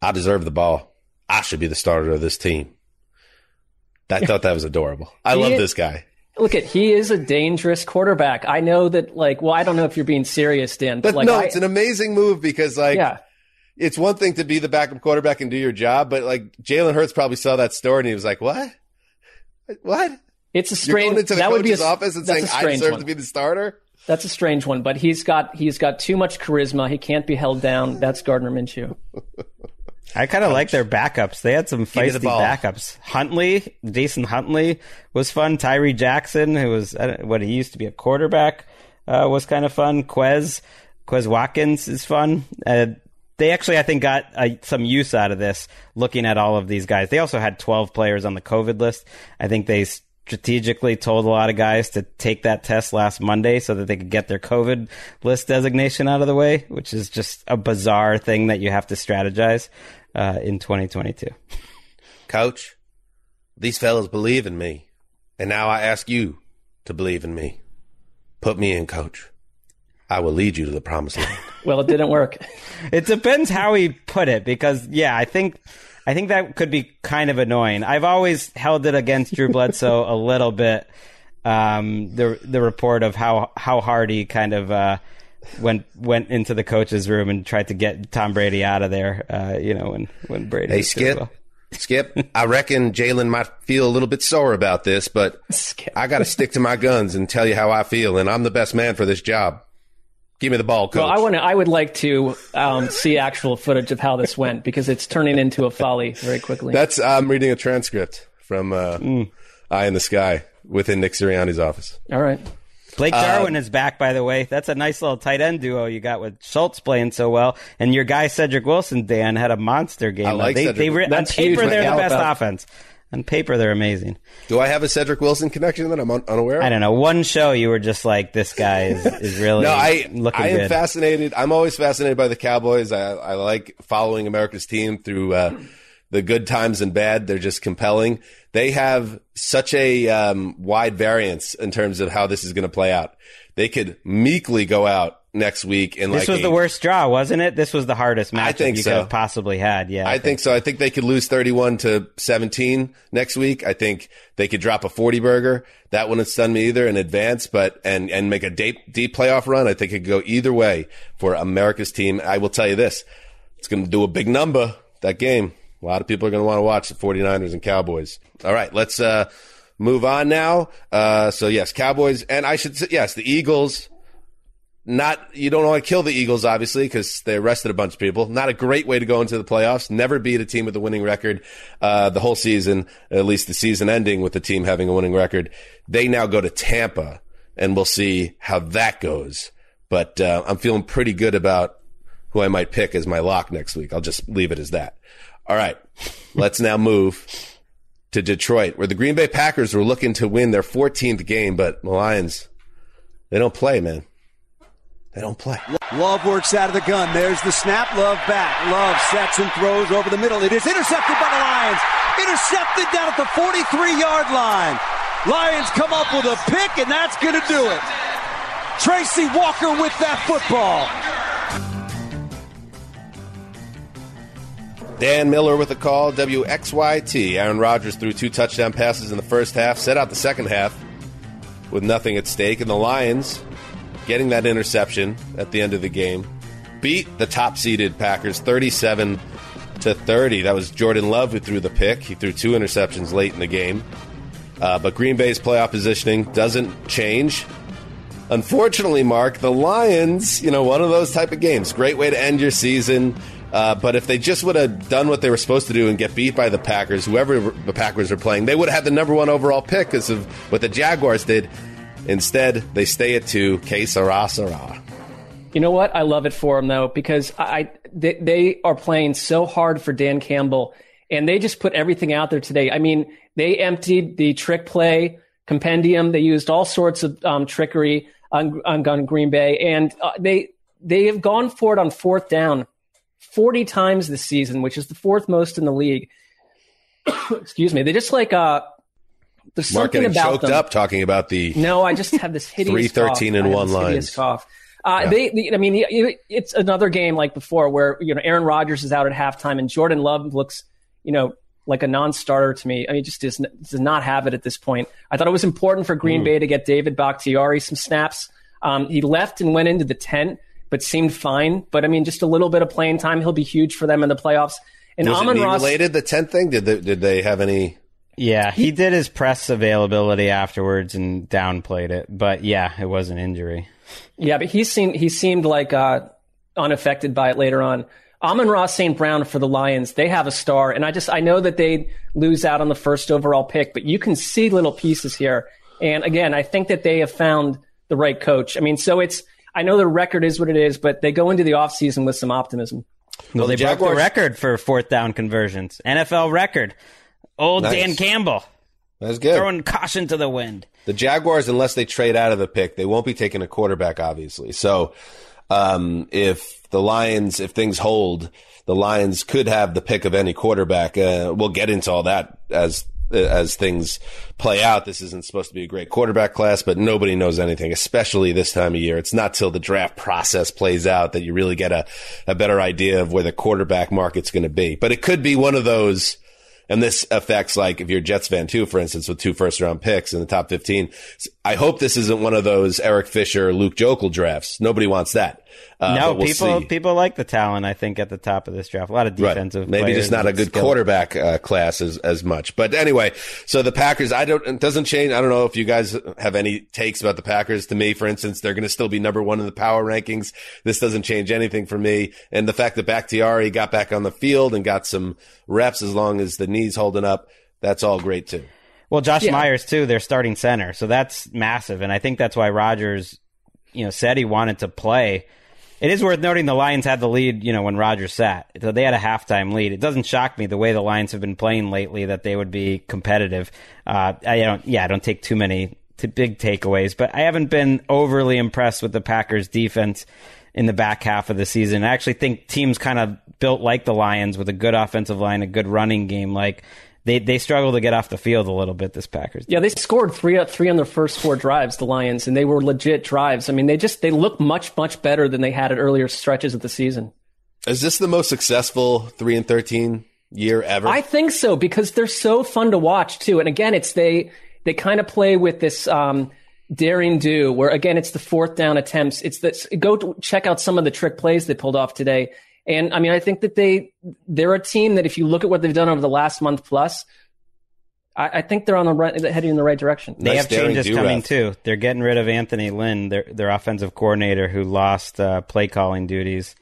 I deserve the ball. I should be the starter of this team. I thought that was adorable. I He love is- this guy. Look at he is a dangerous quarterback. I know that. Like, well, I don't know if you're being serious, Dan, but, But like, no, I- it's an amazing move because like Yeah. It's one thing to be the backup quarterback and do your job, but like Jalen Hurts probably saw that story and he was like, "What? What? It's a You're strange. going into the that would be a, office and saying a I strange deserve one. to be the starter." That's a strange one, but he's got he's got too much charisma. He can't be held down. That's Gardner Minshew. I kind of like their backups. They had some Give me the feisty backups. Huntley, Jason Huntley was fun. Tyree Jackson, who was what he used to be a quarterback, uh, was kind of fun. Quez, Quez Watkins is fun. Uh, they actually, I think, got uh, some use out of this. Looking at all of these guys, they also had 12 players on the COVID list. I think they strategically told a lot of guys to take that test last Monday so that they could get their COVID list designation out of the way, which is just a bizarre thing that you have to strategize uh, in 2022. Coach, these fellas believe in me, and now I ask you to believe in me. Put me in, coach. I will lead you to the promised land. Well, it didn't work. it depends how he put it because yeah, I think I think that could be kind of annoying. I've always held it against Drew Bledsoe a little bit. Um, the the report of how how hard he kind of uh, went went into the coach's room and tried to get Tom Brady out of there. Uh, you know when when Brady. Hey, Skip. well. Skip, I reckon Jalen might feel a little bit sore about this, but I got to stick to my guns and tell you how I feel, and I'm the best man for this job. Give me the ball, coach. Well, I want to. I would like to um, see actual footage of how this went because it's turning into a folly very quickly. That's I'm reading a transcript from uh, Mm. Eye in the Sky within Nick Sirianni's office. All right. Blake Uh, Jarwin is back, by the way. That's a nice little tight end duo you got with Schultz playing so well, and your guy Cedric Wilson, Dan, had a monster game. I like they, Cedric they re- Wilson. on That's huge, paper they're man. the best About- offense. On paper they're amazing. Do I have a Cedric Wilson connection that I'm un- unaware of? I don't know. One show you were just like, this guy is, is really no, I looking I am good. fascinated. I'm always fascinated by the Cowboys. I, I like following America's team through uh, the good times and bad. They're just compelling. They have such a um, wide variance in terms of how this is going to play out. They could meekly go out next week and this like was a- the worst draw, wasn't it? This was the hardest match I think you so. could have possibly had. Yeah, I think so. I think they could lose 31 to 17 next week. I think they could drop a 40 burger. That wouldn't stun me either in advance, but, and, and make a deep, deep playoff run. I think it could go either way for America's team. I will tell you this. It's going to do a big number, that game. A lot of people are going to want to watch the 49ers and Cowboys. All right. Let's, uh, move on now. Uh, so yes, Cowboys, and I should say, yes, the Eagles, not you don't want to kill the Eagles, obviously, because they arrested a bunch of people. Not a great way to go into the playoffs. Never beat a team with a winning record uh, the whole season, at least the season ending with the team having a winning record. They now go to Tampa, and we'll see how that goes. But uh, I'm feeling pretty good about who I might pick as my lock next week. I'll just leave it as that. All right, let's now move to Detroit, where the Green Bay Packers were looking to win their 14th game, but the Lions, they don't play, man. They don't play. Love works out of the gun. There's the snap. Love back. Love sets and throws over the middle. It is intercepted by the Lions. Intercepted down at the 43 yard line. Lions come up with a pick, and that's going to do it. Tracy Walker with that football. Dan Miller with a call. WXYT. Aaron Rodgers threw two touchdown passes in the first half, set out the second half with nothing at stake, and the Lions getting that interception at the end of the game beat the top seeded Packers 37 to 30. That was Jordan Love who threw the pick. He threw two interceptions late in the game. Uh, but Green Bay's playoff positioning doesn't change. Unfortunately, Marc, the Lions, you know, one of those type of games. Great way to end your season. Uh, but if they just would have done what they were supposed to do and get beat by the Packers, whoever the Packers are playing, they would have had the number one overall pick because of what the Jaguars did. Instead, they stay at two. K Sarah Sarah. You know what? I love it for them though because I they, they are playing so hard for Dan Campbell, and they just put everything out there today. I mean, they emptied the trick play compendium. They used all sorts of um, trickery on, on, on Green Bay, and uh, they they have gone for it on fourth down forty times this season, which is the fourth most in the league. Excuse me. They just like uh, there's Marc something about choked them. up talking about the No, I just have this hideous Three, 13 cough. and one line cough. Uh, Yeah. They, the- I mean, it- it's another game like before where you know Aaron Rodgers is out at halftime and Jordan Love looks, you know, like a non-starter to me. I mean, just does, does not have it at this point. I thought it was important for Green Mm. Bay to get David Bakhtiari some snaps. Um, he left and went into the tent, but seemed fine. But I mean, just a little bit of playing time, he'll be huge for them in the playoffs. And was Amon-Ra's, related? The tenth thing? Did they, did they have any? Yeah, he did his press availability afterwards and downplayed it. But yeah, it was an injury. Yeah, but he seemed he seemed like uh, unaffected by it later on. Amon-Ra St. Brown for the Lions, they have a star, and I just I know that they lose out on the first overall pick, but you can see little pieces here. And again, I think that they have found the right coach. I mean, so it's I know the record is what it is, but they go into the offseason with some optimism. Well, they the broke the record for fourth down conversions. NFL record. Old Nice. Dan Campbell That's good. throwing caution to the wind. The Jaguars, unless they trade out of the pick, they won't be taking a quarterback, obviously. So, um, if the Lions, if things hold, the Lions could have the pick of any quarterback. Uh, we'll get into all that as as things play out. This isn't supposed to be a great quarterback class, but nobody knows anything, especially this time of year. It's not till the draft process plays out that you really get a, a better idea of where the quarterback market's going to be. But it could be one of those and this affects like if you're Jets fan too, for instance, with two first round picks in the top 15. I hope this isn't one of those Eric Fisher, Luke Joeckel drafts. Nobody wants that. Uh, no, we'll people see. people like the talent. I think at the top of this draft, a lot of defensive. Right. Maybe just not a good skill. quarterback uh, class as, as much. But anyway, so the Packers, I don't, it doesn't change. I don't know if you guys have any takes about the Packers. To me, for instance, they're going to still be number one in the power rankings. This doesn't change anything for me. And the fact that Bakhtiari got back on the field and got some reps as long as the knees holding up, that's all great too. Well, Josh Yeah. Myers too. They're starting center, so that's massive, and I think that's why Rodgers, you know, said he wanted to play. It is worth noting the Lions had the lead, you know, when Rodgers sat. So they had a halftime lead. It doesn't shock me the way the Lions have been playing lately that they would be competitive. Uh, I don't, yeah, I don't take too many big takeaways, but I haven't been overly impressed with the Packers defense in the back half of the season. I actually think teams kind of built like the Lions with a good offensive line, a good running game. Like they, they struggle to get off the field a little bit, this Packers. Yeah, they scored three three on their first four drives, the Lions, and they were legit drives. I mean, they just they look much much better than they had at earlier stretches of the season. Is this the most successful three and 13 year ever? I think so because they're so fun to watch too. And again, it's they they kind of play with this um, daring do where again it's the fourth down attempts. It's this go check out some of the trick plays they pulled off today. And I mean, I think that they they're a team that if you look at what they've done over the last month plus, I, I think they're on the right heading in the right direction. They have changes coming too. They're getting rid of Anthony Lynn, their their offensive coordinator, who lost uh, play calling duties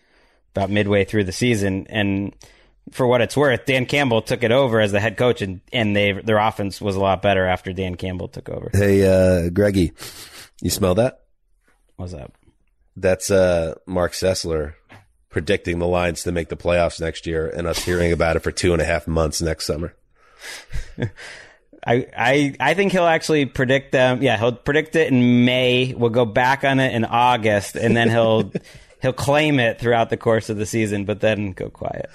about midway through the season. And for what it's worth, Dan Campbell took it over as the head coach, and and they their offense was a lot better after Dan Campbell took over. Hey, uh, Greggy, you smell that? What's up? That's uh, Marc Sessler predicting the Lions to make the playoffs next year, and us hearing about it for two and a half months next summer. I, I I think he'll actually predict them. Yeah, he'll predict it in May. We'll go back on it in August, and then he'll he'll claim it throughout the course of the season, but then go quiet.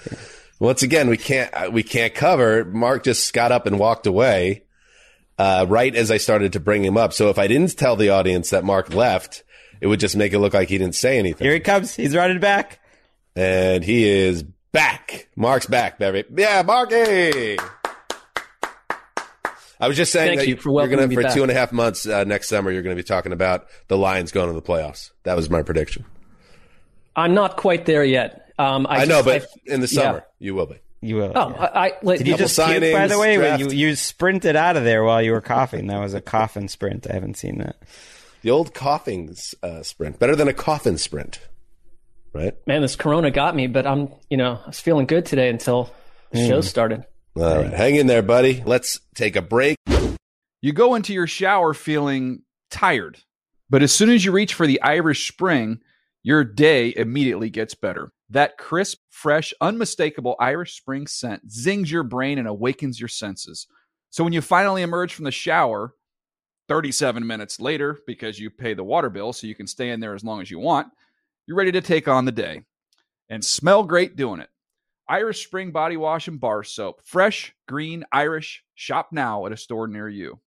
Once again, we can't uh, we can't cover. Marc just got up and walked away uh, right as I started to bring him up. So if I didn't tell the audience that Marc left, it would just make it look like he didn't say anything. Here he comes. He's running back, and he is back. Marc's back, baby. Yeah, Marky. I was just saying Thank that you for are gonna me for back. two and a half months uh, next summer. You're going to be talking about the Lions going to the playoffs. That was my prediction. I'm not quite there yet. Um, I, I, know, just- but in the yeah. summer you will be. You will. Oh, I, I like, Did you Couple just puke, by the way? draft. You you sprinted out of there while you were coughing. That was a coffin sprint. I haven't seen that. The old coughing uh, sprint, better than a coffin sprint, right? man, this Corona got me, but I'm you know I was feeling good today until the show Mm. started. All right, hang in there, buddy. Let's take a break. You go into your shower feeling tired, but as soon as you reach for the Irish Spring, your day immediately gets better. That crisp, fresh, unmistakable Irish Spring scent zings your brain and awakens your senses. So when you finally emerge from the shower, 37 minutes later, because you pay the water bill so you can stay in there as long as you want, you're ready to take on the day and smell great doing it. Irish Spring Body Wash and Bar Soap. Fresh, green, Irish. Shop now at a store near you.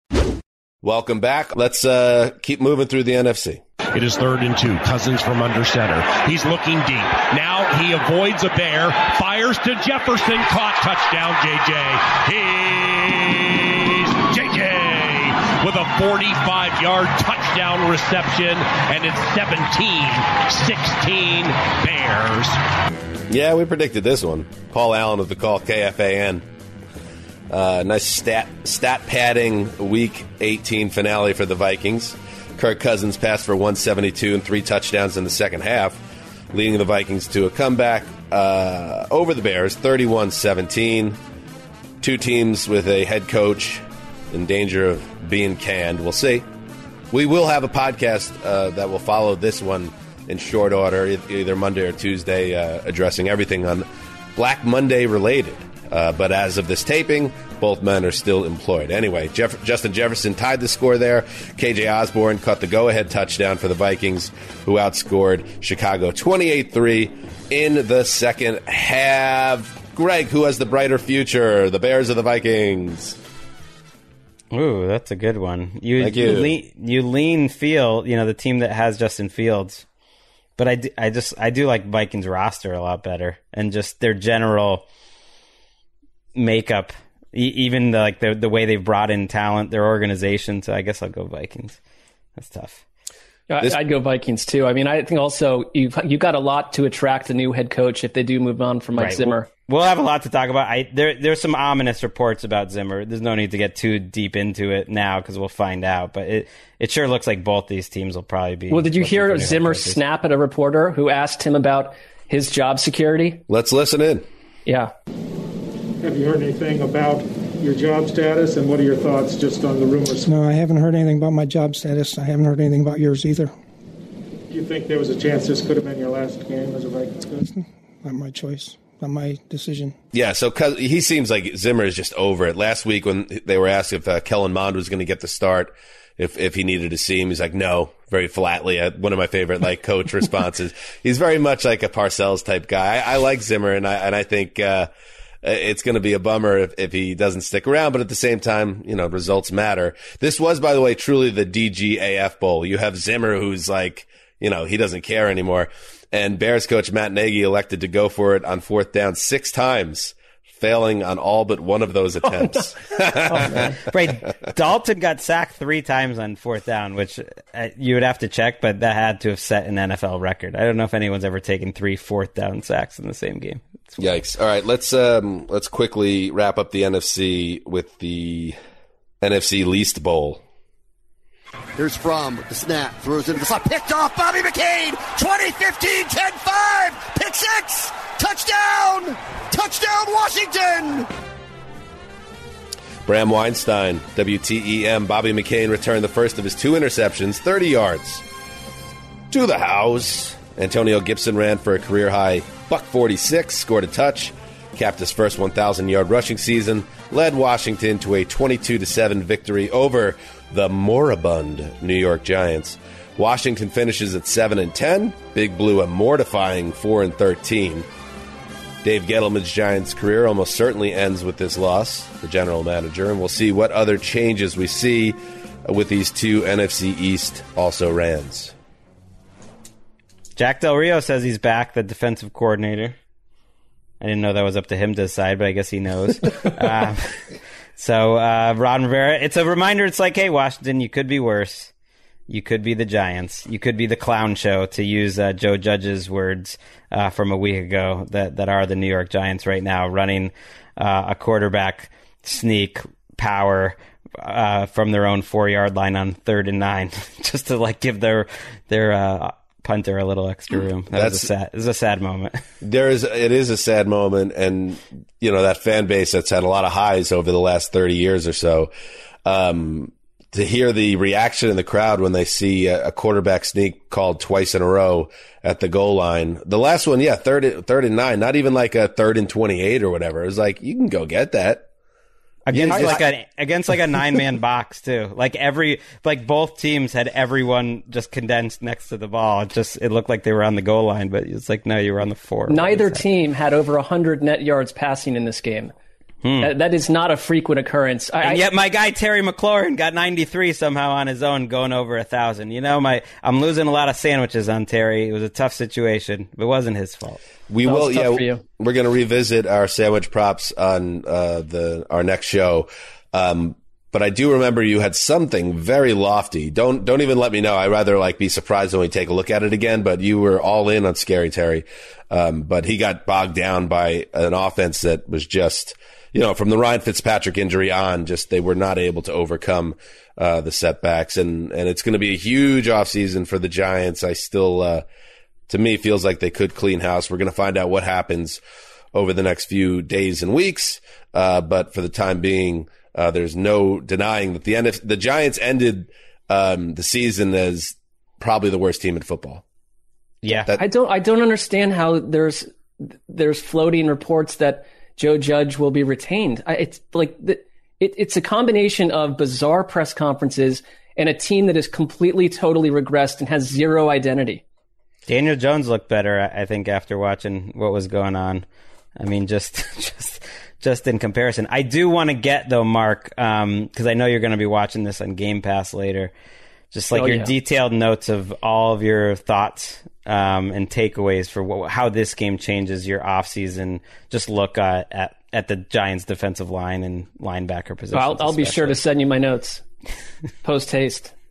Welcome back. Let's uh, keep moving through the NFC. It is third and two. Cousins from under center. He's looking deep. Now he avoids a bear, fires to Jefferson, caught touchdown, JJ. He's JJ with a 45 yard touchdown reception, and it's 17 16 Bears. Yeah, we predicted this one. Paul Allen of the call KFAN. Uh, nice stat stat padding week 18 finale for the Vikings. Kirk Cousins passed for 172 and three touchdowns in the second half, leading the Vikings to a comeback uh, over the Bears 31 17. Two teams with a head coach in danger of being canned. We'll see. We will have a podcast uh, that will follow this one in short order, either Monday or Tuesday, uh, addressing everything on Black Monday related. Uh, but as of this taping, both men are still employed. Anyway, Jeff- Justin Jefferson tied the score there. KJ Osborn caught the go ahead touchdown for the Vikings, who outscored Chicago 28 3 in the second half. Gregg, who has the brighter future, the Bears or the Vikings? Ooh, that's a good one. You Thank you. lean, you lean Field, you know, the team that has Justin Fields. But I, do, I just I do like Vikings roster a lot better and just their general makeup, e- even the, like the the way they've brought in talent, their organization. So I guess I'll go Vikings. That's tough. I- This- I'd go Vikings too. I mean, I think also you've you got a lot to attract a new head coach if they do move on from Mike Right. Zimmer. We'll, we'll have a lot to talk about. I there there's some ominous reports about Zimmer. There's no need to get too deep into it now because we'll find out. But it it sure looks like both these teams will probably be. Well, did you hear Zimmer snap at a reporter who asked him about his job security? Let's listen in. Yeah. Have you heard anything about your job status and what are your thoughts just on the rumors? No, I haven't heard anything about my job status. I haven't heard anything about yours either. Do you think there was a chance this could have been your last game as a Vikings coach? Not my choice. Not my decision. Yeah, so he seems like Zimmer is just over it. Last week when they were asked if uh, Kellen Mond was going to get the start, if if he needed to see him, he's like, no, very flatly. Uh, one of my favorite like coach responses. He's very much like a Parcells type guy. I, I like Zimmer, and I and I think. Uh, Uh, it's going to be a bummer if, if he doesn't stick around, but at the same time, you know, results matter. This was, by the way, truly the DGAF Bowl. You have Zimmer, who's like, you know, he doesn't care anymore. And Bears coach Matt Nagy elected to go for it on fourth down six times, failing on all but one of those attempts. right. Dalton got sacked three times on fourth down, which uh, you would have to check, but that had to have set an NFL record. I don't know if anyone's ever taken three fourth down sacks in the same game. Yikes! All right, let's um, let's quickly wrap up the NFC with the NFC Least Bowl. Here's From the snap, throws into the slot, picked off Bobby McCain. 2015, 10-5, pick six, touchdown, touchdown Washington. Bram Weinstein, WTEM. Bobby McCain returned the first of his two interceptions, 30 yards to the house. Antonio Gibson ran for a career high buck 46, scored a touch, capped his first 1,000 yard rushing season, led Washington to a 22 7 victory over the moribund New York Giants. Washington finishes at 7 and 10. Big Blue a mortifying 4 and 13. Dave Gettleman's Giants career almost certainly ends with this loss, the general manager, and we'll see what other changes we see with these two NFC East also Rans. Jack Del Rio says he's back, the defensive coordinator. I didn't know that was up to him to decide, but I guess he knows. uh, so, uh, Ron Rivera, it's a reminder. It's like, hey, Washington, you could be worse. You could be the Giants. You could be the clown show, to use uh, Joe Judge's words uh, from a week ago, that, that are the New York Giants right now, running uh, a quarterback sneak power uh, from their own four yard line on third and nine, just to like give their their uh, punter a little extra room. That was a sad. It was a sad moment. There is, it is a sad moment, and you know that fan base that's had a lot of highs over the last thirty years or so. Um, to hear the reaction in the crowd when they see a, a quarterback sneak called twice in a row at the goal line. The last one, yeah, third, third and nine, not even like a third and twenty-eight or whatever. It was like you can go get that. Against like a against like a nine man box too. Like every like both teams had everyone just condensed next to the ball. It just it looked like they were on the goal line, but it's like no, you were on the four. Neither team had over 100 net yards passing in this game. That, that is not a frequent occurrence. I, Hmm. And yet my guy Terry McLaurin got 93 somehow on his own, going over a thousand. You know, my I'm losing a lot of sandwiches on Terry. It was a tough situation. It wasn't his fault. We That will, yeah. for you. We're going to revisit our sandwich props on uh, the our next show. Um, but I do remember you had something very lofty. Don't don't even let me know. I'd rather like be surprised when we take a look at it again. But you were all in on Scary Terry. Um, but he got bogged down by an offense that was just, you know, from the Ryan Fitzpatrick injury on, just they were not able to overcome uh, the setbacks. And and it's going to be a huge offseason for the Giants. I still. Uh, to me feels like they could clean house. We're going to find out what happens over the next few days and weeks. Uh, but for the time being, uh, there's no denying that the NF- the Giants ended um, the season as probably the worst team in football. Yeah, I don't. I don't understand how there's there's floating reports that Joe Judge will be retained. It's like the, it, it's a combination of bizarre press conferences and a team that is completely, totally regressed and has zero identity. Daniel Jones looked better, I think, after watching what was going on. I mean, just just just in comparison. I do want to get though, Marc, um, because I know you're going to be watching this on Game Pass later. Just like Oh, your yeah. detailed notes of all of your thoughts um, and takeaways for what, how this game changes your offseason. Just look uh, at at the Giants' defensive line and linebacker position. I'll, I'll be sure to send you my notes post haste.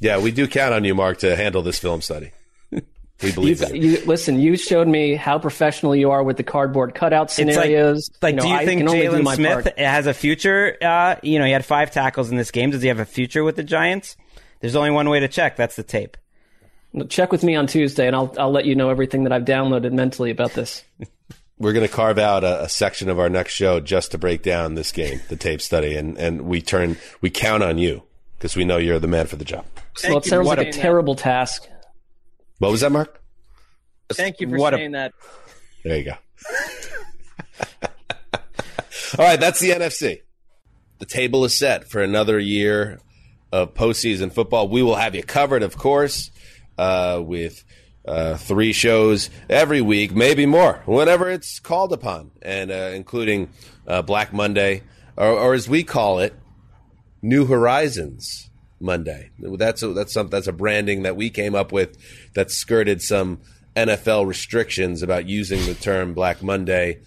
Yeah, we do count on you, Marc, to handle this film study. We believe You, you. you, listen, you showed me how professional you are with the cardboard cutout scenarios. It's like, like know, do you I think can do Jalen Smith part. has a future? Uh, you know, he had five tackles in this game. Does he have a future with the Giants? There's only one way to check. That's the tape. Check with me on Tuesday, and I'll I'll let you know everything that I've downloaded mentally about this. We're going to carve out a, a section of our next show just to break down this game, the tape study, and, and we turn we count on you because we know you're the man for the job. well, it sounds like a terrible task. What was that, Marc? Thank you for What a- saying that. There you go. All right, that's the NFC. The table is set for another year of postseason football. We will have you covered, of course, uh, with uh, three shows every week, maybe more, whenever it's called upon, and uh, including uh, Black Monday, or, or as we call it, New Horizons Monday. That's a, that's some that's a branding that we came up with that skirted some NFL restrictions about using the term Black Monday.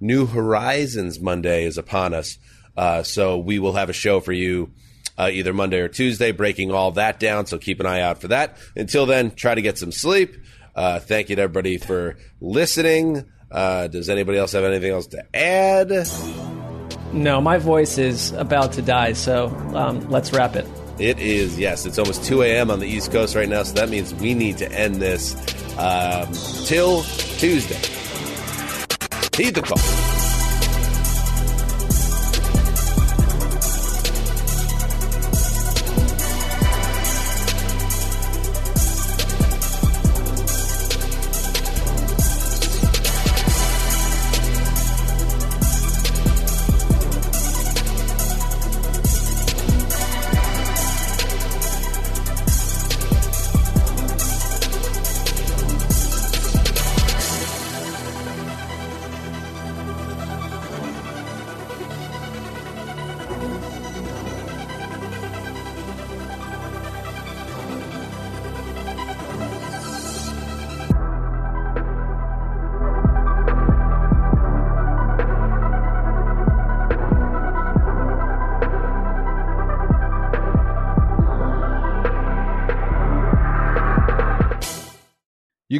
New Horizons Monday is upon us, uh, so we will have a show for you uh, either Monday or Tuesday, breaking all that down. So keep an eye out for that. Until then, try to get some sleep. Uh, thank you to everybody for listening. Uh, does anybody else have anything else to add? No, my voice is about to die, so um, let's wrap it. It is, yes. It's almost 2 a.m. on the East Coast right now, so that means we need to end this um, till Tuesday. Heed the call.